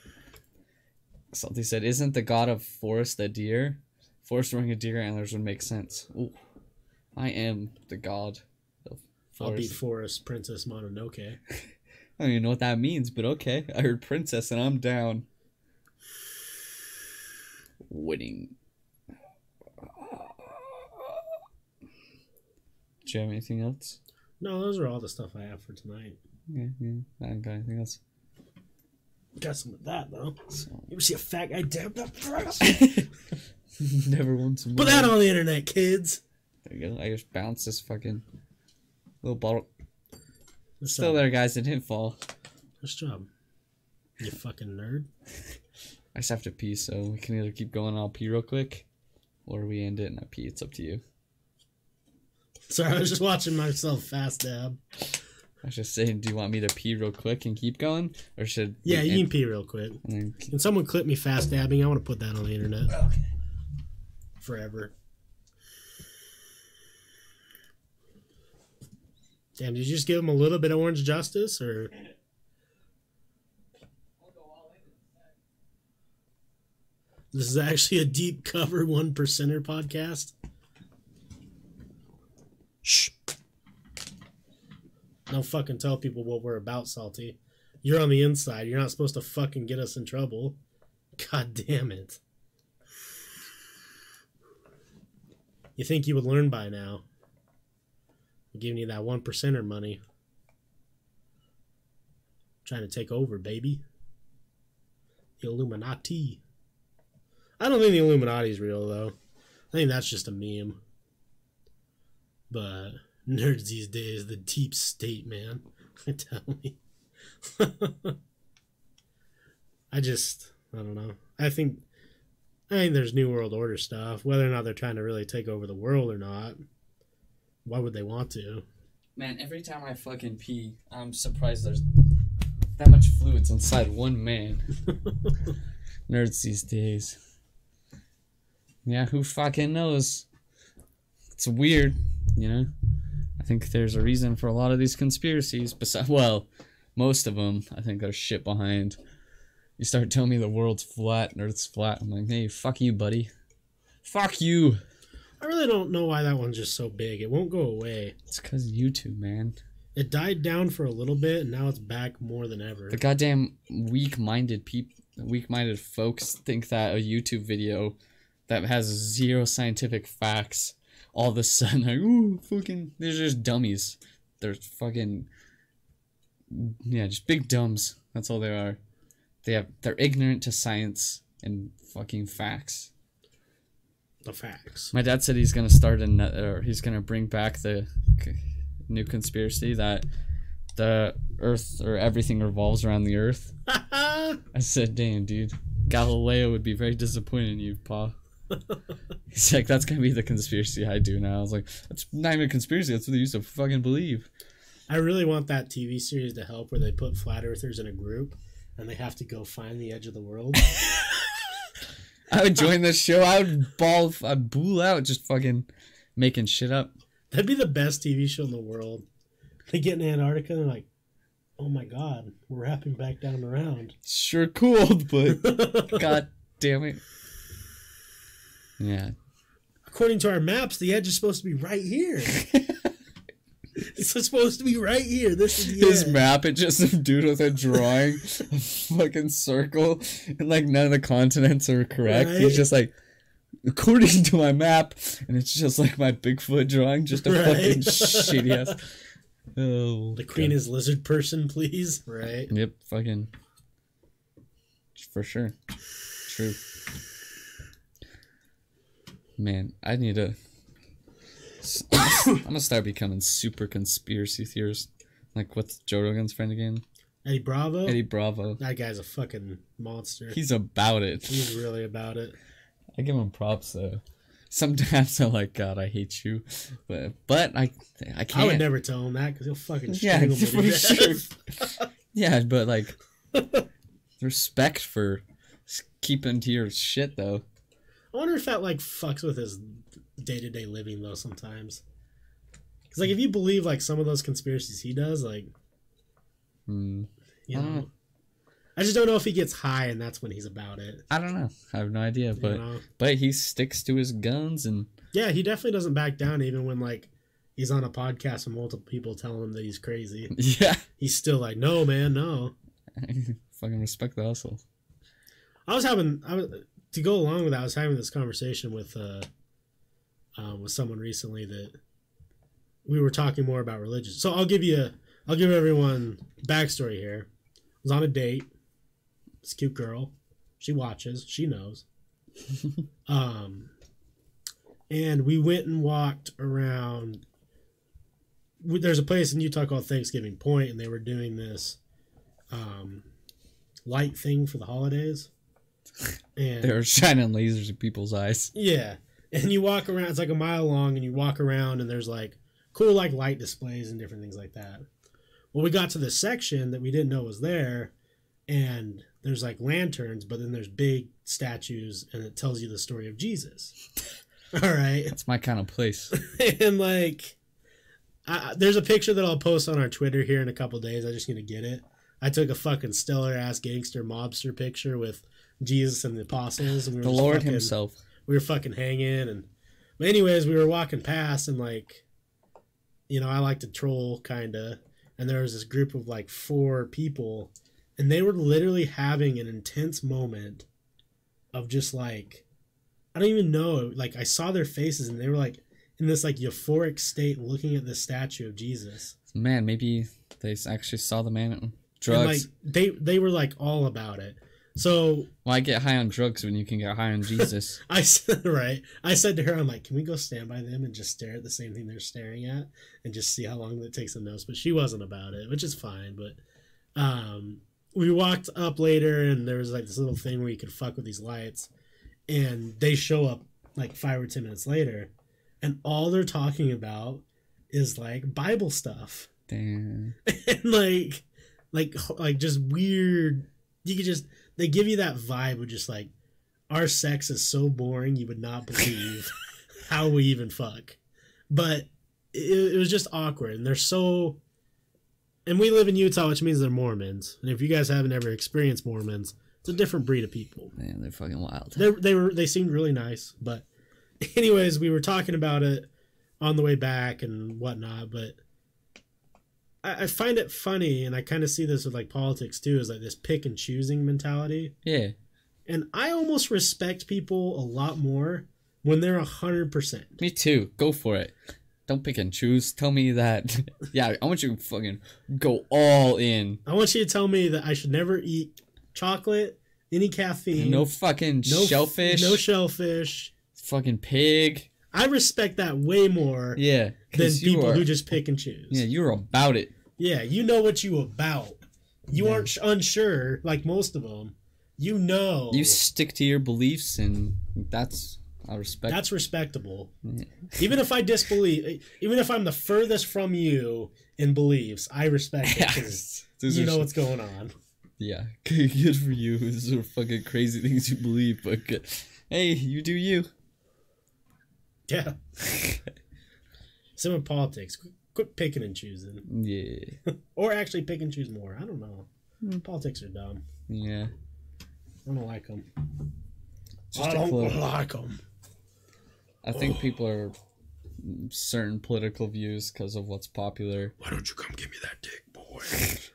Salty said, "Isn't the god of forest a deer? Forrest wearing a deer antlers would make sense." Ooh, I am the god of forest. I'll be forest. Princess Mononoke. I don't even know what that means, but okay. I heard princess and I'm down. Winning. Do you have anything else? No, those are all the stuff I have for tonight. Yeah, yeah. I don't got anything else. Got some of that though. So. You ever see a fat guy dab that press? Never once. Put that on the internet, kids. There you go. I just bounced this fucking little bottle. Nice Still job. there, guys. It didn't fall. Nice job. You fucking nerd. I just have to pee, so we can either keep going. I'll pee real quick, or we end it and I pee. It's up to you. Sorry, I was just watching myself fast dab. I was just saying, do you want me to pee real quick and keep going, or should Yeah, you end- can pee real quick. and keep- Can someone clip me fast dabbing? I want to put that on the internet. Okay. Forever. Damn, did you just give him a little bit of orange justice or This is actually a deep cover one percenter podcast. Shh. Don't fucking tell people what we're about, Salty. You're on the inside. You're not supposed to fucking get us in trouble. God damn it. You think you would learn by now? I'm giving you that one percenter money. Trying to take over, baby. The Illuminati. I don't think the Illuminati's real though. I think that's just a meme. But nerds these days, the deep state, man. Tell me. I just I don't know. I think I think there's New World Order stuff. Whether or not they're trying to really take over the world or not. Why would they want to? Man, every time I fucking pee, I'm surprised there's that much fluids inside one man. Nerds these days. Yeah, who fucking knows? It's weird, you know? I think there's a reason for a lot of these conspiracies. Besides, well, most of them, I think, are shit behind. You start telling me the world's flat and Earth's flat. I'm like, hey, fuck you, buddy. Fuck you. I really don't know why that one's just so big. It won't go away. It's because YouTube, man. It died down for a little bit, and now it's back more than ever. The goddamn weak-minded people, weak-minded folks think that a YouTube video that has zero scientific facts, all of a sudden, like, ooh, fucking, they're just dummies. They're fucking, yeah, just big dumbs. That's all they are. They have, they're ignorant to science and fucking facts. The facts. My dad said he's gonna start a, or he's gonna bring back the c- new conspiracy that the Earth or everything revolves around the Earth. I said, "Damn, dude, Galileo would be very disappointed in you, Pa." He's like, "That's gonna be the conspiracy I do now." I was like, "That's not even a conspiracy. That's what they used to fucking believe." I really want that TV series to help where they put flat earthers in a group and they have to go find the edge of the world. I would join this show. I would ball. I'd bool out just fucking making shit up. That'd be the best TV show in the world. They get in Antarctica and they're like, oh my god, we're wrapping back down around. Sure, cool, but god damn it. Yeah, According to our maps, the edge is supposed to be right here. it's supposed to be right here. This is his map it's just some dude with a drawing a fucking circle and like none of the continents are correct Right. he's just like according to my map and it's just like my bigfoot drawing just a Right. fucking shitty ass oh The queen God. is lizard person, please. Right? yep fucking for sure true man i need to i'm gonna start becoming super conspiracy theorist like what's joe rogan's friend again Eddie Bravo. eddie bravo That guy's a fucking monster. He's about it. He's really about it. I give him props though. Sometimes I'm like, God, I hate you, but but I I can't. I would never tell him that because he'll fucking Yeah, strangle me. for sure. yeah, but like respect for keeping to your shit though. I wonder if that like fucks with his day to day living though. Sometimes, because like if you believe like some of those conspiracies he does, like Hmm. you I know, know. I just don't know if he gets high and that's when he's about it. I don't know. I have no idea, you but know? but he sticks to his guns and yeah, he definitely doesn't back down even when like he's on a podcast and multiple people telling him that he's crazy. yeah, He's still like, no man, no. fucking respect the hustle. I was having I was to go along with that. I was having this conversation with uh, uh with someone recently that we were talking more about religion. So I'll give you I'll give everyone backstory here. I was on a date. This cute girl. She watches. She knows. um, and we went and walked around. There's a place in Utah called Thanksgiving Point, and they were doing this um, light thing for the holidays. And they were shining lasers in people's eyes. yeah. And you walk around, it's like a mile long, and you walk around, and there's like cool, like light displays and different things like that. Well, we got to this section that we didn't know was there, and there's like lanterns, but then there's big statues, and it tells you the story of Jesus. All right. That's my kind of place. and like, I, there's a picture that I'll post on our Twitter here in a couple days. I just need to get it. I took a fucking stellar ass gangster mobster picture with Jesus and the apostles, and we were The Lord fucking- Himself. We were fucking hanging and but anyways we were walking past and like you know i like to troll kind of and there was this group of like four people and they were literally having an intense moment of just like i don't even know like i saw their faces and they were like in this like euphoric state looking at the statue of jesus Man, maybe they actually saw the man on and drugs. like they they were like all about it so Why get high on drugs when you can get high on Jesus? I said, right. I said to her, I'm like, can we go stand by them and just stare at the same thing they're staring at and just see how long it takes them to notice? But she wasn't about it, which is fine. But um, we walked up later and there was like this little thing where you could fuck with these lights. And they show up like five or 10 minutes later. And all they're talking about is like Bible stuff. Damn. and like, like, like just weird. You could just, they give you that vibe of just like, our sex is so boring you would not believe how we even fuck. But it, it was just awkward and they're so and we live in utah which means they're mormons. And if you guys haven't ever experienced mormons it's a different breed of people. Man, they're fucking wild. they, they were they seemed really nice but anyways we were talking about it on the way back and whatnot but I, I find it funny and i kind of see this with like politics too is like this pick and choosing mentality Yeah. and I almost respect people a lot more when they're a hundred percent. Me too. Go for it. Don't pick and choose. Tell me that. yeah, I want you to fucking go all in. I want you to tell me that I should never eat chocolate, any caffeine, No fucking no shellfish. no shellfish. fucking pig. I respect that way more Yeah. than people are- who just pick and choose. Yeah, you're about it. Yeah, you know what you about. You Yeah. aren't sh- unsure like most of them. You know. You stick to your beliefs, and that's I respect. That's respectable. Yeah. Even if I disbelieve, even if I'm the furthest from you in beliefs, I respect it 'cause Those you know what's going on. Yeah, good for you. These are fucking crazy things you believe, but good. hey, you do you. Yeah. Same with politics. Quit, quit picking and choosing. Yeah, Or actually pick and choose more. I don't know. Hmm. Politics are dumb. yeah. I don't like them. Just I a don't club. like them. I think people are certain political views because of what's popular. Why don't you come give me that dick, boy?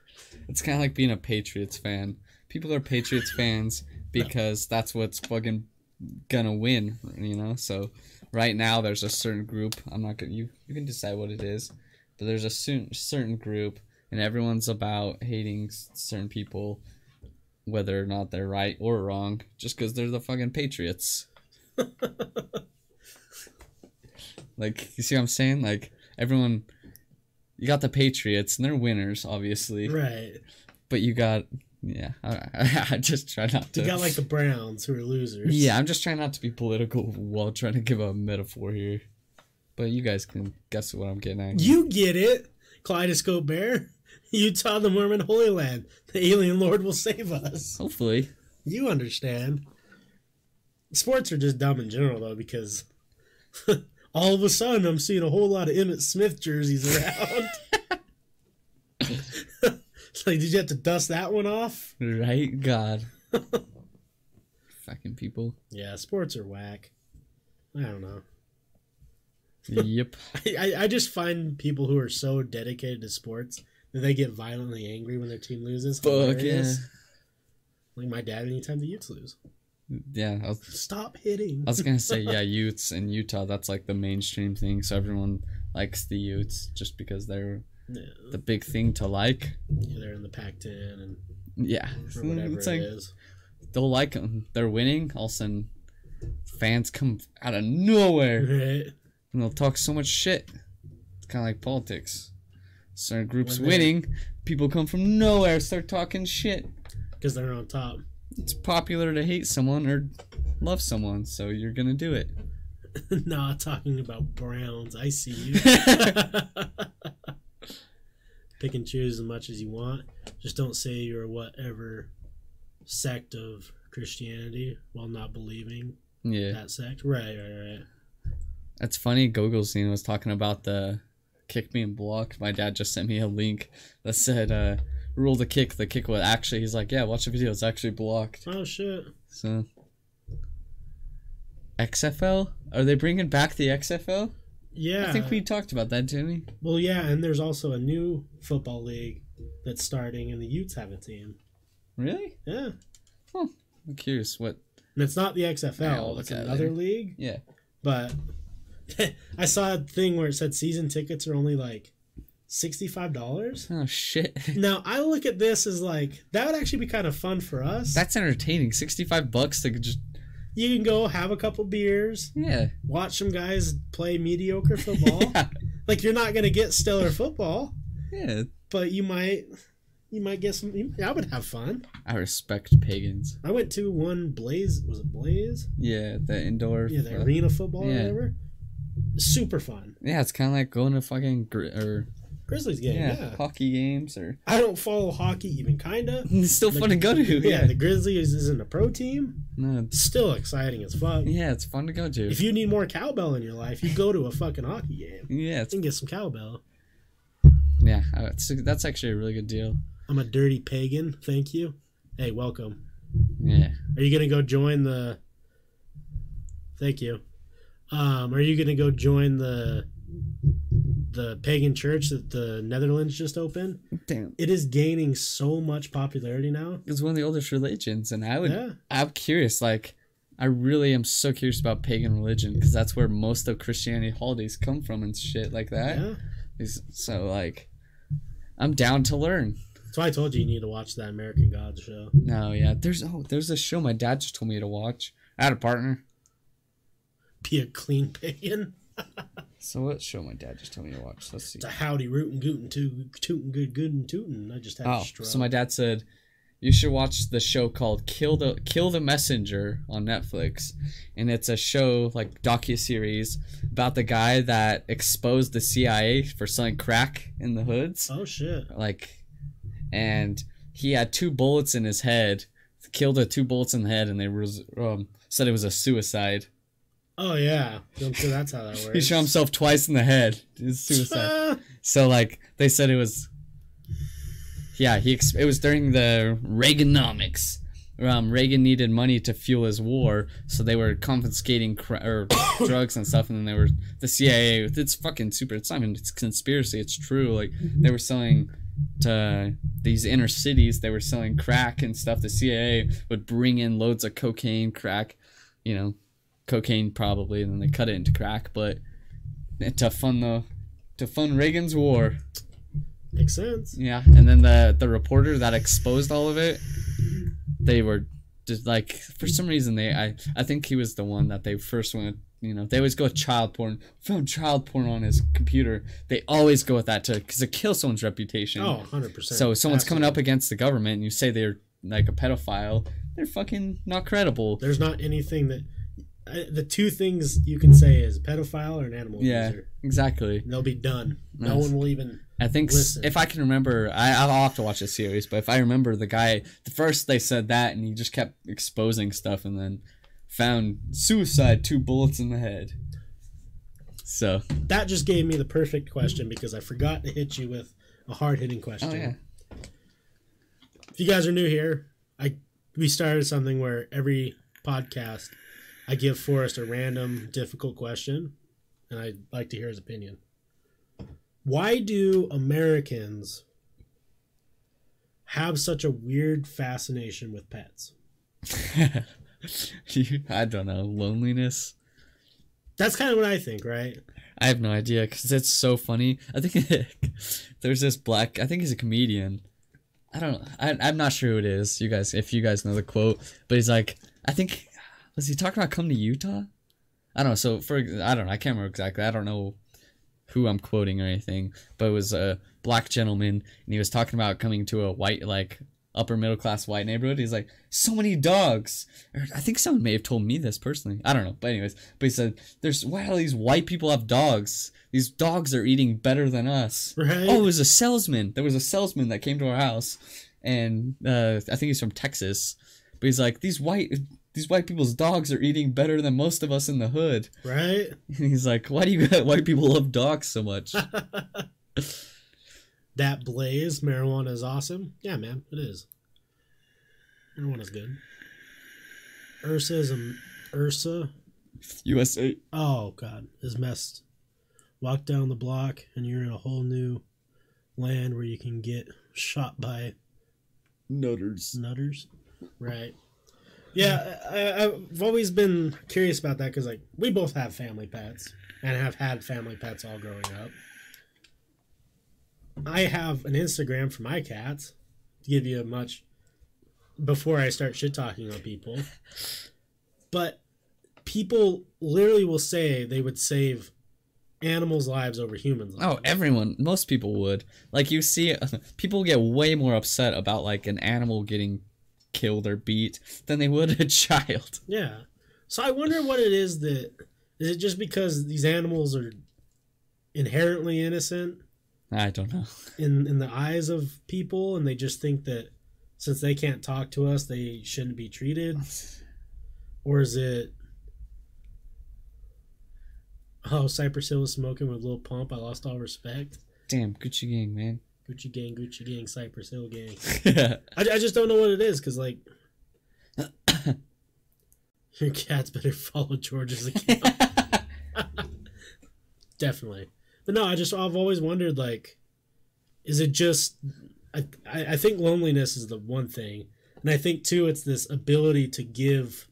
It's kind of like being a Patriots fan. People are Patriots fans because that's what's fucking gonna win, you know. So right now there's a certain group. I'm not gonna you. You can decide what it is, but there's a certain certain group, and everyone's about hating certain people, whether or not they're right or wrong, just because they're the fucking Patriots. like you see what I'm saying? Like everyone. You got the Patriots, and they're winners, obviously right. but you got yeah I, I just try not to You got like the Browns who are losers. yeah i'm just trying not to be political while trying to give a metaphor here but you guys can guess what i'm getting at You get it. Kaleidoscope Bear. Utah, the Mormon Holy Land. The alien lord will save us. hopefully You understand. Sports are just dumb in general, though, because all of a sudden I'm seeing a whole lot of Emmitt Smith jerseys around. Like, did you have to dust that one off? right god fucking people Yeah, sports are whack. I don't know. yep I, I, just find people who are so dedicated to sports that they get violently angry when their team loses. fuck yeah. Like my dad, anytime the Utes lose, yeah was, stop hitting. I was gonna say yeah utes in utah that's like the mainstream thing so everyone likes the utes just because they're Yeah, the big thing to like yeah, they're in the Pac-10 and yeah or whatever it's like is. they'll like them they're winning all of a sudden fans come out of nowhere Right? and they'll talk so much shit. It's kind of like politics. Certain groups When winning, people come from nowhere, start talking shit. Because they're on top. It's popular to hate someone or love someone, so you're gonna do it. nah, talking about Browns. I see you. Pick and choose as much as you want. Just don't say you're whatever sect of Christianity while not believing Yeah, that sect. Right, right, right. that's funny. Google Gogolstein was talking about the kick me and block. My dad just sent me a link that said, uh, ruled a kick. The kick was actually. He's like, yeah, watch the video. It's actually blocked. Oh shit. So. XFL? Are they bringing back the XFL? Yeah. I think we talked about that, didn't we? Well, yeah, and there's also a new football league that's starting, and the Utes have a team. Really? Yeah. I'm curious. What? And it's not the XFL. look it's another league. Yeah. But I saw a thing where it said season tickets are only like sixty-five dollars. Oh shit. Now I look at this as like that would actually be kind of fun for us. That's entertaining. Sixty-five bucks to just you can go have a couple beers, yeah. watch some guys play mediocre football. yeah. Like you're not gonna get stellar football, Yeah. but you might. You might get some. I would have fun. I respect pagans. I went to one Blaze. Was it Blaze? Yeah, the indoor. Yeah, the arena football or whatever. Super fun. Yeah, it's kind of like going to fucking or Grizzlies game. yeah, Yeah. hockey games or. I don't follow hockey even kinda. It's still fun to go to. Yeah, Yeah. the Grizzlies isn't a pro team. No, It's still exciting as fuck. yeah, it's fun to go to. If you need more cowbell in your life, you go to a fucking hockey game. yeah, it's can get some cowbell. yeah. uh, It's, that's actually a really good deal. I'm a dirty pagan. Thank you. Hey, welcome. Yeah. Are you gonna go join the? Thank you. Um, are you gonna go join the the pagan church that the Netherlands just opened? Damn. It is gaining so much popularity now. It's one of the oldest religions, and I would. Yeah. I'm curious. Like, I really am so curious about pagan religion because that's where most of Christianity holidays come from and shit like that. Yeah. Is- So like, I'm down to learn. That's why I told you you need to watch that American Gods show. No, yeah. There's oh, there's a show my dad just told me to watch. I had a partner. Be a clean pagan. So what show my dad just told me to watch? Let's see. It's a howdy rootin' gootin' too tootin' good good and tootin'. I just had a Oh, stroke. so my dad said you should watch the show called Kill the Kill the Messenger on Netflix, and it's a show like docu series about the guy that exposed the CIA for selling crack in the hoods, Oh shit. like, and he had two bullets in his head, killed the two bullets in the head, and they was um, said it was a suicide. Oh yeah. I'm sure that's how that works. He shot himself twice in the head. It's suicide. So like they said it was. Yeah, he it was during the Reaganomics. Um, Reagan needed money to fuel his war, so they were confiscating cra- or drugs and stuff, and then they were the CIA. It's fucking super. It's not even it's conspiracy. It's true. Like they were selling to these inner cities. They were selling crack and stuff. The CIA would bring in loads of cocaine, crack, you know, cocaine probably, and then they cut it into crack. But to fund the to fund Reagan's war. makes sense. Yeah, and then the the reporter that exposed all of it, they were just like for some reason they I I think he was the one that they first went. You know, they always go with child porn. Found child porn on his computer. They always go with that to because it kills someone's reputation. Oh, 100 percent. so if someone's coming up against the government and you say they're like a pedophile, they're fucking not credible. There's not anything that. I, the two things you can say is pedophile or an animal Yeah, abuser. exactly. They'll be done. No one will even. I think Listen. if I can remember, I, I'll have to watch the series. But if I remember, the guy, the first they said that, and he just kept exposing stuff, and then found suicide, two bullets in the head. So, That just gave me the perfect question because I forgot to hit you with a hard hitting question. oh yeah, If you guys are new here, I we started something where every podcast I give Forrest a random difficult question, and I'd like to hear his opinion. Why do Americans have such a weird fascination with pets? I don't know, loneliness. That's kind of what I think, right? I have no idea because it's so funny. I think there's this black. I think he's a comedian. I don't. I, I'm not sure who it is. You guys, if you guys know the quote, but he's like, I think, was he talking about coming to Utah? I don't know. So for I don't know. I can't remember exactly. I don't know who I'm quoting or anything, but it was a black gentleman, and he was talking about coming to a white like upper middle class white neighborhood. He's like, so many dogs. Or I think someone may have told me this personally. I don't know. But anyways, but he said, there's why all these white people have dogs. These dogs are eating better than us. Right? Oh, it was a salesman. There was a salesman that came to our house, and uh, I think he's from Texas. But he's like, these white these white people's dogs are eating better than most of us in the hood. right? And he's like, why do you white people love dogs so much? that blaze marijuana is awesome. Yeah, man, it is. Marijuana's good. Ursa is a Ursa. USA. Oh god, is messed. Walk down the block and you're in a whole new land where you can get shot by Nutters. nutters. Right. Yeah, I, I've always been curious about that because, like, we both have family pets and have had family pets all growing up. I have an Instagram for my cats to give you a much before I start shit talking on people. But people literally will say they would save animals' lives over humans' oh, lives. Oh, everyone, most people would. Like you see, people get way more upset about like an animal getting killed or beat than they would a child. Yeah. So I wonder what it is that is it just because these animals are inherently innocent I don't know. in in the eyes of people and they just think that since they can't talk to us they shouldn't be treated or is it oh Cypress Hill was smoking with Lil Pump I lost all respect Damn, Gucci gang, man. Gucci gang Gucci gang Cypress Hill gang. I, I just don't know what it is because like your cats better follow George's account. Definitely. But no i just i've always wondered like is it just I, I think loneliness is the one thing. And i think too it's this ability to give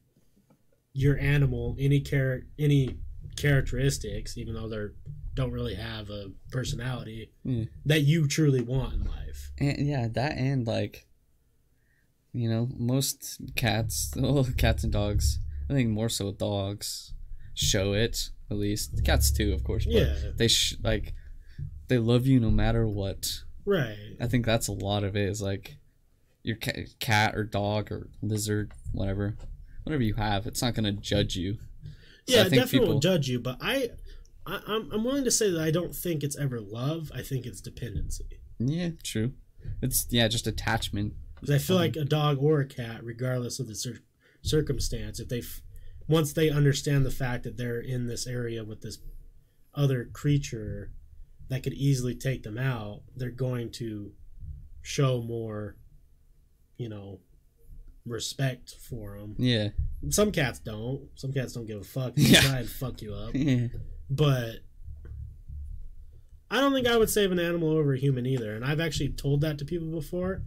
your animal any char- any characteristics even though they don't really have a personality Yeah. that you truly want in life And yeah, that and like, you know, most cats, well, cats and dogs. I think more so dogs show it at least. Cats too, of course. But Yeah. They sh- like, they love you no matter what. right I think that's a lot of it. Is like, your ca- cat or dog or lizard, whatever, whatever you have, it's not gonna judge you. So yeah, I think definitely people- won't judge you, but I, I I'm, I'm willing to say that I don't think it's ever love. I think it's dependency. Yeah, true. It's yeah, just attachment. Because I feel Mhm. like a dog or a cat, regardless of the cir- circumstance, if they, f- once they understand the fact that they're in this area with this other creature that could easily take them out, they're going to show more, you know, respect for them. Yeah. Some cats don't. Some cats don't give a fuck. They Yeah. try and fuck you up. Yeah. But I don't think I would save an animal over a human either. And I've actually told that to people before,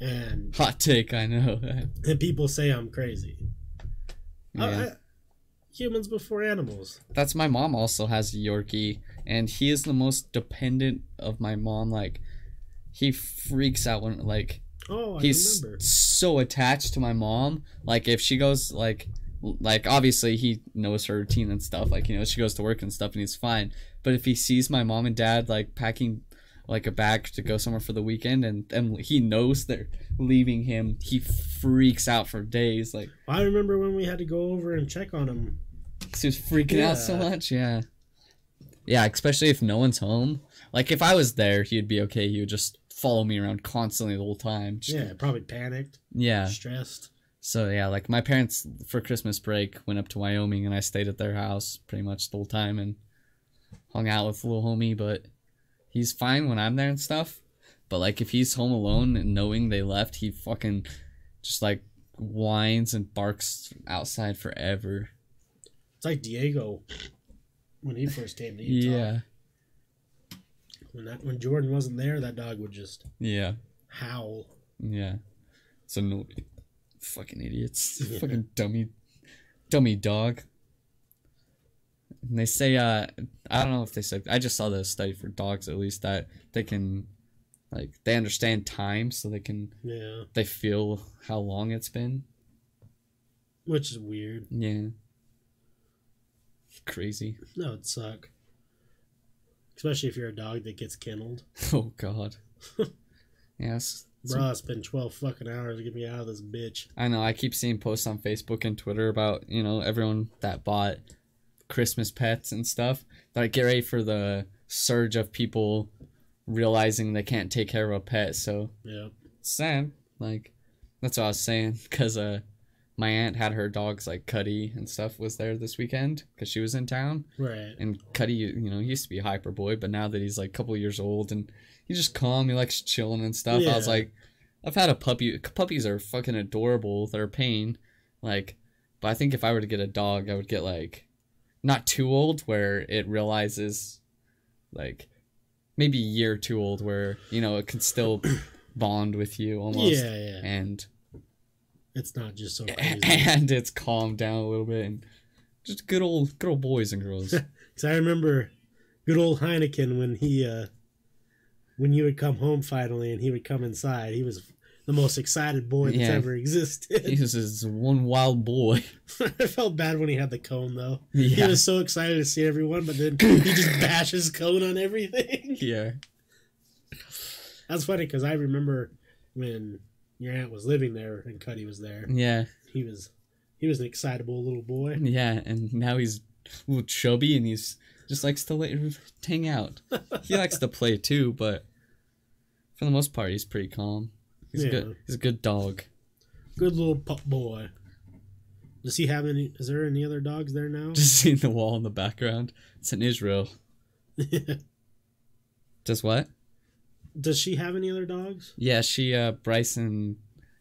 and Hot take, I know. and people say I'm crazy. I- Yeah. I- humans before animals. That's my mom also has a Yorkie, and he is the most dependent of my mom. Like, he freaks out when like Oh, I he's remember. so attached to my mom. Like, if she goes like like obviously he knows her routine and stuff. Like, you know, she goes to work and stuff, and he's fine. But if he sees my mom and dad like packing like a bag to go somewhere for the weekend, and and he knows they're leaving him, he freaks out for days. Like. I remember when we had to go over and check on him. He was freaking out so much. Yeah. Yeah, especially if no one's home. Like if I was there, he'd be okay. He would just follow me around constantly the whole time. Just- Yeah, probably panicked, Yeah. stressed. So yeah, like my parents for Christmas break went up to Wyoming and I stayed at their house pretty much the whole time and hung out with little homie, but he's fine when I'm there and stuff. But like if he's home alone and knowing they left, he fucking just like whines and barks outside forever. It's like Diego when he first came to Utah. Yeah. When that when Jordan wasn't there, that dog would just Yeah. howl. Yeah. So no fucking idiots. Fucking dummy dummy dog. And they say uh I don't know if they said I just saw the study for dogs at least that they can like they understand time so they can Yeah, they feel how long it's been. which is weird. Yeah. Crazy. No, it'd suck. Especially if you're a dog that gets kennelled. Oh god. yes. Bro, it's been 12 fucking hours to get me out of this bitch. I know. I keep seeing posts on Facebook and Twitter about you know everyone that bought Christmas pets and stuff. Like get ready for the surge of people realizing they can't take care of a pet. So Yeah. sad. Like that's what I was saying. Cause uh, my aunt had her dogs like Cuddy and stuff was there this weekend because she was in town. Right. And Cuddy, you know, he used to be a hyper boy, but now that he's like a couple years old and he's just calm, he likes chilling and stuff. I was like, I've had a puppy. Puppies are fucking adorable. They're a pain. Like, but I think if I were to get a dog, I would get like, not too old where it realizes, like, maybe a year too old where you know it can still bond with you almost. Yeah, yeah. And It's not just so crazy. and it's calmed down a little bit and just good old good old boys and girls. Because I remember good old Heineken when he, uh, when you would come home finally and he would come inside. He was the most excited boy that's Yeah. ever existed. he was just one wild boy. I felt bad when he had the cone though. He was so excited to see everyone, but then he just bashes cone on everything. Yeah. That's funny because I remember when your aunt was living there and Cuddy was there. Yeah. He was he was an excitable little boy. Yeah. And now he's a little chubby and he's just likes to let, hang out. He likes to play too, but for the most part, he's pretty calm. He's a good. He's a good dog. Good little pup boy. Does he have any? Is there any other dogs there now? Just seeing the wall in the background. It's in Israel. Does what? Does she have any other dogs? Yeah, she uh Bryson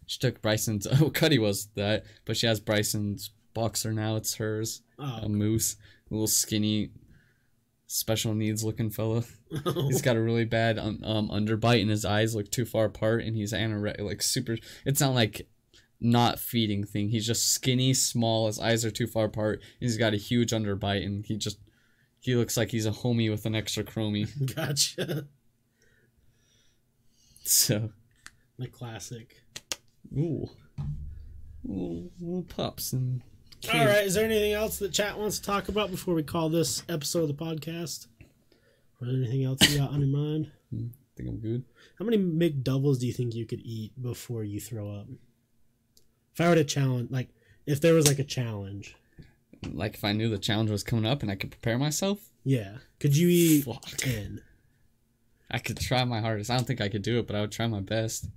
she took Bryson's oh Cuddy was that, but she has Bryson's boxer now, it's hers. Oh, A moose. A little skinny special needs looking fella. He's got a really bad um, um underbite and his eyes look too far apart and he's anorexic like super it's not like not feeding thing. He's just skinny, small, his eyes are too far apart, and he's got a huge underbite and he just he looks like he's a homie with an extra chromie. gotcha. So The classic. Ooh. Little, little pups and All right. Is there anything else that chat wants to talk about before we call this episode of the podcast? Or anything else you got on your mind? I think I'm good. How many McDoubles do you think you could eat before you throw up? If I were to challenge, like, if there was like a challenge, Like if I knew the challenge was coming up and I could prepare myself, yeah, could you eat Fuck. ten? I could try my hardest. I don't think I could do it, but I would try my best.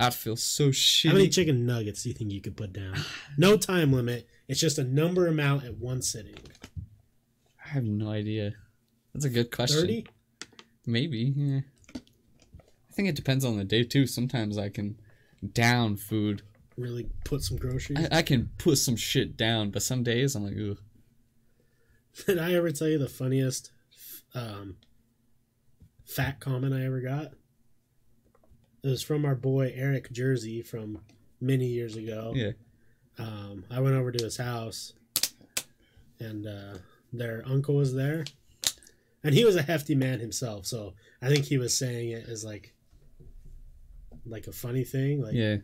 I'd feel so shitty. How many chicken nuggets do you think you could put down? No time limit. It's just a number amount at one sitting. I have no idea. That's a good question. Thirty. Maybe. Yeah. I think it depends on the day too. Sometimes I can down food. Really put some groceries. I, I can put some shit down, but some days I'm like, ooh. Did I ever tell you the funniest um, fat comment I ever got? It was from our boy Eric Jersey from many years ago. Yeah. Um, I went over to his house, and uh, their uncle was there, and he was a hefty man himself. So I think he was saying it as like, like a funny thing. Like, Yeah.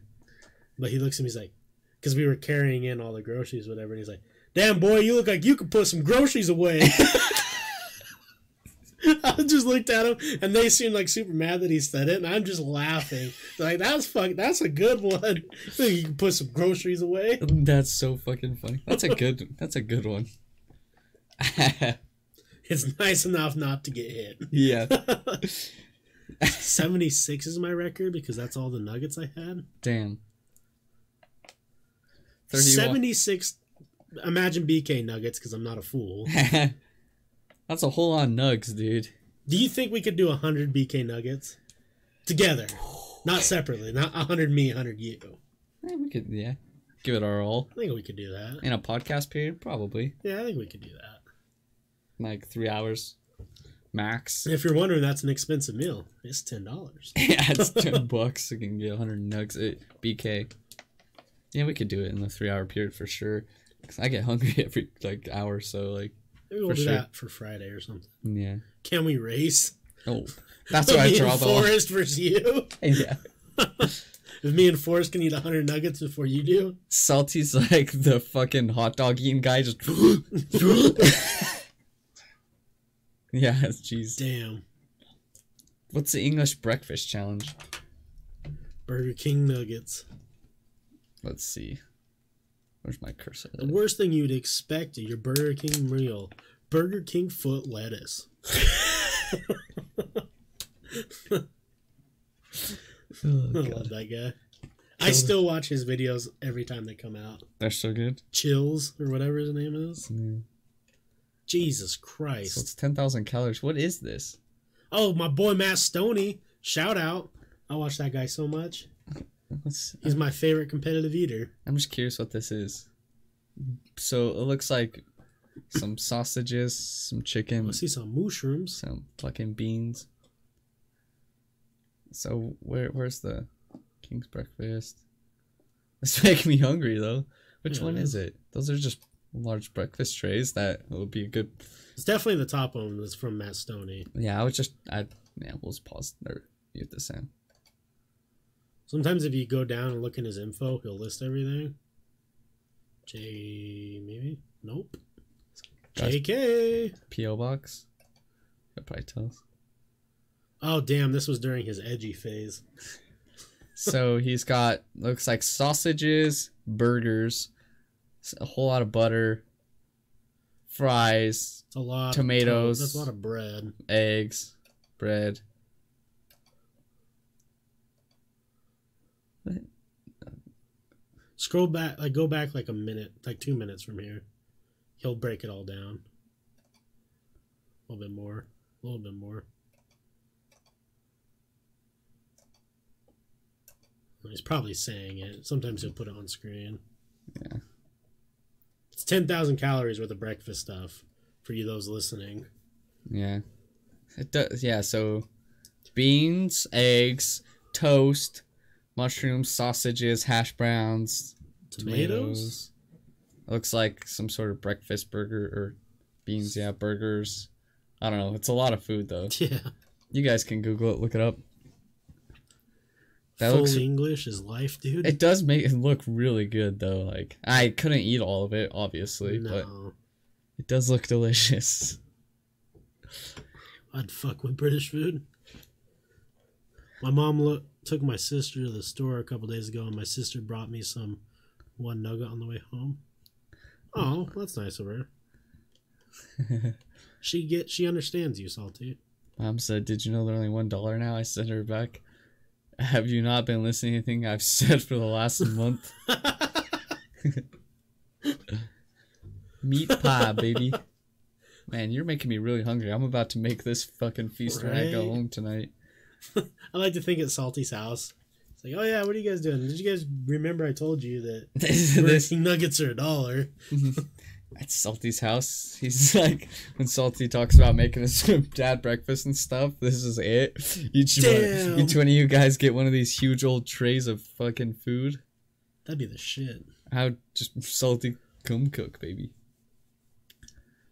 but he looks at me, he's like, because we were carrying in all the groceries, whatever, and he's like, "Damn boy, you look like you could put some groceries away." I just looked at him, and they seemed like super mad that he said it, and I'm just laughing. Like that's fuck, that's a good one. you can put some groceries away. That's so fucking funny. That's a good that's a good one. It's nice enough not to get hit. yeah. 76 is my record because that's all the nuggets I had. Damn. 31. 76. Imagine BK nuggets because I'm not a fool. That's a whole lot of nugs, dude. Do you think we could do 100 BK nuggets together? Not separately. Not 100 me, 100 you. Eh, we could, yeah, give it our all I think we could do that. in a podcast period, probably Yeah, I think we could do that. like three hours max. If you're wondering, that's an expensive meal. It's $10. yeah, it's ten bucks. You can get hundred nugs at BK. Yeah, we could do it in the three-hour period for sure. 'Cause I get hungry every like hour, or so like Maybe we'll For do sure. that for Friday or something. yeah. Can we race? Oh, that's why I draw the line. Forrest versus you. Yeah, If me and Forrest can eat 100 nuggets before you do, Salty's like the fucking hot dog eating guy. Just yeah, jeez. damn. What's the English breakfast challenge? Burger King nuggets. Let's see. Where's my cursor? The worst thing you'd expect at your Burger King meal Burger King foot lettuce. Oh, I love that guy. I still watch his videos every time they come out. They're so good. Chills or whatever his name is. Yeah. Jesus So Christ. it's ten thousand calories. What is this? Oh, my boy Matt Stonie. Shout out. I watch that guy so much. What's, He's my favorite competitive eater. I'm just curious what this is. So it looks like some sausages, some chicken, I see some mushrooms. some fucking beans. So where where's the King's breakfast? It's making me hungry though. Which Yeah, one is it? Those are just large breakfast trays that would be a good. It's definitely the top one that's from Matt Stonie. Yeah, I was just I yeah we'll just pause or mute this in. Sometimes if you go down and look in his info, he'll list everything. J maybe? Nope. Guys- JK. PO box. That probably tells. Oh damn, this was during his edgy phase. So he's got looks like sausages, burgers, a whole lot of butter, fries, It's a lot of Tomatoes. That's a lot of bread. eggs, bread. Scroll back like go back like a minute, like two minutes from here. He'll break it all down. A little bit more. A little bit more. He's probably saying it. Sometimes he'll put it on screen. Yeah. It's ten thousand calories worth of breakfast stuff for you those listening. Yeah. It does. Yeah. So, beans, eggs, toast, mushrooms, sausages, hash browns, Tomatoes? Looks like some sort of breakfast burger or beans. Yeah, burgers. I don't know. It's a lot of food though. Yeah. You guys can Google it. Look it up. That Full looks. English is life, dude. It does make it look really good though. Like I couldn't eat all of it, obviously, but it does look delicious. I'd fuck with British food. My mom look, took my sister to the store a couple days ago, and my sister brought me some one nugget on the way home. Oh, that's nice of her. She get she understands you, salty. Mom said, "Did you know they're only one dollar now?" I sent her back. Have you not been listening to anything I've said for the last month? Meat pie, baby. Man, you're making me really hungry. I'm about to make this fucking feast when I go home tonight. I like to think at Salty's house. It's like, oh yeah, what are you guys doing? Did you guys remember I told you that this, Burger this King nuggets are a dollar? at Salty's house. He's like when Salty talks about making his dad breakfast and stuff. This is it. Each one, each one of you guys get one of these huge old trays of fucking food. That'd be the shit. How just Salty come cook, baby.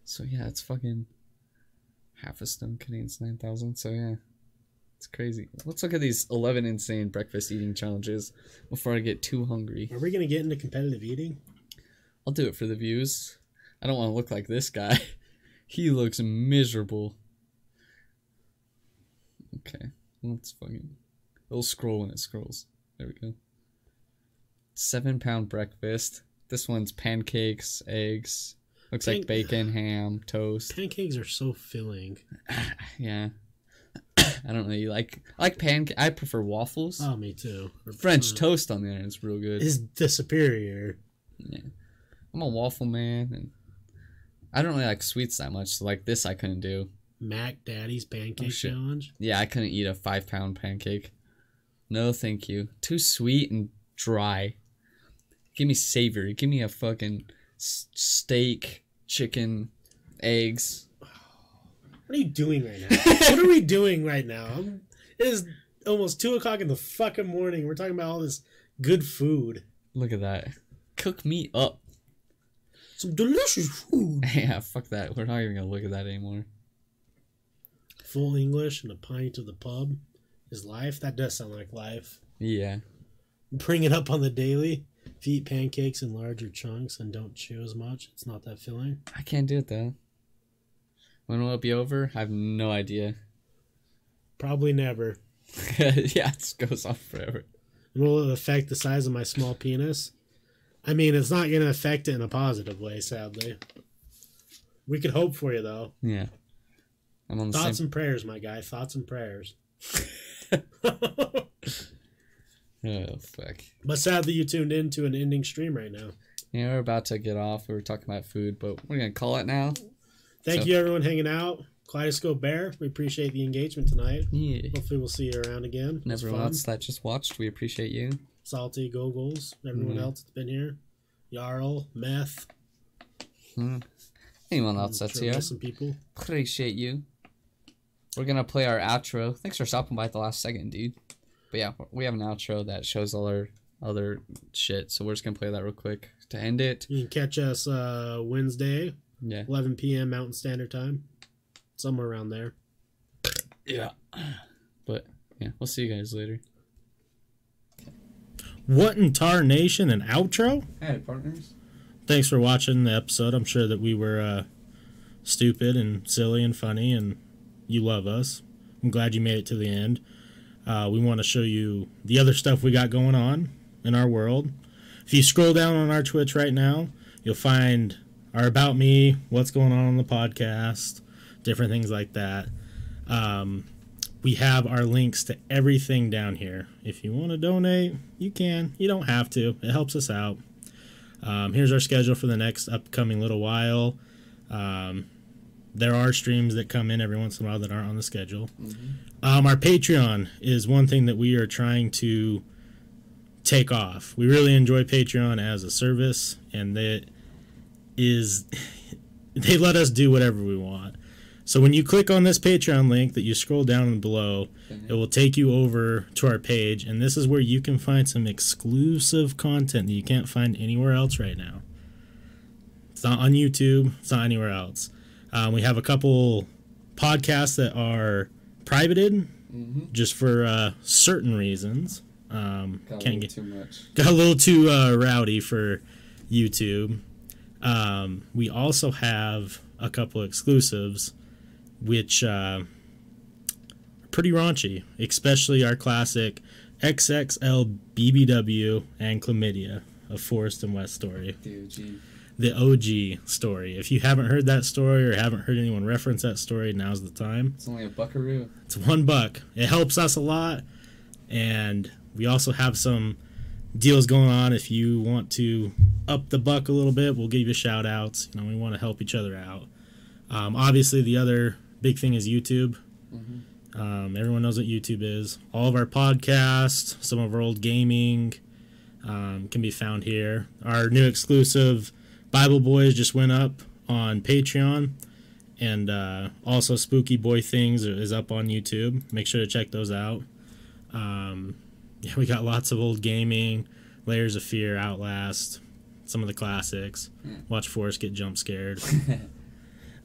So yeah, it's fucking half a stone Canadian's nine thousand. So yeah. It's crazy. Let's look at these 11 insane breakfast eating challenges before I get too hungry. Are we gonna get into competitive eating? I'll do it for the views. I don't want to look like this guy. He looks miserable. Okay, let's fucking. It'll scroll when it scrolls. There we go. Seven pound breakfast. This one's pancakes, eggs. Looks like bacon, ham, toast. Pancakes are so filling. Yeah. I don't really like. I like pancake. I prefer waffles. Oh, me too. French toast on the end is real good. is the superior. Yeah. I'm a waffle man, and I don't really like sweets that much. So like this, I couldn't do. Mac Daddy's pancake Oh, challenge. Yeah, I couldn't eat a five pound pancake. No, thank you. Too sweet and dry. Give me savory. Give me a fucking s- steak, chicken, eggs. What are you doing right now? what are we doing right now? I'm, it is almost two o'clock in the fucking morning. We're talking about all this good food. Look at that. Cook me up. Some delicious food. yeah, fuck that. We're not even gonna look at that anymore. Full English and a pint of the pub is life. That does sound like life. Yeah. Bring it up on the daily. If you eat pancakes in larger chunks and don't chew as much, it's not that filling. I can't do it though. When will it be over? I have no idea. Probably never. yeah, it goes on forever. Will it affect the size of my small penis? I mean, it's not going to affect it in a positive way, sadly. We could hope for you, though. Yeah. I'm on Thoughts same. and prayers, my guy. Thoughts and prayers. Oh fuck. But sadly, you tuned in to an ending stream right now. Yeah, we're about to get off. We were talking about food, but we're gonna call it now. Thank So- you, everyone, hanging out. Kaleidoscope Bear, we appreciate the engagement tonight. Yeah. Hopefully, we'll see you around again. It And was everyone else that just watched, we appreciate you. Salty, Googles, everyone Mhm. else that's been here. Jarl, Meth. Hmm. Anyone else I'm that's sure here, Some people. appreciate you. We're gonna play our outro. Thanks for stopping by at the last second, dude. But yeah, we have an outro that shows all our other shit, so we're just gonna play that real quick to end it. You can catch us uh, Wednesday, Yeah. 11 p.m. Mountain Standard Time. Somewhere around there. Yeah. But yeah, we'll see you guys later. What in tar nation and outro? Hey, partners. Thanks for watching the episode. I'm sure that we were uh, stupid and silly and funny, and you love us. I'm glad you made it to the end. Uh, we want to show you the other stuff we got going on in our world. If you scroll down on our Twitch right now, you'll find our About Me, what's going on on the podcast, different things like that. Um, we have our links to everything down here. If you want to donate, you can. You don't have to, it helps us out. Um, here's our schedule for the next upcoming little while. Um, there are streams that come in every once in a while that aren't on the schedule. Um, our Patreon is one thing that we are trying to take off. We really enjoy Patreon as a service, and that is they let us do whatever we want. So when you click on this Patreon link that you scroll down below, it will take you over to our page, and this is where you can find some exclusive content that you can't find anywhere else right now. It's not on YouTube. It's not anywhere else. Um, we have a couple podcasts that are privated Mm-hmm. just for uh, certain reasons. Um, Got a can't little get too much. got a little too uh, rowdy for YouTube. Um, we also have a couple exclusives, which uh, are pretty raunchy, especially our classic XXL BBW and Chlamydia, a Forrest and West story, Dude, gee. the OG story. If you haven't heard that story or haven't heard anyone reference that story, now's the time. It's only a buckaroo. It's one buck. It helps us a lot, and we also have some deals going on. If you want to up the buck a little bit, we'll give you shout outs. You know, we want to help each other out. Um, obviously, the other big thing is YouTube. Mhm. Um, everyone knows what YouTube is. All of our podcasts, some of our old gaming, um, can be found here. Our new exclusive Bible Boys just went up on Patreon, and uh, also Spooky Boy Things is up on YouTube. Make sure to check those out. Um, yeah, we got lots of old gaming, Layers of Fear, Outlast, some of the classics. Hmm. Watch Forrest get jump scared.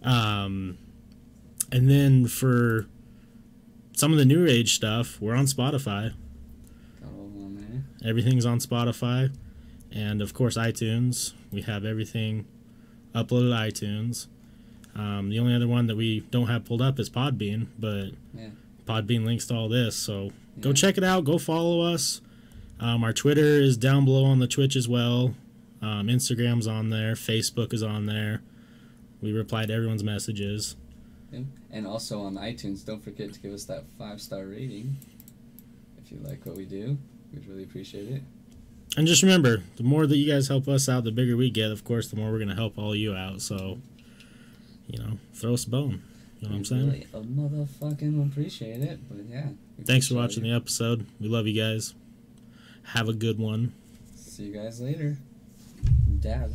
Um, and then for some of the new age stuff, we're on Spotify. Got all there. Everything's on Spotify, and of course iTunes. We have everything uploaded to iTunes. Um, the only other one that we don't have pulled up is Podbean, but Yeah. Podbean links to all this. So go check it out. Go follow us. Um, our Twitter is down below on the Twitch as well. Um, Instagram's on there. Facebook is on there. We reply to everyone's messages. And also on iTunes, don't forget to give us that five star rating. If you like what we do, we'd really appreciate it. And just remember, the more that you guys help us out, the bigger we get. Of course, the more we're gonna help all you out. So, you know, throw us a bone. You know what I'm saying? Really, a motherfucking appreciate it. But yeah. Thanks for watching the episode. We love you guys. Have a good one. See you guys later. Dad.